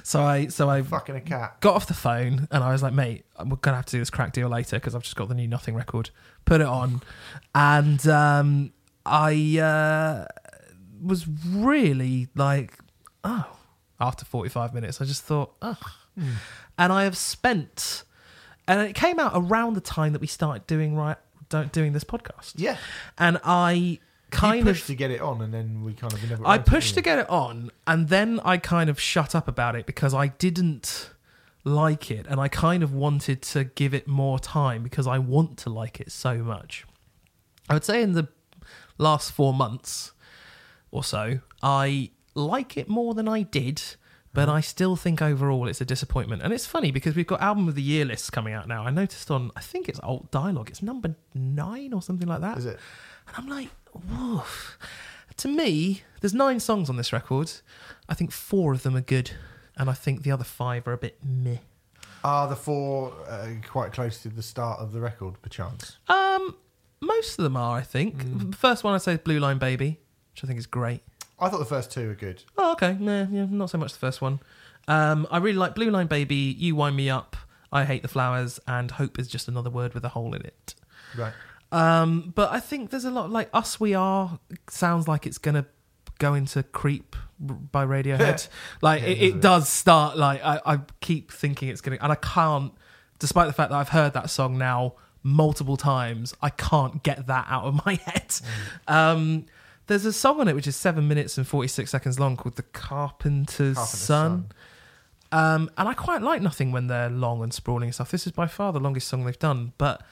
So I, so I fucking a cat. got off the phone and I was like, mate, we're gonna have to do this crack deal later because I've just got the new Nothing record. Put it on, and um, I uh, was really like, oh. After forty five minutes, I just thought, oh. And I have spent, and it came out around the time that we started doing right, don't doing this podcast. Yeah, And I you kind pushed of to get it on, and then we kind of never. I pushed to get it on, and then I kind of shut up about it because I didn't like it, and I kind of wanted to give it more time because I want to like it so much. I would say in the last four months or so, I like it more than I did, but I still think overall it's a disappointment. And it's funny because we've got album of the year lists coming out now. I noticed on, I think it's Alt Dialogue, it's number nine or something like that. Is it? And I'm like, woof. To me, there's nine songs on this record. I think four of them are good, and I think the other five are a bit meh. Are the four uh, quite close to the start of the record, perchance? Um, most of them are, I think. The first one I say is Blue Line Baby, which I think is great. I thought the first two were good. Oh, okay. Nah, yeah, not so much the first one. Um, I really like Blue Line Baby, You Wind Me Up, I Hate the Flowers, and Hope is just another word with a hole in it. Right. Um, but I think there's a lot like Us We Are sounds like it's gonna go into Creep by Radiohead. like Yeah, it, it? does start like I, I keep thinking it's gonna and I can't despite the fact that I've heard that song now multiple times, I can't get that out of my head. Mm. Um there's a song on it which is seven minutes and forty six seconds long called The Carpenter's, Carpenter's Son. Son. Um, and I quite like nothing when they're long and sprawling and stuff. This is by far the longest song they've done, but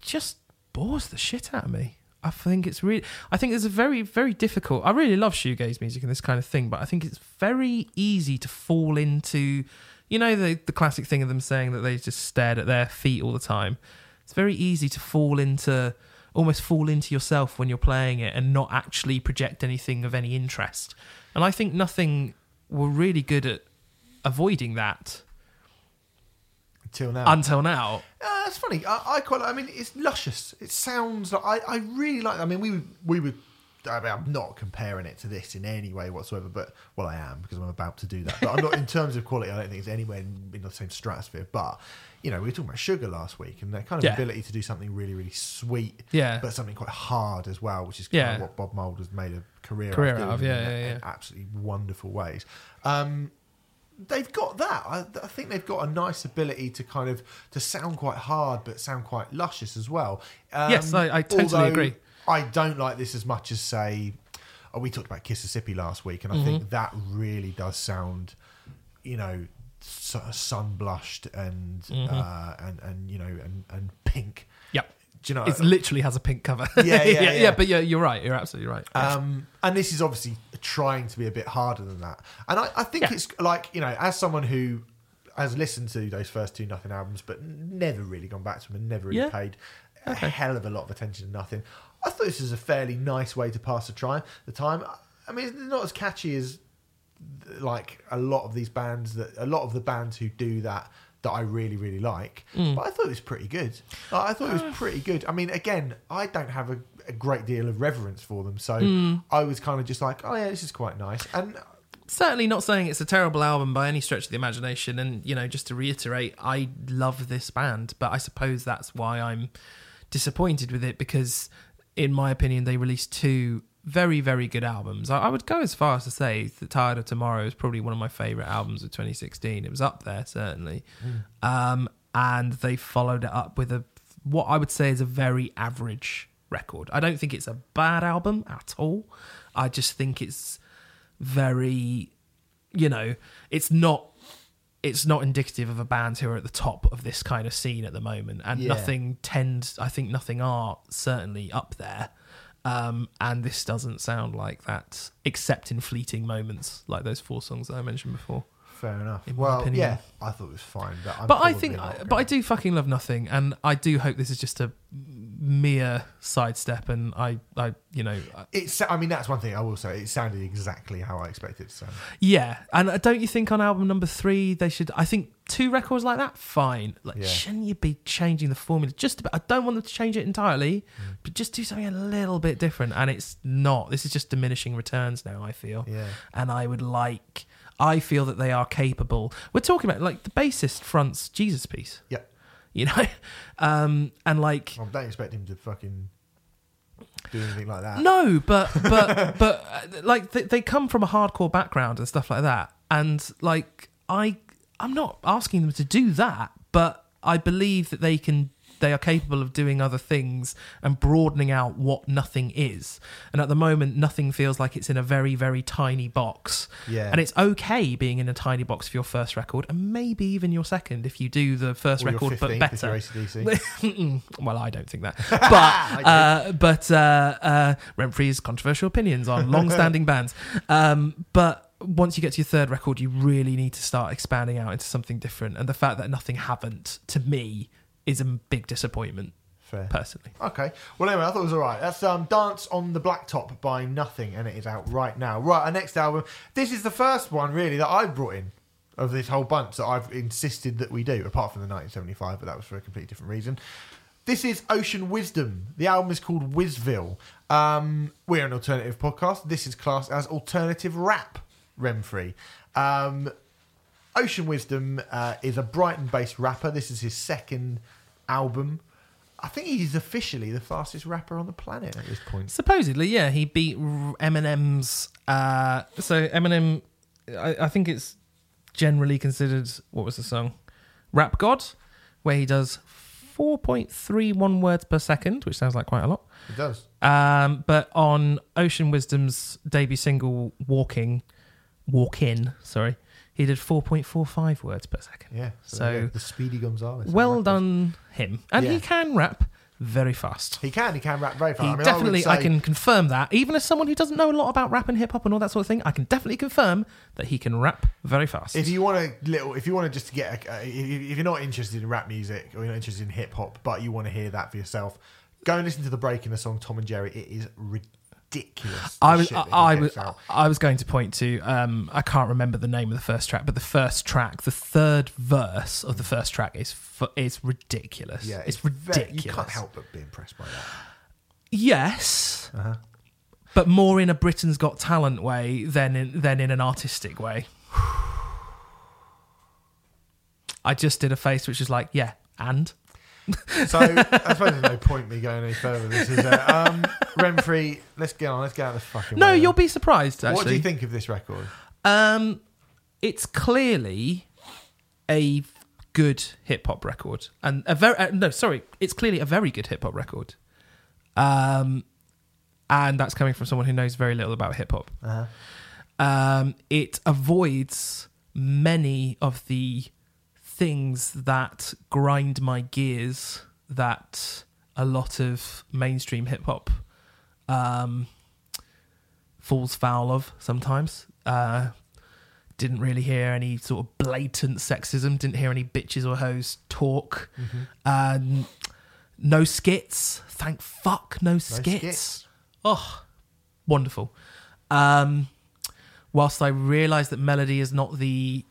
just bores the shit out of me. I think it's really. I think it's a very, very difficult. I really love shoegaze music and this kind of thing, but I think it's very easy to fall into, you know, the the classic thing of them saying that they just stared at their feet all the time. It's very easy to fall into, almost fall into yourself when you're playing it and not actually project anything of any interest. And I think nothing were really good at avoiding that Until now. until now. Uh, that's funny. I, I quite. like- I mean, it's luscious. It sounds like I, I really like. I mean, we would- we would. I mean, I'm not comparing it to this in any way whatsoever, but well, I am because I'm about to do that. But I'm not in terms of quality. I don't think it's anywhere in, in the same stratosphere. But you know, we were talking about Sugar last week and that kind of Yeah. ability to do something really, really sweet, Yeah. but something quite hard as well, which is kind Yeah. of what Bob Mould has made a career, Career out of, yeah, in, yeah, in yeah. absolutely wonderful ways. Um, they've got that. I, I think they've got a nice ability to kind of to sound quite hard, but sound quite luscious as well. Um, Yes, I- I totally agree. I don't like this as much as say. Oh, we talked about Kississippi last week, and I Mm-hmm. think that really does sound, you know, sun blushed and Mm-hmm. uh, and and you know and and pink. Yep. Do you know? It literally has a pink cover. Yeah, yeah, yeah. But yeah, you're right. You're absolutely right. Um, and this is obviously trying to be a bit harder than that. And I, I think Yeah. it's like, you know, as someone who has listened to those first two Nothing albums, but never really gone back to them and never really Yeah. paid Okay. a hell of a lot of attention to Nothing, I thought this was a fairly nice way to pass the, time. the time. I mean, it's not as catchy as like a lot of these bands that a lot of the bands who do that that I really really like. Mm. But I thought it was pretty good. I I thought it was pretty good. I mean, again, I don't have a, a great deal of reverence for them, so Mm. I was kind of just like, oh yeah, this is quite nice. And Certainly not saying it's a terrible album by any stretch of the imagination. And, you know, just to reiterate, I love this band, but I suppose that's why I'm disappointed with it because, in my opinion, they released two very, very good albums. I, I would go as far as to say that Tired of Tomorrow is probably one of my favourite albums of 2016. It was up there, certainly. Um, and they followed it up with a what I would say is a very average record. I don't think it's a bad album at all. I just think it's very you know it's not it's not indicative of a band who are at the top of this kind of scene at the moment and Yeah. nothing tends i think nothing are certainly up there um, and this doesn't sound like that except in fleeting moments like those four songs that i mentioned before fair enough. In my well, opinion. yeah, I thought it was fine. But, I'm but i think not but i gonna- do fucking love nothing and i do hope this is just a mere sidestep, and I, I, you know, I- It's. I mean, that's one thing I will say. It sounded exactly how I expected it to sound. yeah. And uh, don't you think on album number three they should? I think two records like that, fine. Like, Yeah. shouldn't you be changing the formula just a bit? I don't want them to change it entirely, Mm. but just do something a little bit different. And it's not. This is just diminishing returns now. I feel. Yeah. and I would like. I feel that they are capable. We're talking about like the bassist fronts Jesus piece, Yeah. you know, um, and like I don't expect him to fucking do anything like that. no, but but but uh, like they, they come from a hardcore background and stuff like that, and like I I'm not asking them to do that, but I believe that they can. They are capable of doing other things and broadening out what nothing is. And at the moment, nothing feels like it's in a very, very tiny box. Yeah. And it's okay being in a tiny box for your first record, and maybe even your second if you do the first Or record, but 15th if better. well, I don't think that. But uh, but uh, uh, Remfry's controversial opinions on long-standing bands. Um, but once you get to your third record, you really need to start expanding out into something different. And the fact that nothing haven't, to me, is a big disappointment Fair. personally. Okay. Well, anyway, I thought it was all right. That's um, Dance on the Blacktop by Nothing, and it is out right now. Right, our next album. This is the first one, really, that I've brought in of this whole bunch that I've insisted that we do, apart from the 1975, but that was for a completely different reason. This is Ocean Wisdom. The album is called Wizville. Um, we're an alternative podcast. This is classed as alternative rap, Remfry. Um, Ocean Wisdom uh, is a Brighton based rapper. This is his second album. I think he's officially the fastest rapper on the planet at this point. Supposedly, yeah, he beat Eminem's. Uh, so Eminem, I, I think it's generally considered what was the song, Rap God, where he does 4.31 words per second, which sounds like quite a lot. He does. Um, but on Ocean Wisdom's debut single, Walking, Walk In, sorry, he did 4.45 words per second. Yeah. So, you go. the Speedy Gonzales. Well done, him. And Yeah. he can rap very fast. He can. He can rap very fast. I mean, definitely, I, I, can confirm that. Even as someone who doesn't know a lot about rap and hip hop and all that sort of thing, I can definitely confirm that he can rap very fast. If you want a little, if you want to just get, a, if if you're not interested in rap music or you're not interested in hip hop, but you want to hear that for yourself, go and listen to the break in the song Tom and Jerry. It is ridiculous. The I was, I, I was, out. I was going to point to. Um, I can't remember the name of the first track, but the first track, the third verse of the first track, is is ridiculous. Yeah, it's, very- ridiculous. you can't help but be impressed by that. Yes, Uh-huh. but more in a Britain's Got Talent way than in than in an artistic way. I just did a face which is like, yeah, and So I suppose there's no point me going any further. This is uh, um, Remfry. Let's get on. Let's get out of this fucking. no, way. you'll be surprised. Actually, What do you think of this record? Um, it's clearly a good hip hop record, and a very uh, no, sorry, it's clearly a very good hip hop record. Um, and that's coming from someone who knows very little about hip hop. Uh-huh. Um, it avoids many of the things that grind my gears that a lot of mainstream hip hop um, falls foul of sometimes. Uh, didn't really hear any sort of blatant sexism. Didn't hear any bitches or hoes talk. Um, no skits. Thank fuck, no skits. skits. Oh, wonderful. Um, whilst I realise that melody is not the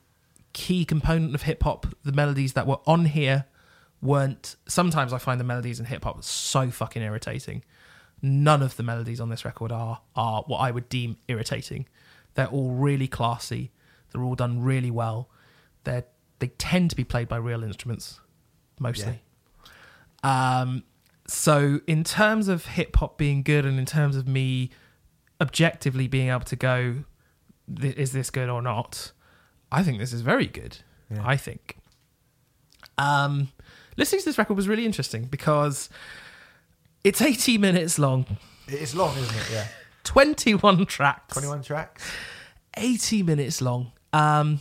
key component of hip hop, the melodies that were on here weren't. Sometimes I find the melodies in hip hop so fucking irritating. None of the melodies on this record are are what I would deem irritating. They're all really classy. They're all done really well. They they tend to be played by real instruments, mostly. Um, so in terms of hip hop being good, and in terms of me objectively being able to go, is this good or not? I think this is very good. Yeah. I think. Um, listening to this record was really interesting because it's 80 minutes long, It's long, isn't it? Yeah. 21 tracks, 21 tracks. 80 minutes long. Um,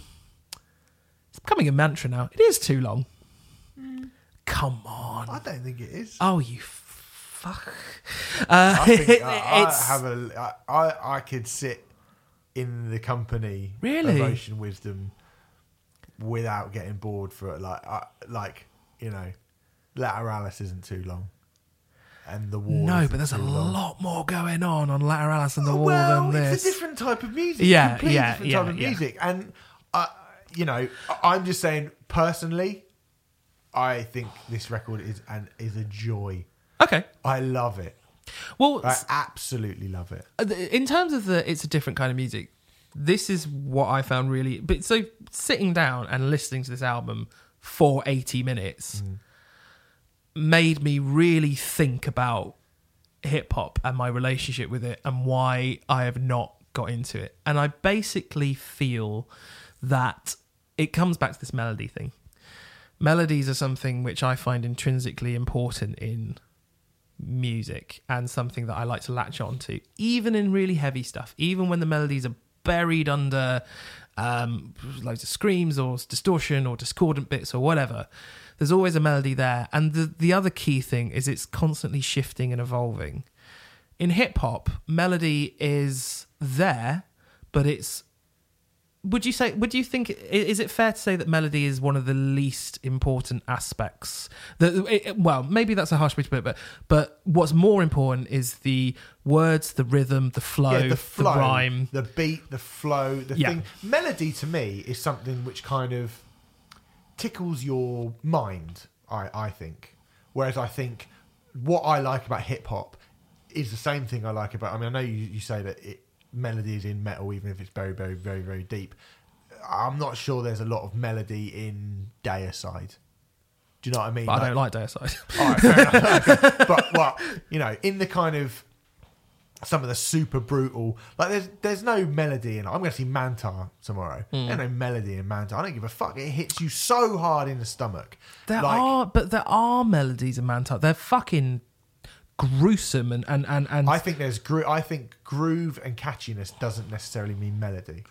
it's becoming a mantra now. It is too long. Come on. I don't think it is. Oh, you fuck. Uh, I think I, I have a, I, I could sit in the company Really? of Ocean Wisdom without getting bored for it. Like I, like you know, Lateralus isn't too long. and the wall. No, but there's a long. lot more going on on Lateralus and the Wall well, than this. it's a different type of music. Yeah, completely yeah, different yeah, type of yeah. music. And uh, you know, I'm just saying personally, I think this record is and is a joy. okay. I love it. Well, I absolutely love it. Uh, in terms of the it's a different kind of music this is what i found really but so sitting down and listening to this album for 80 minutes made me really think about hip hop and my relationship with it and why i have not got into it. And i basically feel that it comes back to this melody thing. Melodies are something which i find intrinsically important in music and something that I like to latch on to, even in really heavy stuff, even when the melodies are buried under um, loads of screams or distortion or discordant bits or whatever. There's always a melody there. And the, the other key thing is it's constantly shifting and evolving. In hip hop, melody is there, but it's would you say would you think is it fair to say that melody is one of the least important aspects that well maybe that's a harsh way to put it but but what's more important is the words the rhythm the flow, yeah, the flow, rhyme the beat, the flow, the Yeah. thing. Melody to me is something which kind of tickles your mind. I I think. Whereas I think what I like about hip hop is the same thing I like about. I mean, I know you, you say that it, melody is in metal, even if it's very, very, very, very deep. I'm not sure there's a lot of melody in Deicide. Do you know what I mean? but I don't like Deicide. All right, fair enough. but well, you know, in the kind of some of the super brutal, like there's there's no melody in. it. I'm going to see Mantar tomorrow. Hmm. There's no melody in Mantar. I don't give a fuck. It hits you so hard in the stomach. there like, are but there are melodies in Mantar they're fucking gruesome and and and, and I think there's gro- I think groove and catchiness doesn't necessarily mean melody.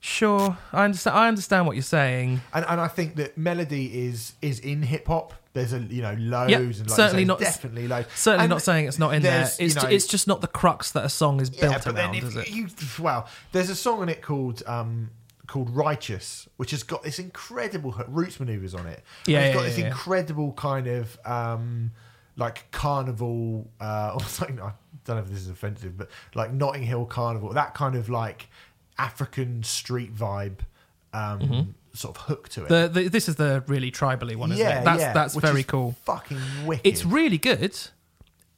sure I understand I understand what you're saying And and I think that melody is is in hip hop. There's a you know lows Yep, and like certainly not- definitely lows. certainly And not saying it's not in there it's you know, it's just not the crux that a song is built but around then is it you well, there's a song on it called um called Righteous, which has got this incredible Roots Manuva's on it. Yeah, it's yeah, got yeah, this yeah. incredible kind of um like carnival uh or something I don't know if this is offensive, but like Notting Hill Carnival, that kind of like African street vibe um sort of hook to it. Mm-hmm. The, the, this is the really tribally one, isn't it? That's yeah, that's very cool. Fucking wicked. It's really good.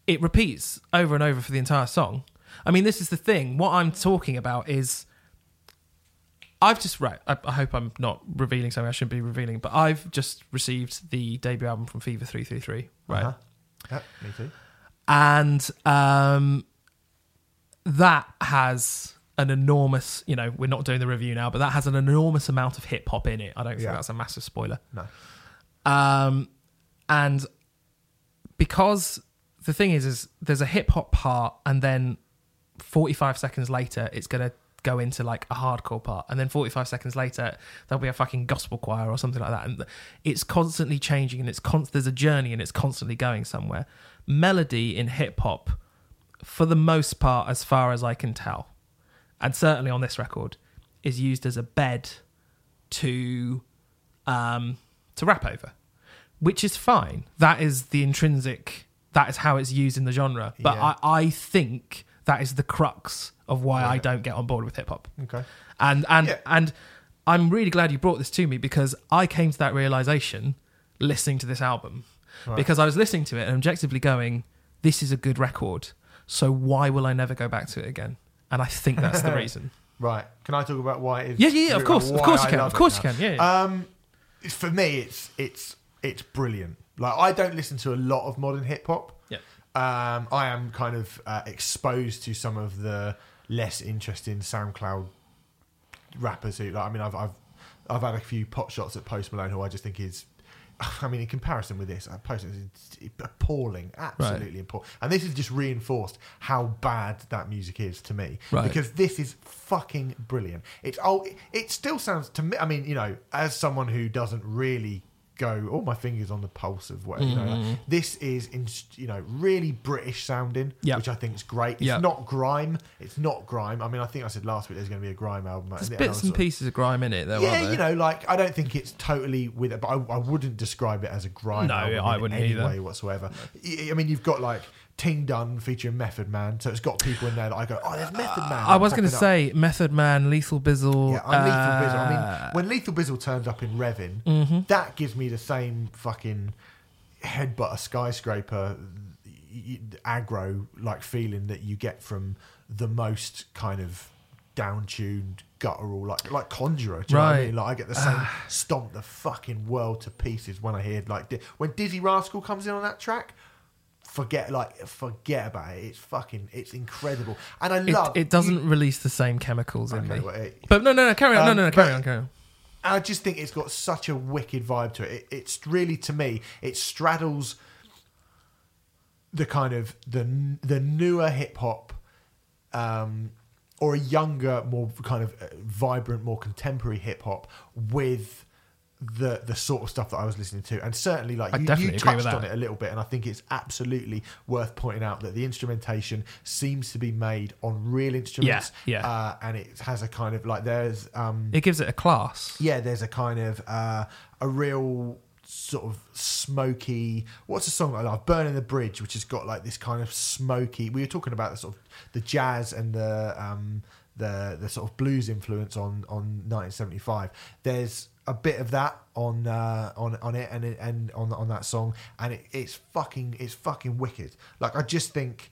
It repeats over and over for the entire song. I mean, this is the thing. What I'm talking about is, I've just right. I, I hope I'm not revealing something I shouldn't be revealing, but I've just received the debut album from Fever Three Three Three, right? Uh-huh. Yeah, me too. and um, that has an enormous you know we're not doing the review now but that has an enormous amount of hip hop in it i don't think Yeah. that's a massive spoiler No. um, and because the thing is is there's a hip hop part and then 45 seconds later it's going to go into like a hardcore part and then 45 seconds later there'll be a fucking gospel choir or something like that and it's constantly changing and it's con- there's a journey and it's constantly going somewhere. Melody in hip hop for the most part as far as i can tell and certainly on this record is used as a bed to um to rap over which is fine. That is the intrinsic that is how it's used in the genre. But Yeah. I, I think that is the crux of why i don't get on board with hip-hop Okay. and and Yeah. and i'm really glad you brought this to me because i came to that realization listening to this album Right. because i was listening to it and objectively going this is a good record so why will i never go back to it again and i think that's the reason Right. Can I talk about why it is? yeah yeah, yeah of course of course I you can of course you can yeah, yeah. Um, for me, it's it's it's brilliant. Like I don't listen to a lot of modern hip hop. Um, I am kind of uh, exposed to some of the less interesting SoundCloud rappers who. Like, I mean, I've I've I've had a few pot shots at Post Malone who I just think is. I mean, in comparison with this, uh, Post Malone is appalling, absolutely appalling. And this has just reinforced how bad that music is to me Right. because this is fucking brilliant. It's oh, it still sounds to me. I mean, you know, as someone who doesn't really go all my fingers on the pulse of what you know. Mm-hmm. like, this is in you know really British sounding, Yeah. which I think is great. It's Yeah. not grime. It's not grime. I mean, I think I said last week there's going to be a grime album. There's and bits and like- pieces of grime in it, though. yeah, you know, like I don't think it's totally with it, but I, I wouldn't describe it as a grime. No, album I in wouldn't any either. way whatsoever. I mean, you've got like Ting Dun featuring Method Man, so it's got people in there that I go, oh, there's Method Man. I was going to say Method Man, Lethal Bizzle. Yeah, I'm Lethal Bizzle. I uh, mean, when Lethal Bizzle turns up in Revin, Mm-hmm. that gives me the same fucking headbutt a skyscraper aggro like feeling that you get from the most kind of down-tuned guttural like like conjurer do you know what I Right. mean like I get the same stomp the fucking world to pieces when I hear like when Dizzee Rascal comes in on that track forget like forget about it it's fucking it's incredible and I love it doesn't release the same chemicals in Okay, me. well, it- but no, no, no, carry on. Um, no, no, no, carry on, carry on. I just think it's got such a wicked vibe to it. it. It's really to me, it straddles the kind of the the newer hip hop, um, or a younger, more kind of uh, vibrant, more contemporary hip hop with the the sort of stuff that I was listening to, and certainly like I you, you definitely agree with touched on it a little bit, and I think it's absolutely worth pointing out that the instrumentation seems to be made on real instruments, yeah. Uh, and it has a kind of like there's um, It gives it a class. yeah, there's a kind of uh, a real sort of smoky. What's a song I love? "Burning the Bridge," which has got like this kind of smoky. We were talking about the sort of the jazz and the um, the the sort of blues influence on on 1975. There's a bit of that on uh, on on it and and on on that song, and it, it's fucking it's fucking wicked. Like I just think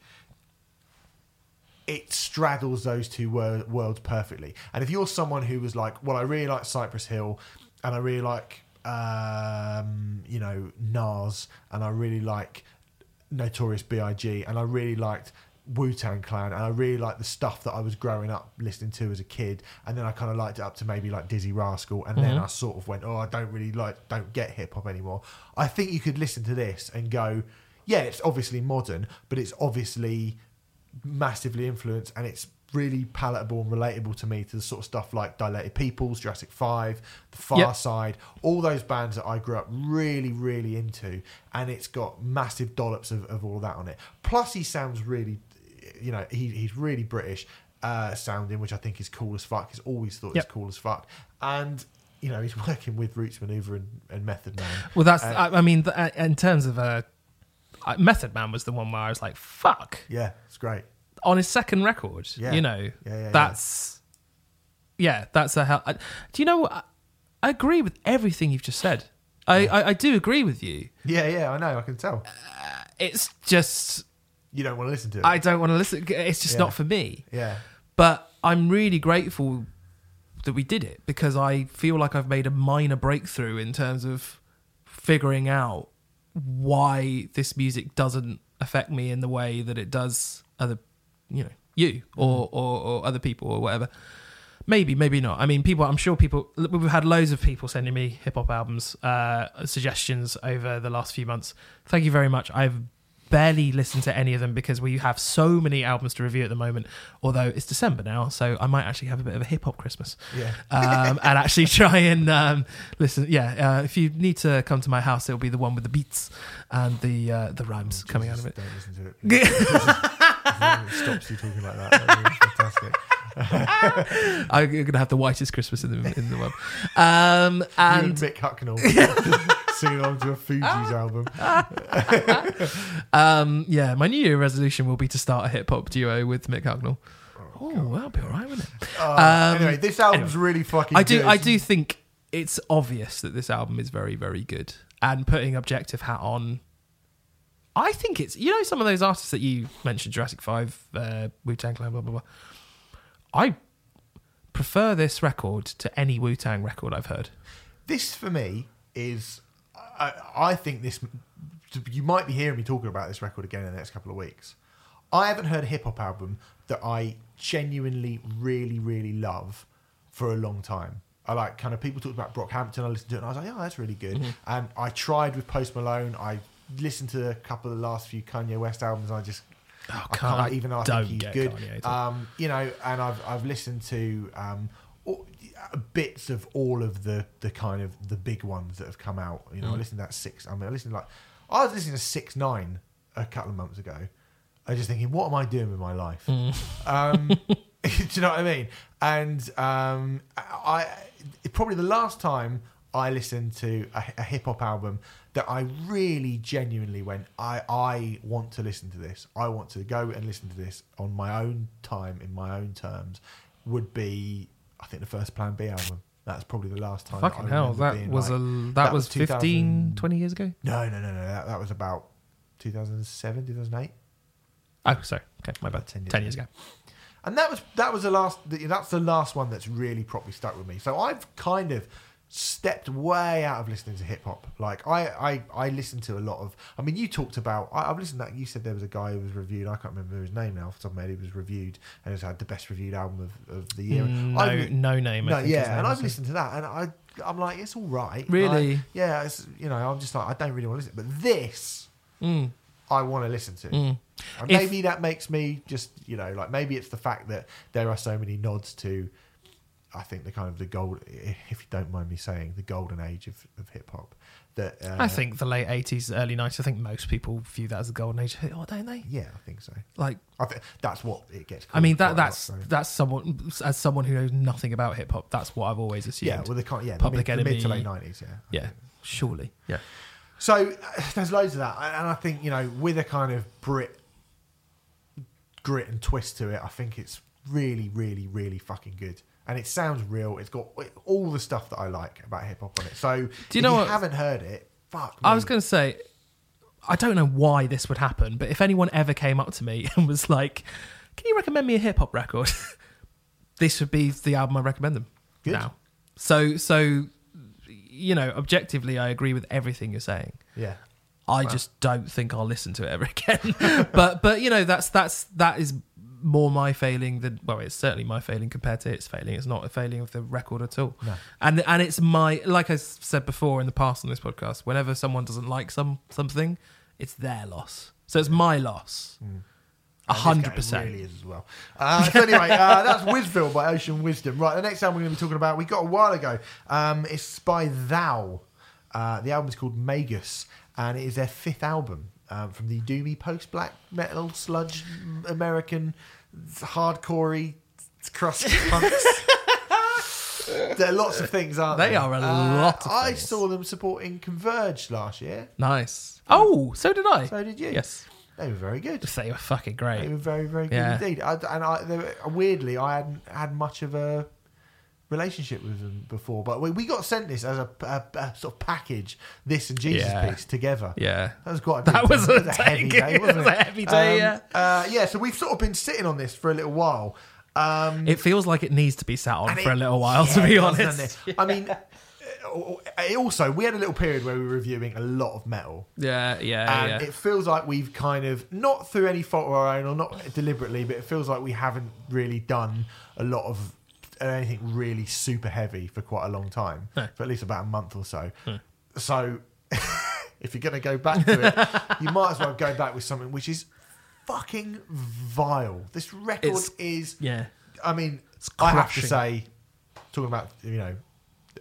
it straddles those two wor- worlds perfectly. And if you're someone who was like, well, I really like Cypress Hill, and I really like, um, you know, Nas, and I really like Notorious B.I.G., and I really liked Wu Tang Clan, and I really liked the stuff that I was growing up listening to as a kid, and then I kind of liked it up to maybe like Dizzee Rascal, and then mm-hmm. I sort of went, oh, I don't really like, don't get hip hop anymore. I think you could listen to this and go, yeah, it's obviously modern, but it's obviously massively influenced and it's really palatable and relatable to me to the sort of stuff like Dilated Peoples, Jurassic 5, The Far Yep. Side, all those bands that I grew up really, really into. And it's got massive dollops of, of all that on it. Plus, he sounds really, you know, he, he's really British uh, sounding, which I think is cool as fuck. He's always thought Yep. he's cool as fuck. And, you know, he's working with Roots Manuva and, and Method Man. Well, that's. Uh, I, I mean, th- uh, in terms of uh, uh, Method Man was the one where I was like, "Fuck." Yeah, it's great. On his second record, Yeah. you know, Yeah, yeah, that's yeah, that's a hell. I, do you know? I, I agree with everything you've just said. I, I, I do agree with you. Yeah, yeah, I know, I can tell. It's just You don't want to listen to it. I don't want to listen. It's just Yeah. not for me. yeah. But I'm really grateful that we did it because I feel like I've made a minor breakthrough in terms of figuring out why this music doesn't affect me in the way that it does other, you know, you or, or, or other people or whatever. Maybe, maybe not. I mean, people. I'm sure people. We've had loads of people sending me hip hop albums uh, suggestions over the last few months. Thank you very much. I've barely listen to any of them because we have so many albums to review at the moment. Although it's December now, so I might actually have a bit of a hip hop Christmas Yeah. um, and actually try and um, listen. Yeah, uh, if you need to come to my house, it'll be the one with the beats and the uh, the rhymes coming out of it. Don't listen to it. stops you talking like that. That'd be fantastic. I'm gonna have the whitest Christmas in the in the world. Um, you and and Mick Hucknall singing along to a Fugees album. um, yeah, my New Year resolution will be to start a hip hop duo with Mick Hucknall. Oh, that'll be all right, wouldn't it? Uh, Um, anyway, this album's really fucking. I do. good. I do think it's obvious that this album is very, very good. And putting Objective Hat on, I think it's you know some of those artists that you mentioned, Jurassic Five, uh, Wu Tang Clan, blah blah blah. I prefer this record to any Wu Tang record I've heard. This for me is. I, I think this. You might be hearing me talking about this record again in the next couple of weeks. I haven't heard a hip hop album that I genuinely, really, really love for a long time. I like kind of people talked about Brockhampton. I listened to it and I was like, oh, that's really good. Mm-hmm. And I tried with Post Malone. I listened to a couple of the last few Kanye West albums. And I just Oh, I can't- can't even. I think he's good. Kanye Um, you know, and I've I've listened to um, bits of all of the the kind of the big ones that have come out. You know, Mm. I listened to that six. I mean, I listened to like I was listening to six nine a couple of months ago. I was just thinking, what am I doing with my life? Mm. Um, do you know what I mean? And um, I, probably the last time I listened to a, a hip hop album that I really genuinely went, I I want to listen to this. I want to go and listen to this on my own time in my own terms. Would be I think the first Plan B album. That's probably the last time. Fucking I hell, that was like- a that, that was was 15, 20 years ago. no no no no that, that was about 2007 2008 Oh, sorry. Okay, my bad. About 10 10 years years, ago. ago. and that was that was the last that's the last one that's really properly stuck with me so i've kind of stepped way out of listening to hip hop like i i i listen to a lot of i mean you talked about I, i've listened to that you said there was a guy who was reviewed i can't remember his name now off the top of my head he was reviewed and has had the best reviewed album of, of the year Mm, I've- No, no name. I no, yeah, name and. I've listened to that, and I, I'm like, it's all right. Really? Like, yeah, it's, you know, I'm just like, I don't really want to listen, but this, Mm, I want to listen to. mm. And If- maybe that makes me just, you know, like maybe it's the fact that there are so many nods to, I think the kind of the gold, if you don't mind me saying, the golden age of, of hip hop. That uh, I think the late 80s, early 90s, I think most people view that as the golden age. Oh, don't they? yeah, I think so. Like, I think that's what it gets. I mean, that quite a lot, that's so. that's someone as someone who knows nothing about hip hop. That's what I've always assumed. yeah, well, the kind, yeah, Public the mid, the mid to late nineties, yeah, yeah, surely. Yeah, So uh, there's loads of that, and and I think you know, with a kind of Brit grit and twist to it, I think it's really, really, really fucking good. And it sounds real. It's got all the stuff that I like about hip hop on it. So Do you if know you what- haven't heard it, fuck. I me. was going to say, I don't know why this would happen, but if anyone ever came up to me and was like, "Can you recommend me a hip hop record?" this would be the album I recommend them Good. now. So, so you know, objectively, I agree with everything you're saying. yeah, I just don't think I'll listen to it ever again. but but you know that's that's that is more my failing than well it's certainly my failing compared to its failing. It's not a failing of the record at all. No. And and it's my like I said before in the past on this podcast. Whenever someone doesn't like some something, it's their loss. So it's my loss. A hundred percent. really is as well. Uh, so anyway, uh, that's Wizville by Ocean Wisdom. Right, the next album we're going to be talking about, we got a while ago. Um, it's by Thou. Uh, the album is called Magus, and it is their fifth album um, from the doomy post-black metal sludge American hardcorey crust punks. there are lots of things, aren't They there? are a lot of I things. saw them supporting Converge last year. Nice. Oh, so did I. So did you? Yes. They were very good. They were fucking great. They were very, very good Yeah. indeed. I, and I, they were, weirdly, I hadn't had much of a relationship with them before, but we, we got sent this as a, a, a sort of package, this and Jesus Yeah. piece together. Yeah. That was quite. A big That was a was a heavy day. wasn't It was a heavy day, Um, Uh, yeah. So we've sort of been sitting on this for a little while. Um, It feels like it needs to be sat on and for it- a little while, yeah, to be it does, honest. it? I mean, uh, it also we had a little period where we were reviewing a lot of metal. Yeah, yeah, and yeah. it feels like we've kind of not through any fault of our own or not deliberately but it feels like we haven't really done a lot of anything really super heavy for quite a long time No. for at least about a month or so hmm. so if you're going to go back to it you might as well go back with something which is fucking vile this record It's- is yeah. I mean, I have to say, talking about you know,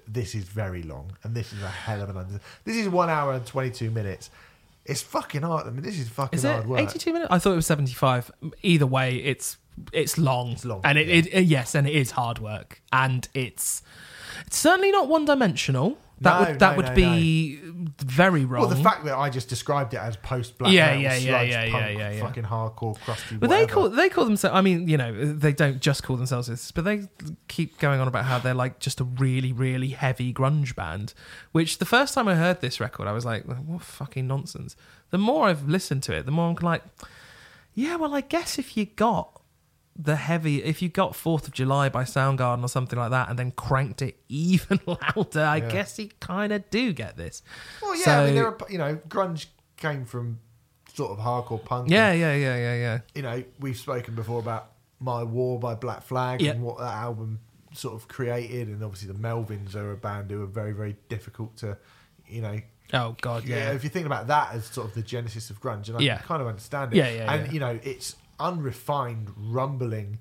this is very long, and this is a hell of an under. This is one hour and twenty two minutes. It's fucking hard. I mean, this is fucking Is it hard work. 82 minutes? I thought it was 75. Either way, it's it's long. It's long, And it, yeah. it, it- yes, and it is hard work. And it's it's certainly not one dimensional. That No, would that no, would no, be very wrong. Well, the fact that I just described it as post black Yeah, metal, yeah, yeah, sludge, yeah, yeah, punk, yeah, yeah. fucking hardcore, crusty. but they call they call themselves. I mean, you know, they don't just call themselves this, but they keep going on about how they're like just a really, really heavy grunge band. Which the first time I heard this record, I was like, "What fucking nonsense." The more I've listened to it, the more I'm like, "Yeah, well, I guess if you got the heavy, if you got Fourth of July by Soundgarden or something like that, and then cranked it even louder, I Yeah. guess you kind of do get this." Well, yeah, I mean, there are you know, grunge came from sort of hardcore punk. and, Yeah, yeah, yeah, yeah, yeah. you know, we've spoken before about My War by Black Flag Yeah. and what that album sort of created, and obviously the Melvins are a band who are very, very difficult to, you know, Oh God, yeah. yeah. If you think about that as sort of the genesis of grunge, and I Yeah. kind of understand it. Yeah, yeah, And yeah. you know, it's unrefined, rumbling,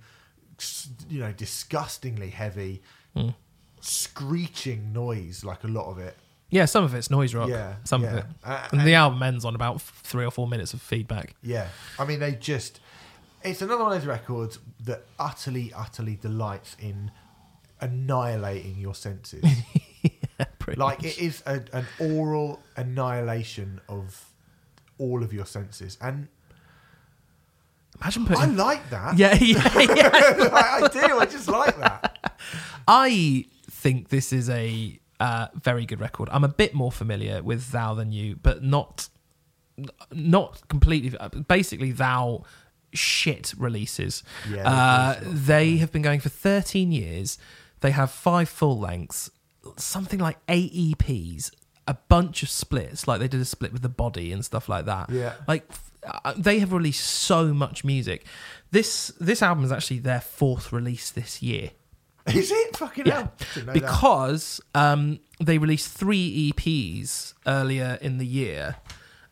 you know, disgustingly heavy. Mm. screeching noise, like a lot of it. Yeah, some of it's noise rock. Yeah, some of it. Uh, and the album ends on about three or four minutes of feedback. Yeah, I mean they just. It's another one of those records that utterly, utterly delights in annihilating your senses. Pretty like much. it is a, an oral annihilation of all of your senses, and Imagine I like that. yeah, yeah, yeah. I, I do. I just like that. I think this is a uh, very good record. I'm a bit more familiar with Thou than you, but not not completely. Basically, Thou shit releases. Yeah, uh, they're have been going for 13 years. They have five full lengths, something like eight EPs, a bunch of splits, like they did a split with the body and stuff like that. Yeah. like uh, they have released so much music. This this album is actually their fourth release this year. Is it fucking Yeah, hell? Didn't know that. because um, they released three EPs earlier in the year,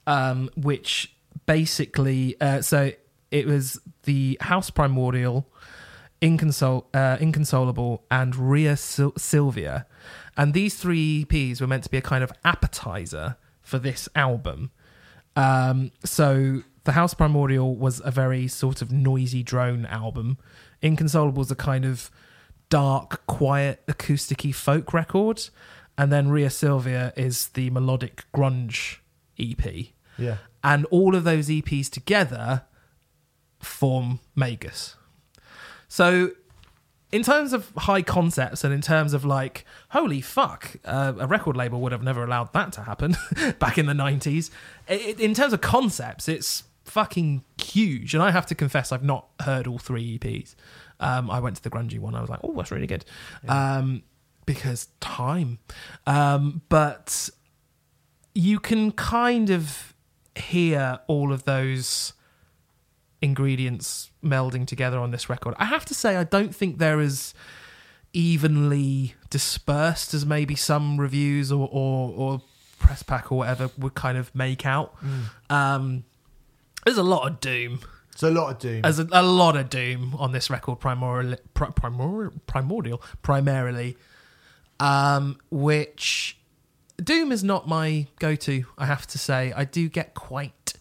um, which basically uh, so it was the House Primordial, Inconsol- uh, Inconsolable, and Rhea Sil- Sylvia, and these three EPs were meant to be a kind of appetizer for this album. Um, so the House Primordial was a very sort of noisy drone album. Inconsolable was a kind of dark, quiet, acousticy folk record, and then Rhea Sylvia is the melodic grunge EP. yeah, And all of those EPs together form Magus. So, in terms of high concepts and in terms of like, holy fuck, uh, a record label would have never allowed that to happen back in the 90s. I- I- in terms of concepts, it's fucking huge. And I have to confess, I've not heard all three EPs. Um, I went to the grungy one. I was like, oh, that's really good. Um, because time. Um, but you can kind of hear all of those ingredients melding together on this record. I have to say, I don't think they're as evenly dispersed as maybe some reviews or or, or press pack or whatever would kind of make out. Um, there's a lot of doom. it's a lot of doom. There's a, a lot of doom on this record, primarily, pri- primor- primordial, primarily, um, which doom is not my go-to. I have to say, I do get quite.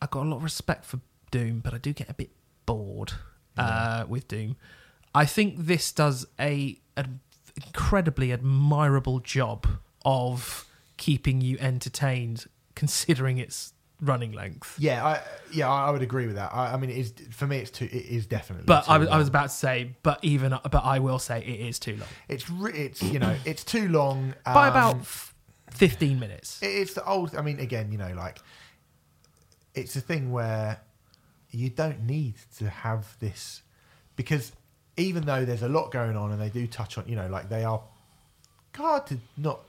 I got a lot of respect for doom, but I do get a bit bored uh, with doom. I think this does a an incredibly admirable job of keeping you entertained, considering its running length. yeah, I yeah, I would agree with that. I, I mean, it is for me. It's too. It is definitely. But I was, I was about to say, but even, but I will say it is too long It's re- it's you know it's too long by um, about f- fifteen minutes. It's the old. I mean, again, you know, like it's a thing where you don't need to have this because even though there's a lot going on and they do touch on, you know, like they are hard to not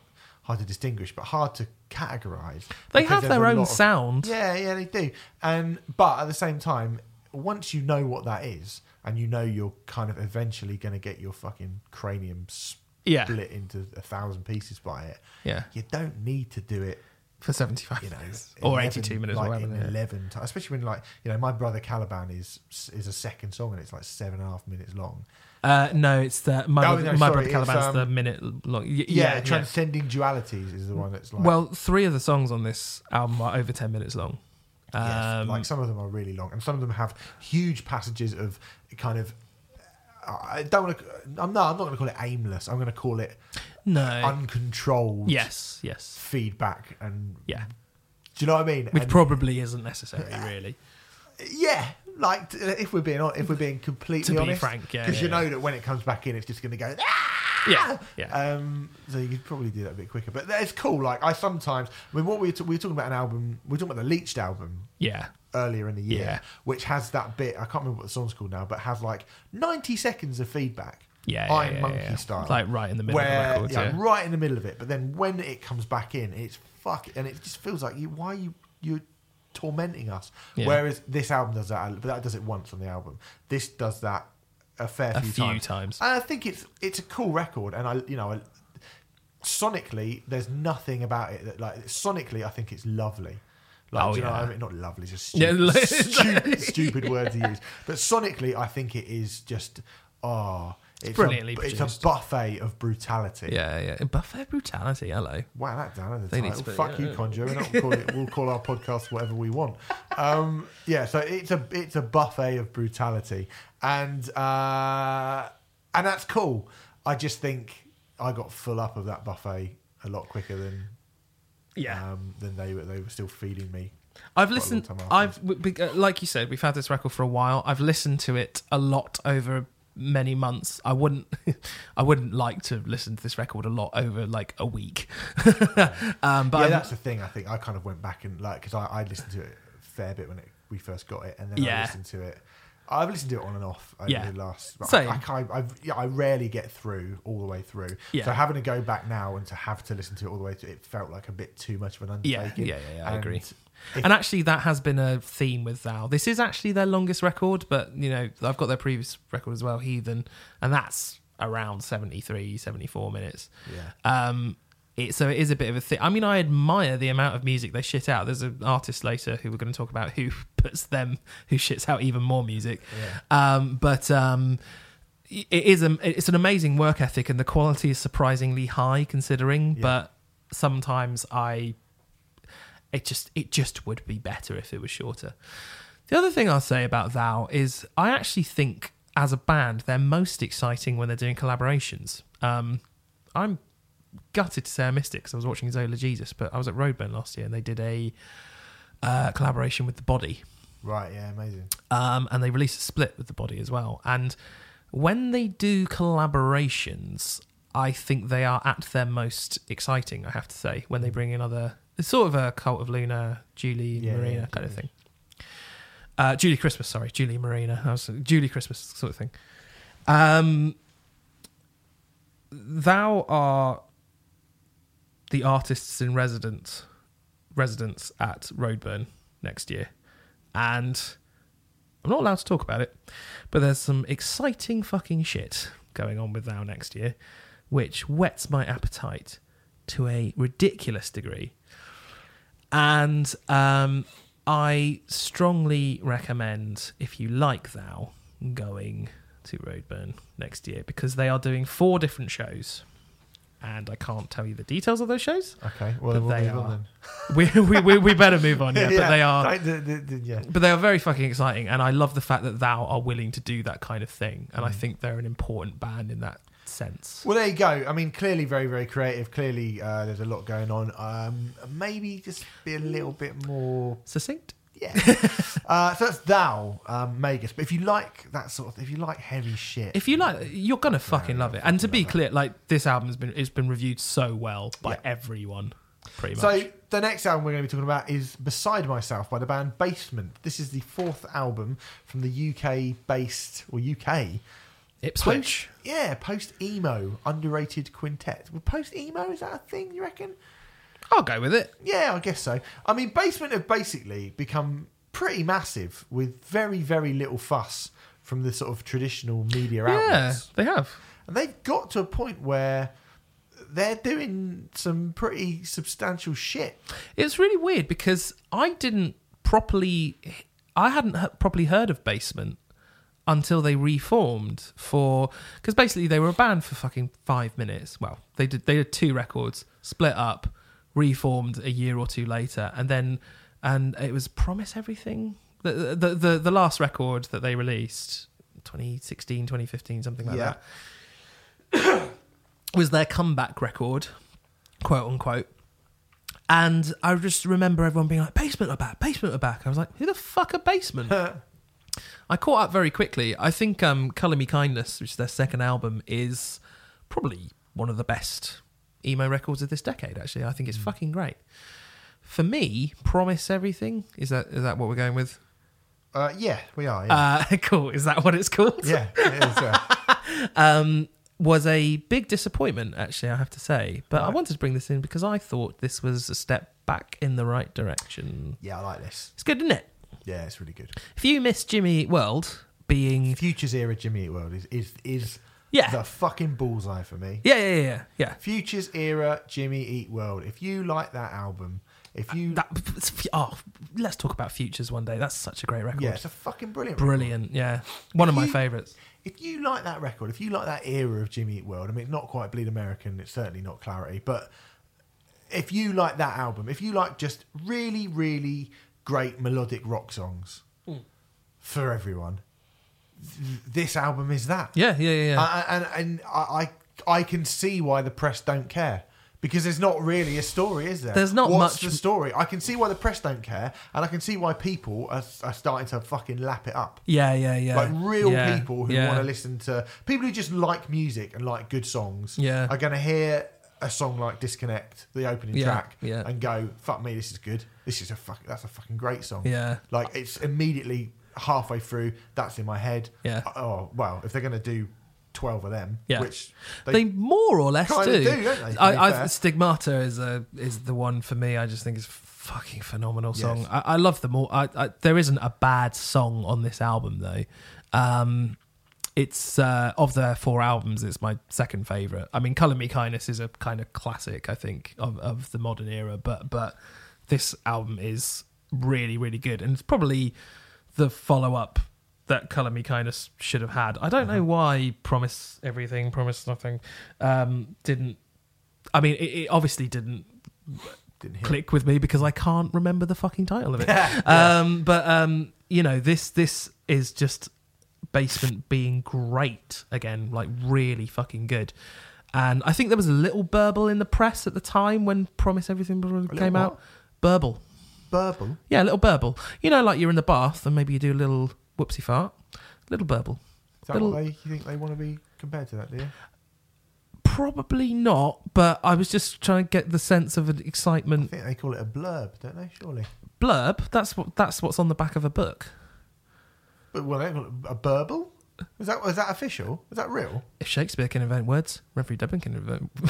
hard to distinguish, but hard to categorize. They have their own of- sound. Yeah, yeah, they do. And but at the same time, once you know what that is, and you know you're kind of eventually going to get your fucking cranium Yeah. split into a thousand pieces by it, Yeah, you don't need to do it for seventy-five you know, minutes or 11 eighty-two minutes, like or whatever. in yeah. eleven, ti- especially when like you know, my brother Caliban is is a second song and it's like seven and a half minutes long. Uh, no, it's the my, Oh, brother, no, my sorry, brother Caliban's um, the minute long. Y- Yeah, yeah, transcending dualities is the one that's like Well, three of the songs on this album are over ten minutes long. yeah, Um, like some of them are really long, and some of them have huge passages of kind of. I don't want to. I'm not. I'm not going to call it aimless. I'm going to call it no, uncontrolled. yes, yes, feedback and yeah, do you know what I mean? which And- probably isn't necessary, really. Yeah, like if we're being if we're being completely To be honest, frank, yeah, because yeah, you know yeah. that when it comes back in, it's just going to go. "Ah!" Yeah, yeah. Um, so you could probably do that a bit quicker, but it's cool. Like I sometimes, I mean, what we were, t- we were talking about an album, we are talking about the Leeched album Yeah, earlier in the year, Yeah. which has that bit. I can't remember what the song's called now, but has like ninety seconds of feedback. yeah, yeah, Iron yeah, Monkey style, like right in the middle where of the record. right in the middle of it. But then when it comes back in, it's fuck, and it just feels like you. Why are you you tormenting us? Whereas this album does that, but that does it once on the album. This does that a fair A few, few times. times. And I think it's it's a cool record, and I you know. I, Sonically, there's nothing about it that like sonically. I think it's lovely. Like, Oh, you know yeah. what I mean? Not lovely, just Yeah, stupid, li- stupid, stupid word to use. But sonically, I think it is just oh, It's brilliantly a, It's a buffet of brutality. Yeah, yeah. Buffet of brutality. Hello. Wow, that down the They need to Fuck yeah, you, yeah. Conjo. We're not call it, we'll call our podcast whatever we want. Um, yeah, so it's a it's a buffet of brutality, and uh, and that's cool. I just think I got full up of that buffet a lot quicker than um, than they were. They were still feeding me. I've listened. I've uh, like you said, we've had this record for a while. I've listened to it a lot over many months. I wouldn't. I wouldn't like to listen to this record a lot over like a week. um, but yeah, that's the thing. I think I kind of went back and like because I, I listened to it a fair bit when it, we first got it, and then I listened to it. I've listened to it on and off over Yeah. the last. Same. I, I, I've, yeah, I rarely get through all the way through. Yeah. So having to go back now and to have to listen to it all the way through, it felt like a bit too much of an Yeah, undertaking. yeah, yeah, yeah, I And agree. if- and actually, that has been a theme with Thou. This is actually their longest record, but you know, I've got their previous record as well, Heathen, and that's around 73, 74 minutes. yeah. Um, it, so it is a bit of a thing. I mean, I admire the amount of music they shit out. There's an artist later who we're going to talk about who puts them who shits out even more music. Um, but um, it is a, it's an amazing work ethic, and the quality is surprisingly high considering. Yeah. But sometimes I, it just it just would be better if it was shorter. The other thing I'll say about Thou is I actually think as a band they're most exciting when they're doing collaborations. Um, I'm gutted to say I missed it because I was watching Zola Jesus, but I was at Roadburn last year and they did a uh, collaboration with The Body. Right. Yeah. Amazing. Um, and they released a split with The Body as well. And when they do collaborations, I think they are at their most exciting, I have to say, when they bring in other. It's sort of a Cult of Luna, Julie Yeah, Marina yeah, kind of thing. Uh, Julie Christmas, sorry, Julie Marina. I was Julie Christmas sort of thing. Um, thou are the artists in residence residence at Roadburn next year, and I'm not allowed to talk about it, but there's some exciting fucking shit going on with Thou next year, which whets my appetite to a ridiculous degree. And um, I strongly recommend, if you like Thou, going to Roadburn next year because they are doing four different shows. And I can't tell you the details of those shows. Okay. Well, we'll they move are- on We, we, we, we better move on, yeah. then. But they are Like, the- the- yeah. but they are very fucking exciting, and I love the fact that Thou are willing to do that kind of thing, and I Mm. think they're an important band in that sense. Well, there you go. I mean, clearly very, very creative. Clearly, uh, there's a lot going on. Um, maybe just be a little bit more. Succinct. Yeah. uh, so that's Thou, um, Magus. But if you like that sort of, if you like heavy shit, If you like, you're gonna fucking love it. And to be clear, like this album's been it's been reviewed so well by Yeah. everyone, pretty much. So the next album we're going to be talking about is "Beside Myself" by the band Basement. This is the fourth album from the UK-based or UK Ipswich. post, yeah, post emo underrated quintet. Well, post emo is that a thing? You reckon? I'll go with it. Yeah, I guess so. I mean, Basement have basically become pretty massive with very, very little fuss from the sort of traditional media Yeah, outlets. they have. And they've got to a point where they're doing some pretty substantial shit. It's really weird because I didn't properly, I hadn't he- properly heard of Basement until they reformed for because basically they were a band for fucking five minutes. Well, they did they did two records, split up, reformed a year or two later, and then and it was Promise Everything. The the the, the last record that they released 2016 2015 something like Yeah. that was their comeback record quote unquote and I just remember everyone being like, "Basement are back, basement are back." I was like, "Who the fuck are basement?" I caught up very quickly. I think um, "Color Me Kindness," which is their second album, is probably one of the best emo records of this decade. Actually, I think it's fucking great. For me, "Promise Everything" is that is that what we're going with? Uh, yeah, we are. Yeah, Uh, cool. Is that what it's called? yeah it is, yeah. um, was a big disappointment, actually, I have to say. But I wanted to bring this in because I thought this was a step back in the right direction. yeah, I like this. It's good, isn't it? Yeah, it's really good. If you miss Jimmy Eat World being. Futures era Jimmy Eat World is is is Yeah. the fucking bullseye for me. Yeah, yeah, yeah, yeah. Futures era Jimmy Eat World. If you like that album, if you That, oh, let's talk about Futures one day. That's such a great record. yeah, it's a fucking brilliant. record. Brilliant, yeah. One of my You- favourites. if you like that record, if you like that era of Jimmy Eat World, I mean, it's not quite Bleed American, it's certainly not Clarity, but if you like that album, if you like just really, really great melodic rock songs hmm. for everyone, this album is that. Yeah, yeah, yeah. yeah. I- and and I I can see why the press don't care. Because there's not really a story, is there? There's not What's much- the story? I can see why the press don't care, and I can see why people are, are starting to fucking lap it up. yeah, yeah, yeah. Like real Yeah, people who yeah. want to listen to people who just like music and like good songs. Yeah. are going to hear a song like "Disconnect," the opening Yeah, track, and go, "Fuck me, this is good. This is a fuck. That's a fucking great song." Yeah. like it's immediately halfway through. That's in my head. Yeah. Oh well, if they're going to do twelve of them, Yeah. which They, more or less do. do, don't they, I, I. Stigmata is a is the one for me. I just think it's a fucking phenomenal song. Yes. I, I love them all. I, I, there isn't a bad song on this album though. Um, it's uh, of the four albums, it's my second favorite. I mean, Color Me Kindness is a kind of classic, I think, of, of the modern era. But but this album is really really good, and it's probably the follow up that Color Me Kindness should have had. I don't Uh-huh. know why Promise Everything, Promise Nothing um, didn't. I mean, it, it obviously didn't didn't click with me because I can't remember the fucking title of it. Yeah. Um, but um, you know, this this is just Basement being great again, like really fucking good. And I think there was a little burble in the press at the time when Promise Everything came what? out. Burble. Burble. Yeah, a little burble. You know, like you're in the bath and maybe you do a little whoopsie fart. Little burble. Is that Little- what they you think they want to be compared to that? Do you? Probably not, but I was just trying to get the sense of an excitement. I think they call it a blurb, don't they? Surely. Blurb. That's what. That's what's on the back of a book. But well, they call it a burble. Is that is that official? Was that real? If Shakespeare can invent words, Remfry Dedman can invent.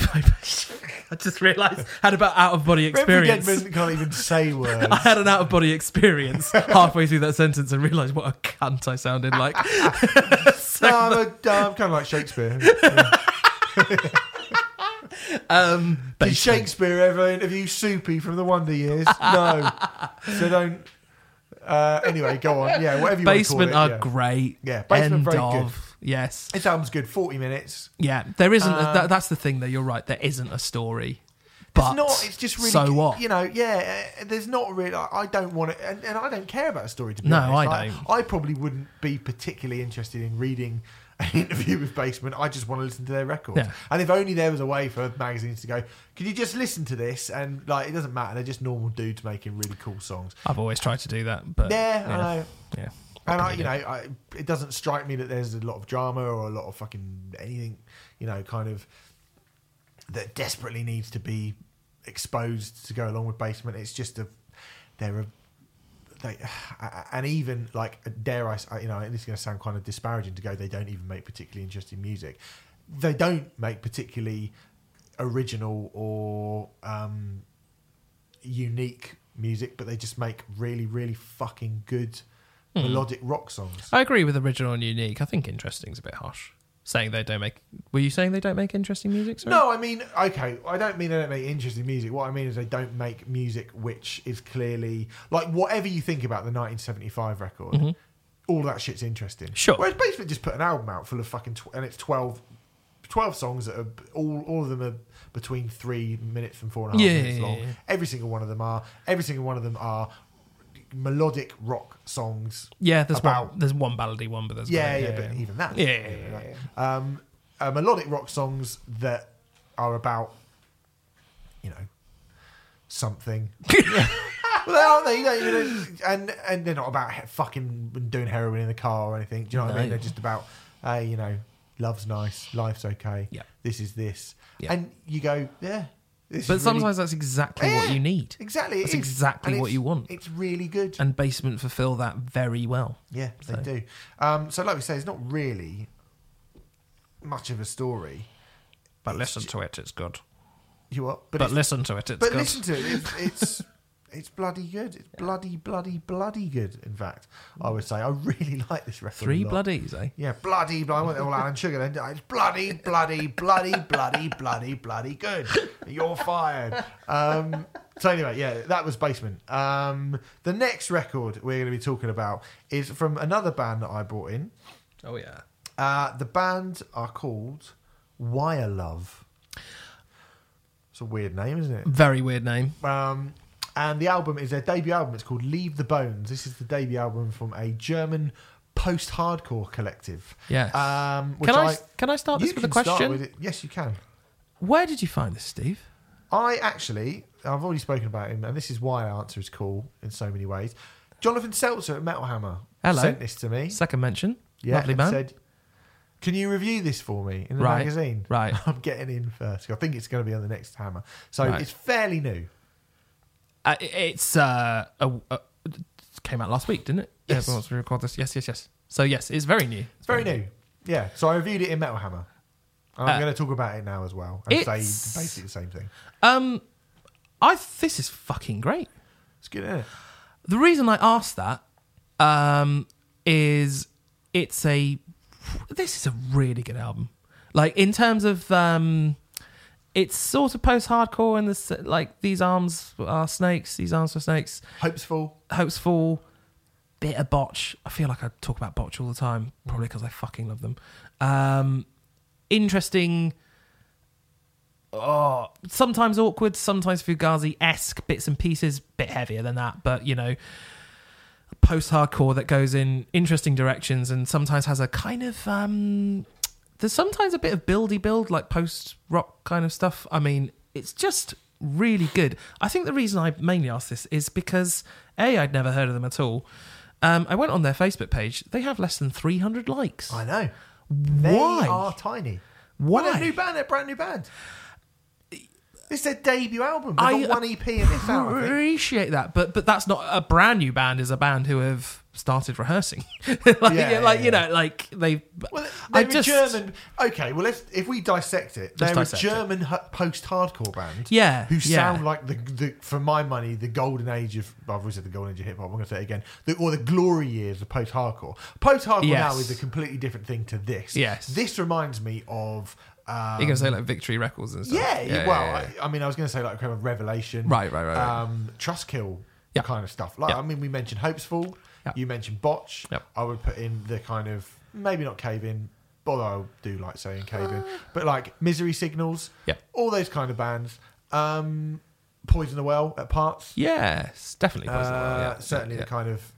I just realised I had about out of body experience. Reverend can't even say words. I had an out of body experience halfway through that sentence and realised what a cunt I sounded like. no, I'm, a, I'm kind of like Shakespeare. Um, Did. Shakespeare ever interview Soupy from the Wonder Years? No. so don't. Uh, anyway, go on. Yeah, whatever you Basement want are to call it. Basement are great. Yeah, Basement End very of. Yes. Yeah. This album's good. Forty minutes. Yeah. There isn't. a, Um, that, that's the thing, though. You're right. There isn't a story. But it's not. It's just really. So what? You know. Yeah. uh, There's not really. I I don't want it, and, and I don't care about a story. To be No, honest, I don't. I probably wouldn't be particularly interested in reading an interview with Basement. I just want to listen to their records. Yeah. And if only there was a way for magazines to go, could you just listen to this? And like, it doesn't matter. They're just normal dudes making really cool songs. I've always tried to do that. But yeah, I know. Yeah. And I, you know, I, it doesn't strike me that there's a lot of drama or a lot of fucking anything, you know, kind of that desperately needs to be exposed to go along with Basement. It's just a, they're a, they, and even like dare I, you know, this is going to sound kind of disparaging to go. They don't even make particularly interesting music. They don't make particularly original or um, unique music, but they just make really, really fucking good Hmm. melodic rock songs. I agree with original and unique. I think interesting's a bit harsh. Saying they don't make. Were you saying they don't make interesting music? Sorry? No, I mean, okay, I don't mean they don't make interesting music. What I mean is they don't make music which is clearly like whatever you think about the 1975 record. All that shit's interesting. Mm-hmm. Sure. Whereas Basement just put an album out full of fucking tw- and it's 12, 12 songs that are all all of them are between three minutes and four and a half Yeah, minutes yeah, long. yeah. Every single one of them are. Every single one of them are melodic rock songs. Yeah, there's About- one. There's one ballady one, but there's Yeah, one, yeah, but even that. Yeah, yeah, yeah, that. Um, uh, melodic rock songs that are about, you know, something. well, they aren't they? You know, you know, and and they're not about he- fucking doing heroin in the car or anything. Do you know what I mean? They're just about, hey, you know, love's nice, life's okay. Yeah. This is this, Yeah. and you go, yeah. This But is really- sometimes that's exactly what you need. exactly, it That's exactly what it's- you want. It's really good. And Basement fulfill that very well. Yeah, they do. Um, so, like we say, it's not really much of a story. But It's listen ju- to it, it's good. You what? But, it's, listen to it, it's but good. listen to it. It's it's, it's bloody good. It's bloody bloody bloody good. In fact, I would say I really like this record. Three bloodies, eh? Yeah, bloody. bloody I went all Alan Sugar then. It's bloody, bloody, bloody, bloody, bloody, bloody good. You're fired. Um, so anyway, yeah, that was Basement. Um, the next record we're going to be talking about is from another band that I brought in. Oh yeah. Uh, the band are called Wire Love. It's a weird name, isn't it? Very weird name. Um, and the album is their debut album. It's called Leave the Bones. This is the debut album from a German post-hardcore collective. Yes. Um, Can I, can I start this with a question? with it. Yes, you can. Where did you find this, Steve? I actually, I've already spoken about him, and this is why our answer is cool in so many ways. Jonathan Selzer at Metal Hammer Hello. sent this to me. Second mention. Yeah, Lovely man. said, "Can you review this for me in the Right, magazine?" right. I'm getting in first. I think it's going to be on the next Hammer, so Right. it's fairly new. Uh, it's uh, a, a, it came out last week, didn't it? Yes. Yeah, once we record this. Yes, yes, yes. So yes, it's very new. It's very new. Yeah, so I reviewed it in Metal Hammer. And I'm Uh, going to talk about it now as well and say basically the same thing. Um, I this is fucking great. It's good, it? The reason I asked that um, is it's a this is a really good album. Like in terms of um, it's sort of post-hardcore and this like these arms are snakes, these arms are snakes. Hopesfall, bit of botch. I feel like I talk about botch all the time, probably because I fucking love them. Um, interesting. Oh, sometimes awkward, sometimes Fugazi esque bits and pieces, bit heavier than that, but you know, post hardcore that goes in interesting directions and sometimes has a kind of um there's sometimes a bit of buildy build like post rock kind of stuff. I mean, it's just really good. I think the reason I mainly asked this is because A, I'd never heard of them at all. Um, I went on their Facebook page. They have less than 300 likes. I know. They Why? are tiny. Why? Well, they're a new band. They're a brand new band. It's their debut album. They've I got one EP and this out, I appreciate that, but but that's not a brand new band. Is a band who have started rehearsing, like, Yeah, like yeah, you know, like they. Well, I they're just- German. Okay, well, let's, if we dissect it, they're dissect a. German post-hardcore band. Yeah, who yeah. sound like the, the, for my money, the golden age of. I've always said the golden age of hip hop. I'm going to say it again, the, or the glory years of post-hardcore. Post-hardcore Yes. now is a completely different thing to this. Yes. this reminds me of. Um, You're gonna say like Victory Records and stuff. yeah, well, yeah, yeah. I, I mean, I was going to say like kind of Revelation, Right, right, right, right. Um, Trust Kill, Yeah. kind of stuff. Like, Yeah. I mean, we mentioned Hopesfall, Yeah. you mentioned Botch. Yep. I would put in the kind of maybe not Cave In, although I do like saying Cave In, but like Misery Signals, Yeah. all those kind of bands. Um, Poison the Well at parts, Yes, definitely. uh, Poison the Well, yeah. certainly yeah. the kind of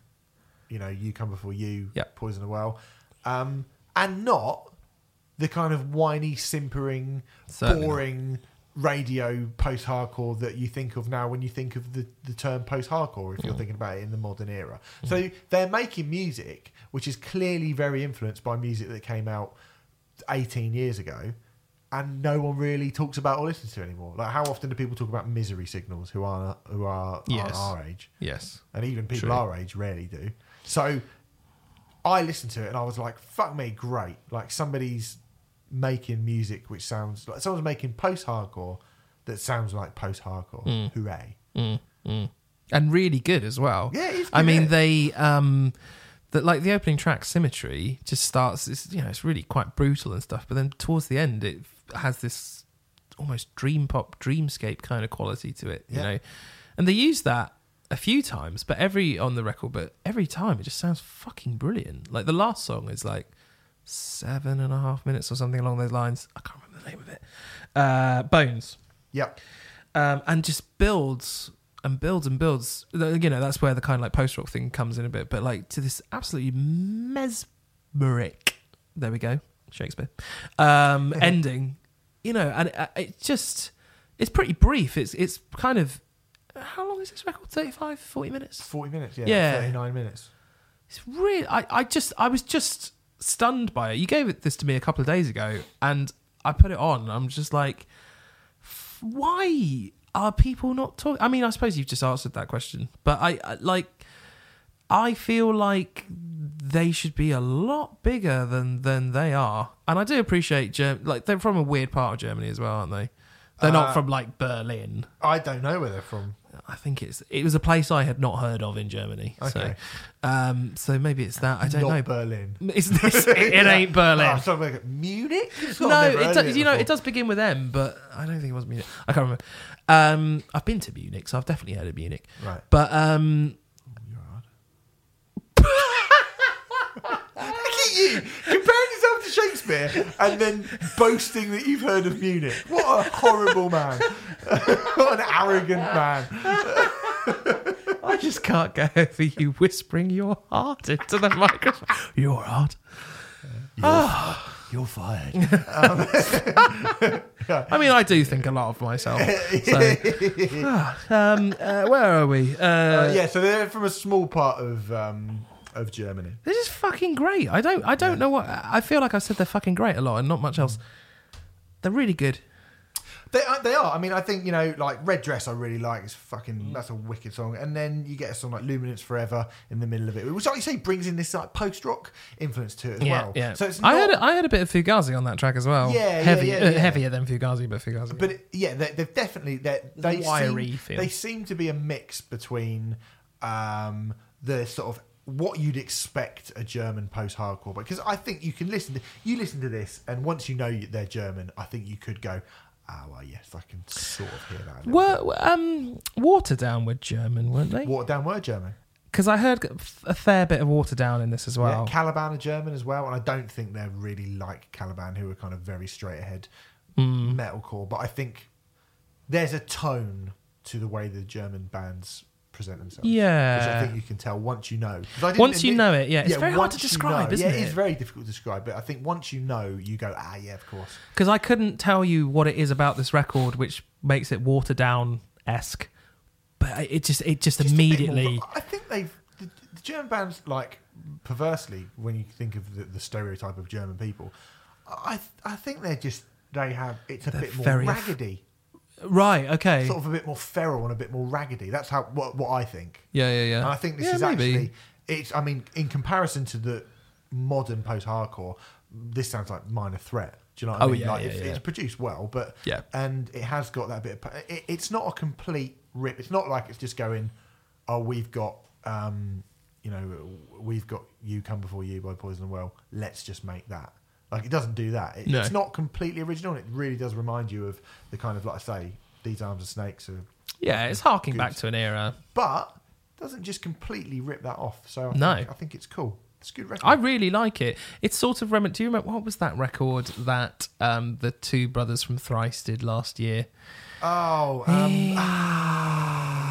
you know you come before you, Yeah. Poison the Well, um, and not the kind of whiny, simpering, Certainly not. Radio post-hardcore that you think of now when you think of the, the term post-hardcore if you're Mm. thinking about it in the modern era so they're making music which is clearly very influenced by music that came out 18 years ago and no one really talks about or listens to anymore like how often do people talk about misery signals who are who are, Yes. our age Yes. and even people True. our age rarely do. So I listened to it and I was like, "Fuck me, great!" Like somebody's making music which sounds like someone's making post-hardcore that sounds like post-hardcore. Mm. Hooray! and really good as well. Yeah, it is I mean, isn't they um, that like the opening track, "Symmetry," just starts. It's, you know, it's really quite brutal and stuff. But then towards the end, it has this almost dream pop, dreamscape kind of quality to it. You Yeah. know, and they use that a few times, but every on the record, but every time it just sounds fucking brilliant. Like the last song is like seven and a half minutes or something along those lines. I can't remember the name of it. Uh, Bones Yep. um, and just builds and builds and builds. You know, that's where the kind of like post rock thing comes in a bit, but like to this absolutely mesmeric. There we go, Shakespeare. Um, ending, you know, and it, it just it's pretty brief. It's it's kind of how long is this record? 35, 40 minutes. Forty minutes. Yeah. Yeah. Thirty-nine minutes. It's really. I, I just I was just stunned by it. You gave it this to me a couple of days ago, and I put it on. I'm just like, why are people not talking? I mean, I suppose you've just answered that question, but I, I like. I feel like they should be a lot bigger than than they are, and I do appreciate Germ- like they're from a weird part of Germany as well, aren't they? They're Uh, not from like Berlin. I don't know where they're from. I think it's it was a place I had not heard of in Germany. Okay. So, um, so maybe it's that. I don't Not know. Berlin. It's, it's, it, it ain't Berlin. Oh, so like Munich. No, never it heard does, you know before. it does begin with M, but I don't think it was Munich. I can't remember. Um, I've been to Munich, so I've definitely heard of Munich. Right. But um, You're hard. Look at you comparing to Shakespeare and then boasting that you've heard of Munich. What a horrible man. what an arrogant man. I just can't get over you whispering your heart into the microphone. Your heart. You're fired. I mean, I do think a lot of myself. So, Ah, um, uh, where are we? Uh, Uh, yeah, so they're from a small part of um, of Germany. This is fucking great. I don't. I don't know what. I feel like I said they're fucking great a lot, and not much else. They're really good. They are, they are. I mean, I think you know, like Red Dress, I really like. It's Mm. fucking that's a wicked song. And then you get a song like Luminance Forever in the middle of it, which, like you say, brings in this like post rock influence to it as Yeah, well. yeah. So it's I not, heard. I had a bit of Fugazi on that track as well. Yeah, yeah, heavy, yeah, uh, yeah. heavier than Fugazi, but Fugazi. but it, yeah, they, they've definitely they they wiry seem, feel. they seem to be a mix between um, the sort of what you'd expect a German post-hardcore, because I think you can listen to you listen to this, and once you know they're German, I think you could go, ah, well, yes, I can sort of hear that. were um, Waterdown were German, weren't they? bit. Waterdown were German. Because I heard a fair bit of Waterdown in this as well. Yeah, Caliban are German as well, and I don't think they're really like Caliban, who are kind of very straight ahead Hmm. metalcore. But I think there's a tone to the way the German bands present themselves. Yeah. which I think you can tell once you know. I didn't Once you know it, yeah. It's very hard to you describe, know- isn't yeah, it? it is very difficult to describe, but I think once you know, you go, ah, yeah, of course. Because I couldn't tell you what it is about this record which makes it Waterdown esque, but it just it just, Just immediately. I think they've the, the German bands like perversely when you think of the, the stereotype of German people. I I think they're just they have it's a They're bit more very- raggedy, Right. Okay. sort of a bit more feral and a bit more raggedy. That's how what what I think. yeah. Yeah. Yeah. And I think this Yeah, is maybe. actually it's. I mean, in comparison to the modern post-hardcore, this sounds like Minor Threat. Do you know what I Oh, mean? yeah, like yeah, it's, yeah. it's produced well, but Yeah. and it has got that bit. Of, it, it's not a complete rip. It's not like it's just going, oh, we've got. um you know, we've got "You Come Before You" by Poison the Well. Let's just make that. Like it doesn't do that. It, No. It's not completely original. and It really does remind you of the kind of like I say, "These Arms Are Snakes," Yeah, it's harking Good. back to an era. but doesn't just completely rip that off. So I No. think, I think it's cool. It's a good record. I really like it. It's sort of rem- Do you remember what was that record that um, the two brothers from Thrice did last year? oh, um, ah,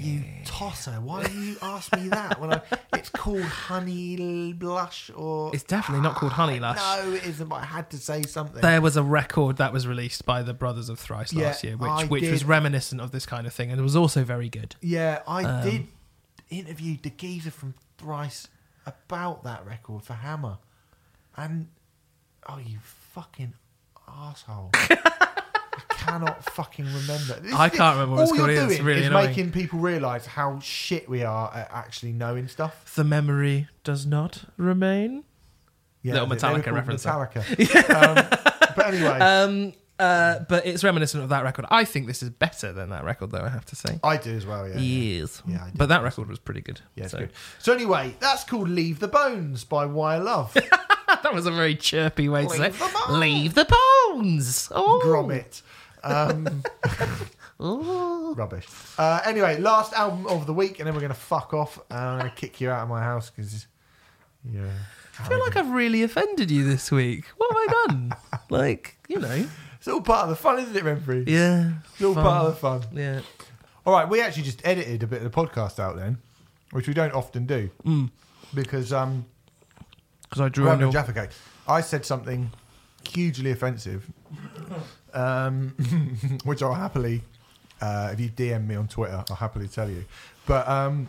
you tosser! Why do you ask me that when I? It's called Honey Blush, or It's definitely not called Honey Lush. no, it isn't. But I had to say something. There was a record that was released by the brothers of Thrice Yeah, last year, which I which was did. reminiscent of this kind of thing, and it was also very good. yeah, I Um, did interview the geezer from Thrice about that record for Hammer, and oh, you fucking asshole. I cannot fucking remember. This- I can't remember what it's All called you're either. It's doing really is annoying. making people realise how shit we are at actually knowing stuff. The memory does not remain. Little they- they Metallica called reference there. Metallica. um, but anyway, Um, uh, but it's reminiscent of that record. I think this is better than that record, though. I have to say. I do as well. Yeah, yeah. Yes. Yeah, I do. but that record was pretty good. Yeah, it's so. good. So anyway, that's called "Leave the Bones" by Wire Love. that was a very chirpy way to Leave say the bones. leave the bones. Oh, Gromit. Um, rubbish. Uh, anyway, last album of the week, and then we're going to fuck off. And I'm going to kick you out of my house because, yeah. I feel like I've really offended you this week. What have I done? like, you know. It's all part of the fun, isn't it, Remfry? Yeah. It's all fun. part of the fun. Yeah. All right, we actually just edited a bit of the podcast out then, which we don't often do Mm. because um, Because I drew Right, on. Jaffa Cake. I said something hugely offensive, um, which I'll happily, uh, if you DM me on Twitter, I'll happily tell you. But um,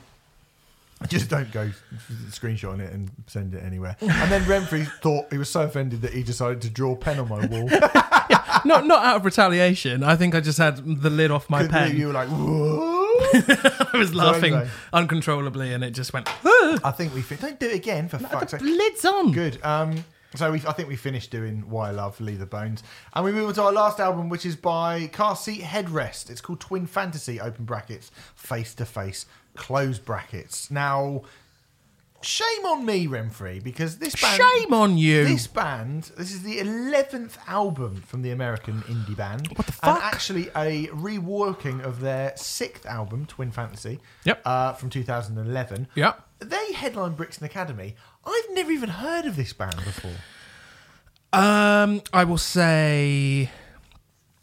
just don't go screenshotting it and send it anywhere. And then Remfry thought he was so offended that he decided to draw a pen on my wall. not, not out of retaliation. I think I just had the lid off my Couldn't pen. You were like, whoa. I was laughing anyway. uncontrollably and it just went, "Ah, I think we don't do it again for fuck's sake. lid's on. Good. Um, so we, I think we finished doing Wire Love Leave the Bones, and we move on to our last album, which is by Car Seat Headrest. It's called Twin Fantasy. Open brackets, face to face, close brackets. Now, shame on me, Remfry, because this band. Shame on you. This band, this is the 11th album from the American indie band. What the fuck? And actually a reworking of their sixth album, Twin Fantasy, Yep. uh, from 2011. Yeah. They headline Brixton Academy. I've never even heard of this band before. Um, I will say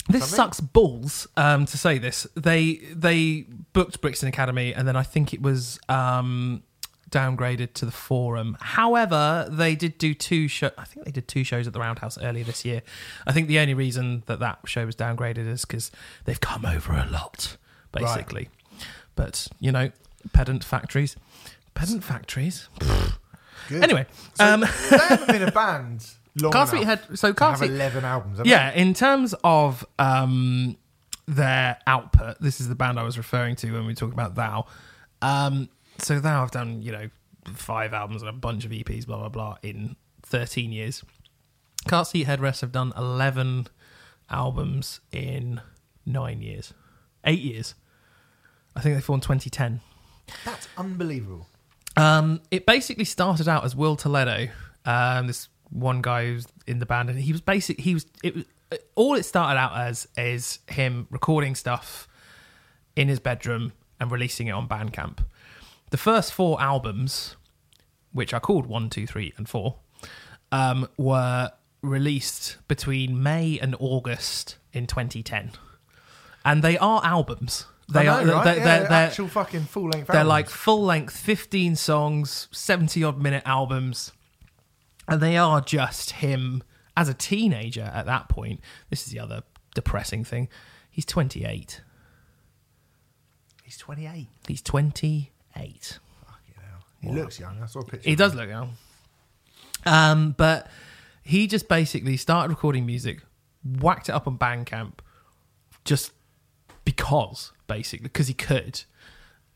this Something? sucks balls. Um, to say this, they they booked Brixton Academy, and then I think it was um downgraded to the Forum. However, they did do two show. I think they did two shows at the Roundhouse earlier this year. I think the only reason that that show was downgraded is because they've come over a lot, basically. But you know, pedant factories, pedant factories. Good. Anyway, So um, they haven't been a band long Car enough had so Car have 11 albums. yeah, in terms of um, their output, this is the band I was referring to when we talk about Thou. Um, so Thou have done, you know, five albums and a bunch of EPs, blah blah blah, in thirteen years. Car Seat Headrest have done eleven albums in nine years, eight years. I think they formed 2010. That's unbelievable. Um, it basically started out as Will Toledo, um, this one guy who's in the band, and he was basic. He was it was all it started out as is him recording stuff in his bedroom and releasing it on Bandcamp. The first four albums, which are called one, two, three, and four, um, were released between May and August in 2010, and they are albums. They I are. right? They're, Yeah, they're, actual fucking full length they're like full length, 15 songs, 70 odd minute albums. And they are just him as a teenager at that point. This is the other depressing thing. He's 28. He's 28. He's 28. Fucking hell. He looks young. I saw a picture. He does him. look young. Um, but he just basically started recording music, whacked it up on Bandcamp, just because, basically, because he could.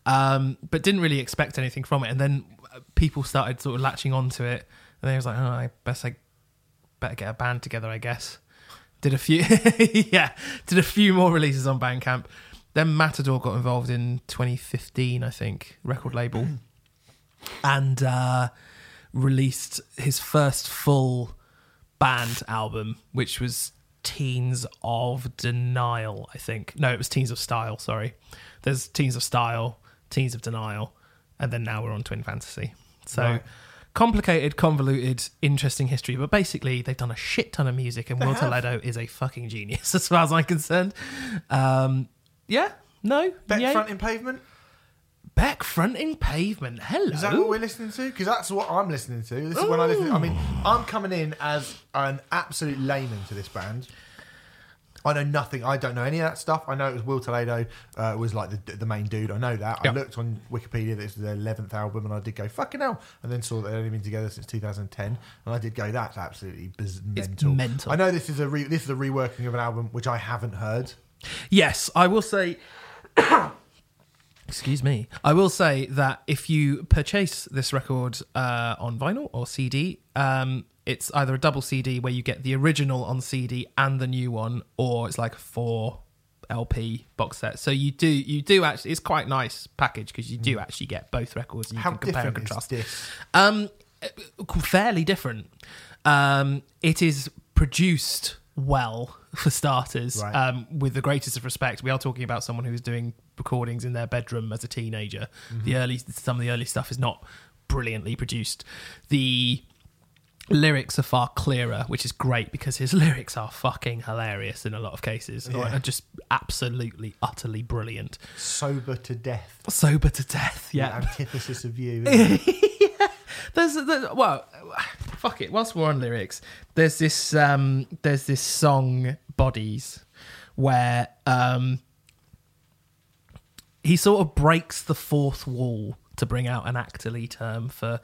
Um, but didn't really expect anything from it. And then uh, people started sort of latching onto it, and then he was like, "Oh, I best I better get a band together, I guess." Did a few, yeah, did a few more releases on Bandcamp. Then Matador got involved in 2015, I think, record label and uh, released his first full band album, which was Teens of Denial, I think. No, it was Teens of Style, sorry. There's Teens of Style, Teens of Denial, and then now we're on Twin Fantasy. So Right. complicated, convoluted, interesting history, but basically they've done a shit ton of music, and They Will. Toledo is a fucking genius as far as I'm concerned. Um, yeah, no, yay. front in Pavement. Beck fronting Pavement. Hello. Is that what we're listening to? Because that's what I'm listening to. This is when I listen. I mean, I'm coming in as an absolute layman to this band. I know nothing. I don't know any of that stuff. I know it was Will Toledo uh, was like the, the main dude. I know that. Yeah. I looked on Wikipedia. This is their eleventh album, and I did go fucking hell. And then saw that they'd only been together since 2010, and I did go that's absolutely biz- It's mental. mental. I know this is a re- this is a reworking of an album which I haven't heard. Yes, I will say. Excuse me. I will say that if you purchase this record uh, on vinyl or CD, um, it's either a double CD where you get the original on CD and the new one, or it's like a four LP box set. So you do you do actually it's quite nice package because you do actually get both records and you How can compare and different is contrast. this? Um, fairly different. Um, it is produced well for starters. Right. Um, with the greatest of respect, we are talking about someone who's doing recordings in their bedroom as a teenager. The early, some of the early stuff is not brilliantly produced. The lyrics are far clearer, which is great because his lyrics are fucking hilarious in a lot of cases. Yeah. Just absolutely, utterly brilliant. Sober to death. Sober to death. The Yeah. antithesis of you. isn't? There's, there's well, fuck it. Whilst we're on lyrics, there's this um, there's this song "Bodys" where um, he sort of breaks the fourth wall to bring out an actorly term for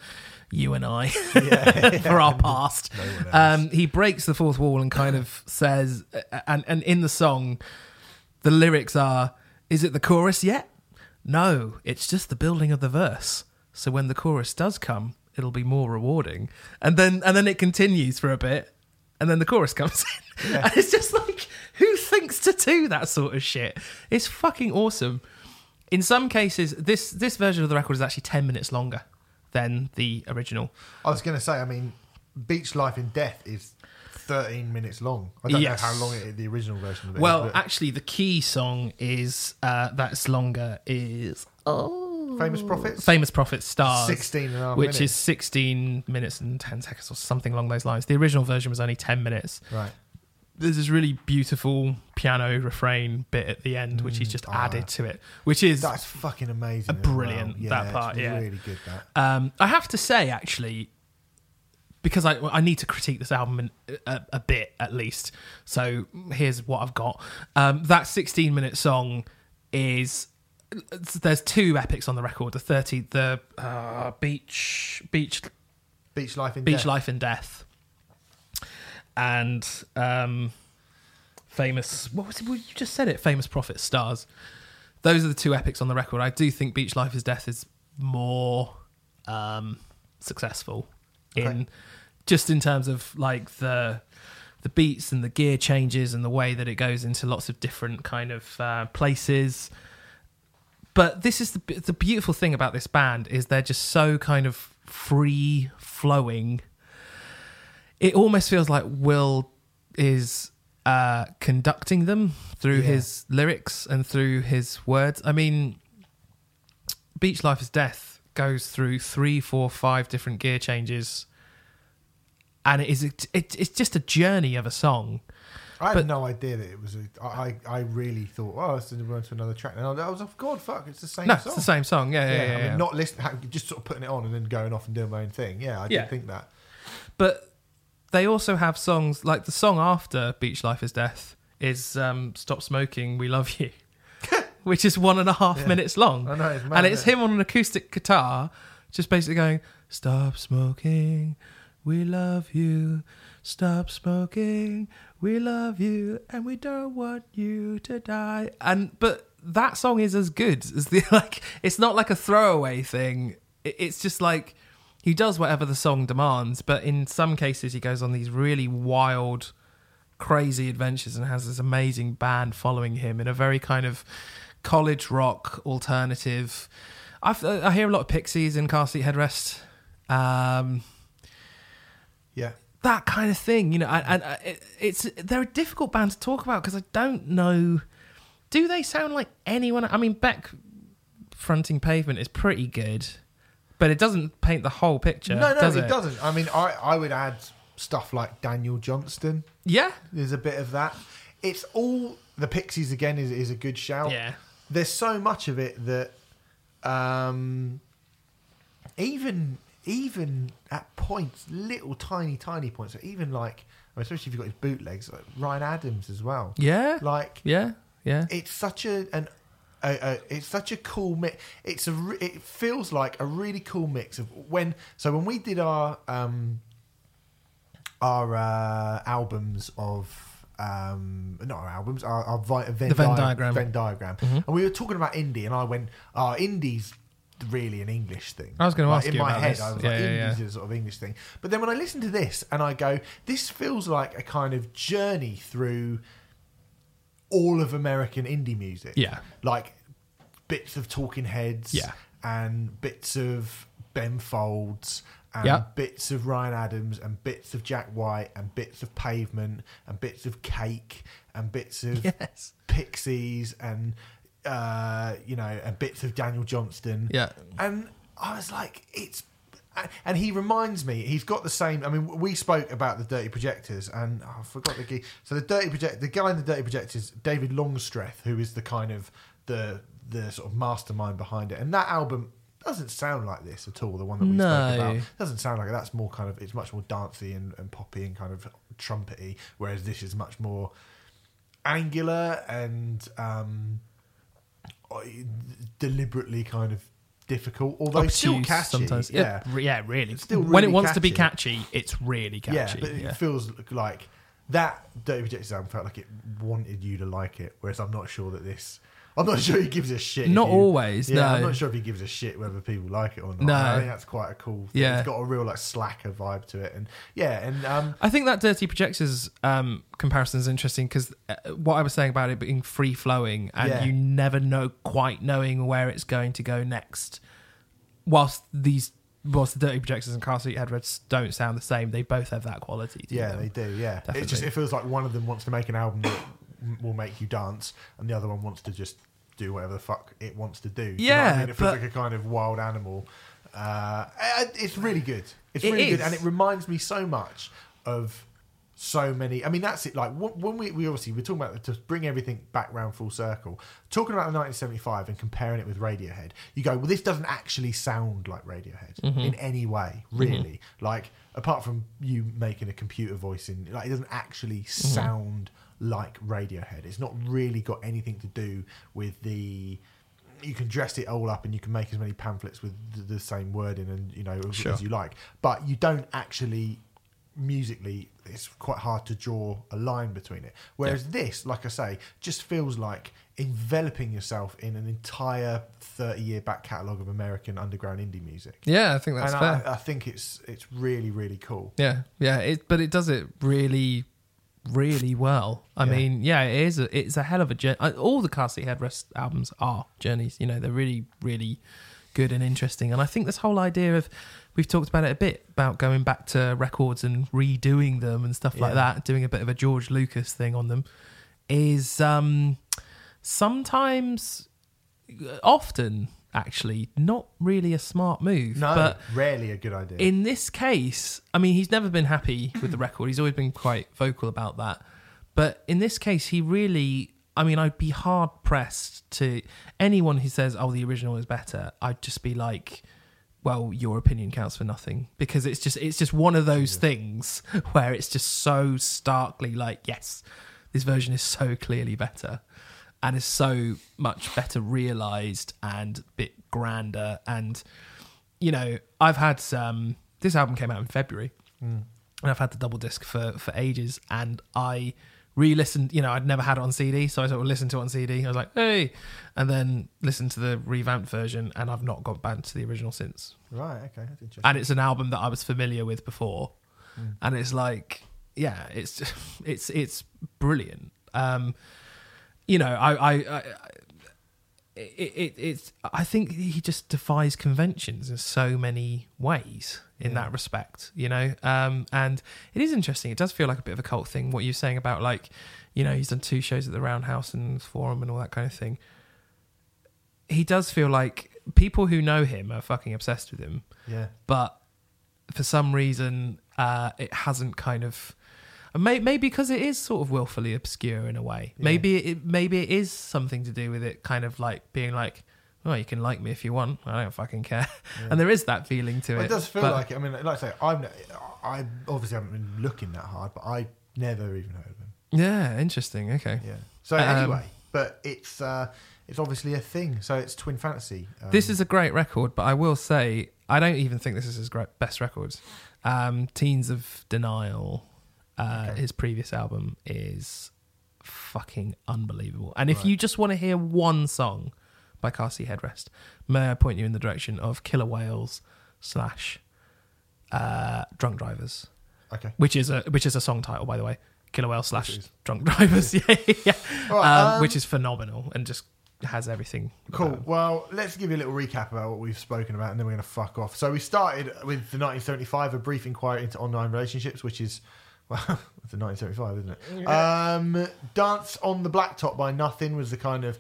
you and I for our past. No. Um, he breaks the fourth wall and kind of says, and and in the song, the lyrics are, "Is it the chorus yet? No, it's just the building of the verse. So when the chorus does come, it'll be more rewarding." And then and then it continues for a bit, and then the chorus comes in, and it's just like, who thinks to do that sort of shit? It's fucking awesome. In some cases, this this version of the record is actually ten minutes longer than the original. I was going to say, I mean, Beach Life in Death is 13 minutes long. I don't Yes. know how long it, the original version of it is, Well, but- actually, the key song is uh, that's longer is oh Famous Prophets? Famous Prophet Stars. 16 and a half which minutes. is 16 minutes and 10 seconds or something along those lines. The original version was only 10 minutes. Right. There's this really beautiful piano refrain bit at the end, which he's just ah. added to it, which is That's fucking amazing. A as well. brilliant, Yeah, that it's part, yeah. Really good, that. Um, I have to say, actually, because I I need to critique this album in, a, a bit at least. So here's what I've got. Um, that 16 minute song is there's two epics on the record. The 30, the uh, beach beach Beach Life in beach Death. life and death, and um, famous. What was it? well, You just said it. Famous prophet stars. Those are the two epics on the record. I do think Beach Life in Death is more um, successful in Okay. just in terms of like the the beats and the gear changes and the way that it goes into lots of different kind of uh, places. But this is the the beautiful thing about this band is they're just so kind of free flowing. It almost feels like Will is uh, conducting them through Yeah. his lyrics and through his words. I mean, Beach Life in Death goes through three, four, five different gear changes, and it is it, it, it's just a journey of a song. I had but- no idea that it was a. I, I I really thought, oh, it's going to run to another track. And I was like, God, fuck, it's the same No, song. it's the same song. Yeah, yeah, yeah. I yeah. mean, not listening, just sort of putting it on and then going off and doing my own thing. Yeah, I Yeah. did think that. But they also have songs like the song after Beach Life in Death is um, Stop Smoking, We Love You, which is one and a half minutes long. I know, it's mad, and it's it? him on an acoustic guitar, just basically going, Stop smoking, we love you. Stop smoking, we love you, and we don't want you to die. And but that song is as good as the like. It's not like a throwaway thing. It's just like he does whatever the song demands, but in some cases he goes on these really wild, crazy adventures and has this amazing band following him in a very kind of college rock alternative. I've, I hear a lot of Pixies in Car Seat Headrest. Um, Yeah. that kind of thing, you know, and, and it, it's they're a difficult band to talk about because I don't know. Do they sound like anyone? I mean, Beck fronting Pavement is pretty good, but it doesn't paint the whole picture. no, no, does it, it, doesn't. I mean, I, I would add stuff like Daniel Johnston. Yeah, There's a bit of that. It's all the Pixies again is, is a good shout. yeah, There's so much of it that um, even even at points, little tiny tiny points, So even like especially if you've got his bootlegs, like Ryan Adams as well. yeah, Like yeah, yeah. it's such a an it's such a cool mix. It's a re- it feels like a really cool mix of when so when we did our um our uh, albums of um not our albums our, our vi- Venn, The Venn dia- diagram. Venn diagram and we were talking about indie and I went oh indie's really an English thing I was gonna Like, ask in you my about head this. I was Yeah, like yeah, indie's yeah. a sort of English thing but then when I listen to this and I go this feels like a kind of journey through all of American indie music. Yeah. Like bits of Talking Heads. Yeah. And bits of Ben Folds. And Yeah. bits of Ryan Adams and bits of Jack White and bits of Pavement and bits of Cake and bits of Yes. Pixies and uh, you know and bits of Daniel Johnston. Yeah. And I was like, it's. And he reminds me, he's got the same. I mean, we spoke about the Dirty Projectors, and oh, I forgot the guy. So the Dirty Project, the guy in the Dirty Projectors, David Longstreth, who is the kind of the the sort of mastermind behind it. And that album doesn't sound like this at all. The one that we No. spoke about doesn't sound like it. That's more kind of it's much more dancey and, and poppy and kind of trumpety, whereas this is much more angular and um, Uh, deliberately kind of difficult, although still Obtuse catchy. sometimes. yeah, It- yeah, really. still when it really wants to be catchy. catchy, it's really catchy. yeah, catchy. but yeah. it feels like that Dirty Projectors album felt like it wanted you to like it, whereas I'm not sure that this. I'm not sure he gives a shit. Not you- always, Yeah, I'm not sure if he gives a shit whether people like it or not. No. I think that's quite a cool. Thing. Yeah. it's got a real like slacker vibe to it, and yeah, and um, I think that Dirty Projectors um, comparison is interesting because what I was saying about it being free flowing and Yeah. you never know quite knowing where it's going to go next. Whilst these, whilst the Dirty Projectors and Car Seat Headrest don't sound the same, they both have that quality. To yeah, them. they do. Yeah, it just Definitely. it feels like one of them wants to make an album that will make you dance, and the other one wants to just do whatever the fuck it wants to do. Do you know Yeah, I mean? it feels but- like a kind of wild animal. Uh, it's really good. It's It really good, and it reminds me so much of so many. I mean, that's it. Like when we, we obviously we're talking about to bring everything back round full circle. Talking about the 1975 and comparing it with Radiohead, you go, well, this doesn't actually sound like Radiohead Mm-hmm. in any way, really. Like apart from you making a computer voice in, like it doesn't actually Mm-hmm. sound like Radiohead. It's not really got anything to do with the. You can dress it all up and you can make as many pamphlets with the, the same wording and you know as, Sure. as you like, but you don't actually musically it's quite hard to draw a line between it whereas this like i say just feels like enveloping yourself in an entire 30 year back catalogue of american underground indie music Yeah, I think that's and fair. I, I think it's it's really really cool Yeah, yeah. It, but it does it really, really well. I Yeah. mean, yeah, it is. A, it's a hell of a journey. All the Seat Headrest albums are journeys. You know, they're really, really good and interesting. And I think this whole idea of we've talked about it a bit about going back to records and redoing them and stuff like that, doing a bit of a George Lucas thing on them, is um, sometimes, often actually, not really a smart move. no but rarely a good idea in this case, I mean, he's never been happy with the record. He's always been quite vocal about that. But in this case, he really, I mean, I'd be hard pressed to anyone who says, oh, the original is better. I'd just be like, well, your opinion counts for nothing because it's just, it's just one of those things where it's just so starkly like, yes, this version is so clearly better and is so much better realized and a bit grander. And you know, I've had um this album came out in February, and I've had the double disc for for ages, and I re-listened. You know, I'd never had it on CD, so I sort of listened to it on CD. I was like, hey, and then listened to the revamped version, and I've not gone back to the original since. right. Okay. That's interesting. And it's an album that I was familiar with before, and it's like, yeah, it's it's it's brilliant. Um, you know, I I. I it, it, it's I think he just defies conventions in so many ways in Yeah. that respect, you know. Um, and it is interesting. It does feel like a bit of a cult thing. What you're saying about like, you know, he's done two shows at the Roundhouse and Forum and all that kind of thing. He does feel like people who know him are fucking obsessed with him, yeah but for some reason, uh, it hasn't kind of. May, maybe because it is sort of willfully obscure in a way. Yeah. Maybe it maybe it is something to do with it, kind of like being like, "Oh, you can like me if you want. I don't fucking care." Yeah. And there is that feeling to Well, it. it does feel but- like it. I mean, like I say, I'm, I obviously haven't been looking that hard, but I never even heard of him. Yeah, interesting. Okay. Yeah. So Um, anyway, but it's uh, it's obviously a thing. So it's Twin Fantasy. Um, This is a great record, but I will say I don't even think this is his great best records. Um, Teens of Denial, uh, Okay. his previous album, is fucking unbelievable. And if Right. you just want to hear one song by Car Seat Headrest, may I point you in the direction of Killer Whales slash uh, Drunk Drivers, okay. which is a which is a song title by the way. Killer Whales slash Drunk Drivers, yeah, yeah, right, um, um, which is phenomenal and just has everything. Cool. um, Well, let's give you a little recap about what we've spoken about, and then we're going to fuck off. So we started with the 1975, a brief inquiry into online relationships, which is well, it's a 1975, isn't it? Um, Dance on the Blacktop by Nothing was the kind of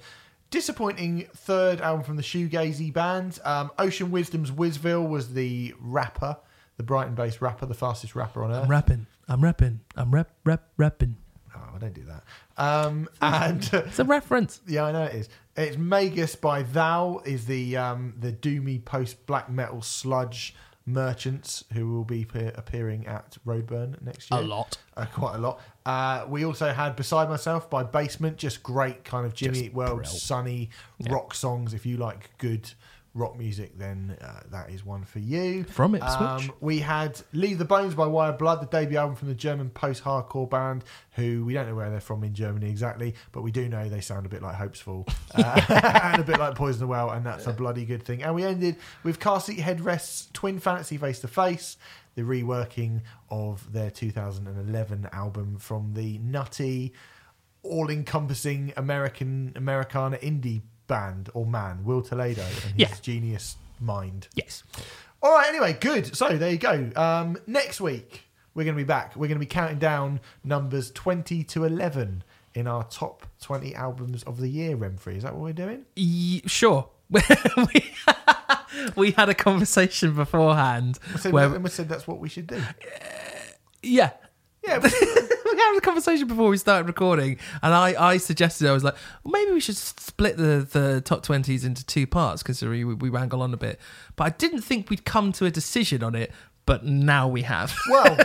disappointing third album from the shoegazy band. Um, Ocean Wisdom's Wizville was the rapper, the Brighton-based rapper, the fastest rapper on earth. I'm rapping. I'm rapping. I'm rap rap rapping. Oh, I don't do that. Um, and It's a reference. Yeah, I know it is. It's Magus by Thou is the um, the doomy post black metal sludge merchants who will be pe- appearing at Roadburn next year. A lot. Uh, quite a lot. Uh, we also had Beside Myself by Basement, just great kind of Jimmy Eat World, sunny rock songs. If you like good rock music, then uh, that is one for you. From Ipswich. Um, we had Leave the Bones by Wire Blood, the debut album from the German post hardcore band, who we don't know where they're from in Germany exactly, but we do know they sound a bit like Hopesfall uh, and a bit like Poison the Well, and that's a bloody good thing. And we ended with Car Seat Headrest's Twin Fantasy Face to Face, the reworking of their 2011 album from the nutty, all encompassing American Americana indie band or man, Will Toledo, and his Yeah. genius mind. Yes. All right, anyway, good. So there you go. Um, next week, we're going to be back. We're going to be counting down numbers 20 to 11 in our top 20 albums of the year, Remfry. Is that what we're doing? Y- sure. we, had a conversation beforehand where, we said that's what we should do. yeah, Yeah, we had a conversation before we started recording, and I, I suggested I was like, well, maybe we should split the, the top twenties into two parts because we, we wrangle on a bit. But I didn't think we'd come to a decision on it, but now we have. well,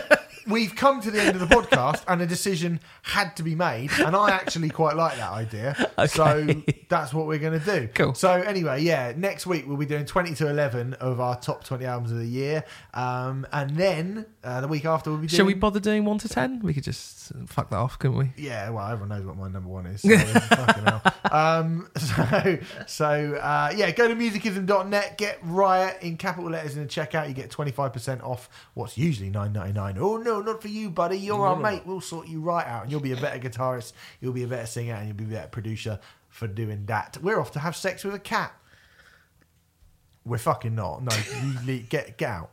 we've come to the end of the podcast, and a decision had to be made, and I actually quite like that idea. So that's what we're going to do. Cool. So anyway, yeah, next week we'll be doing twenty to eleven of our top twenty albums of the year, um, and then uh, the week after we'll be doing. Shall we bother doing one to ten? We could just fuck that off, couldn't we? Yeah, well, everyone knows what my number one is. So, fucking hell. Um, so, so uh, yeah, go to musicism.net, get Riot in capital letters in the checkout. You get 25% off what's usually nine ninety nine. Oh, no, not for you, buddy. You're our mate. We'll sort you right out. And you'll be a better guitarist, you'll be a better singer, and you'll be a better producer for doing that. We're off to have sex with a cat. We're fucking not. No, you get, get out.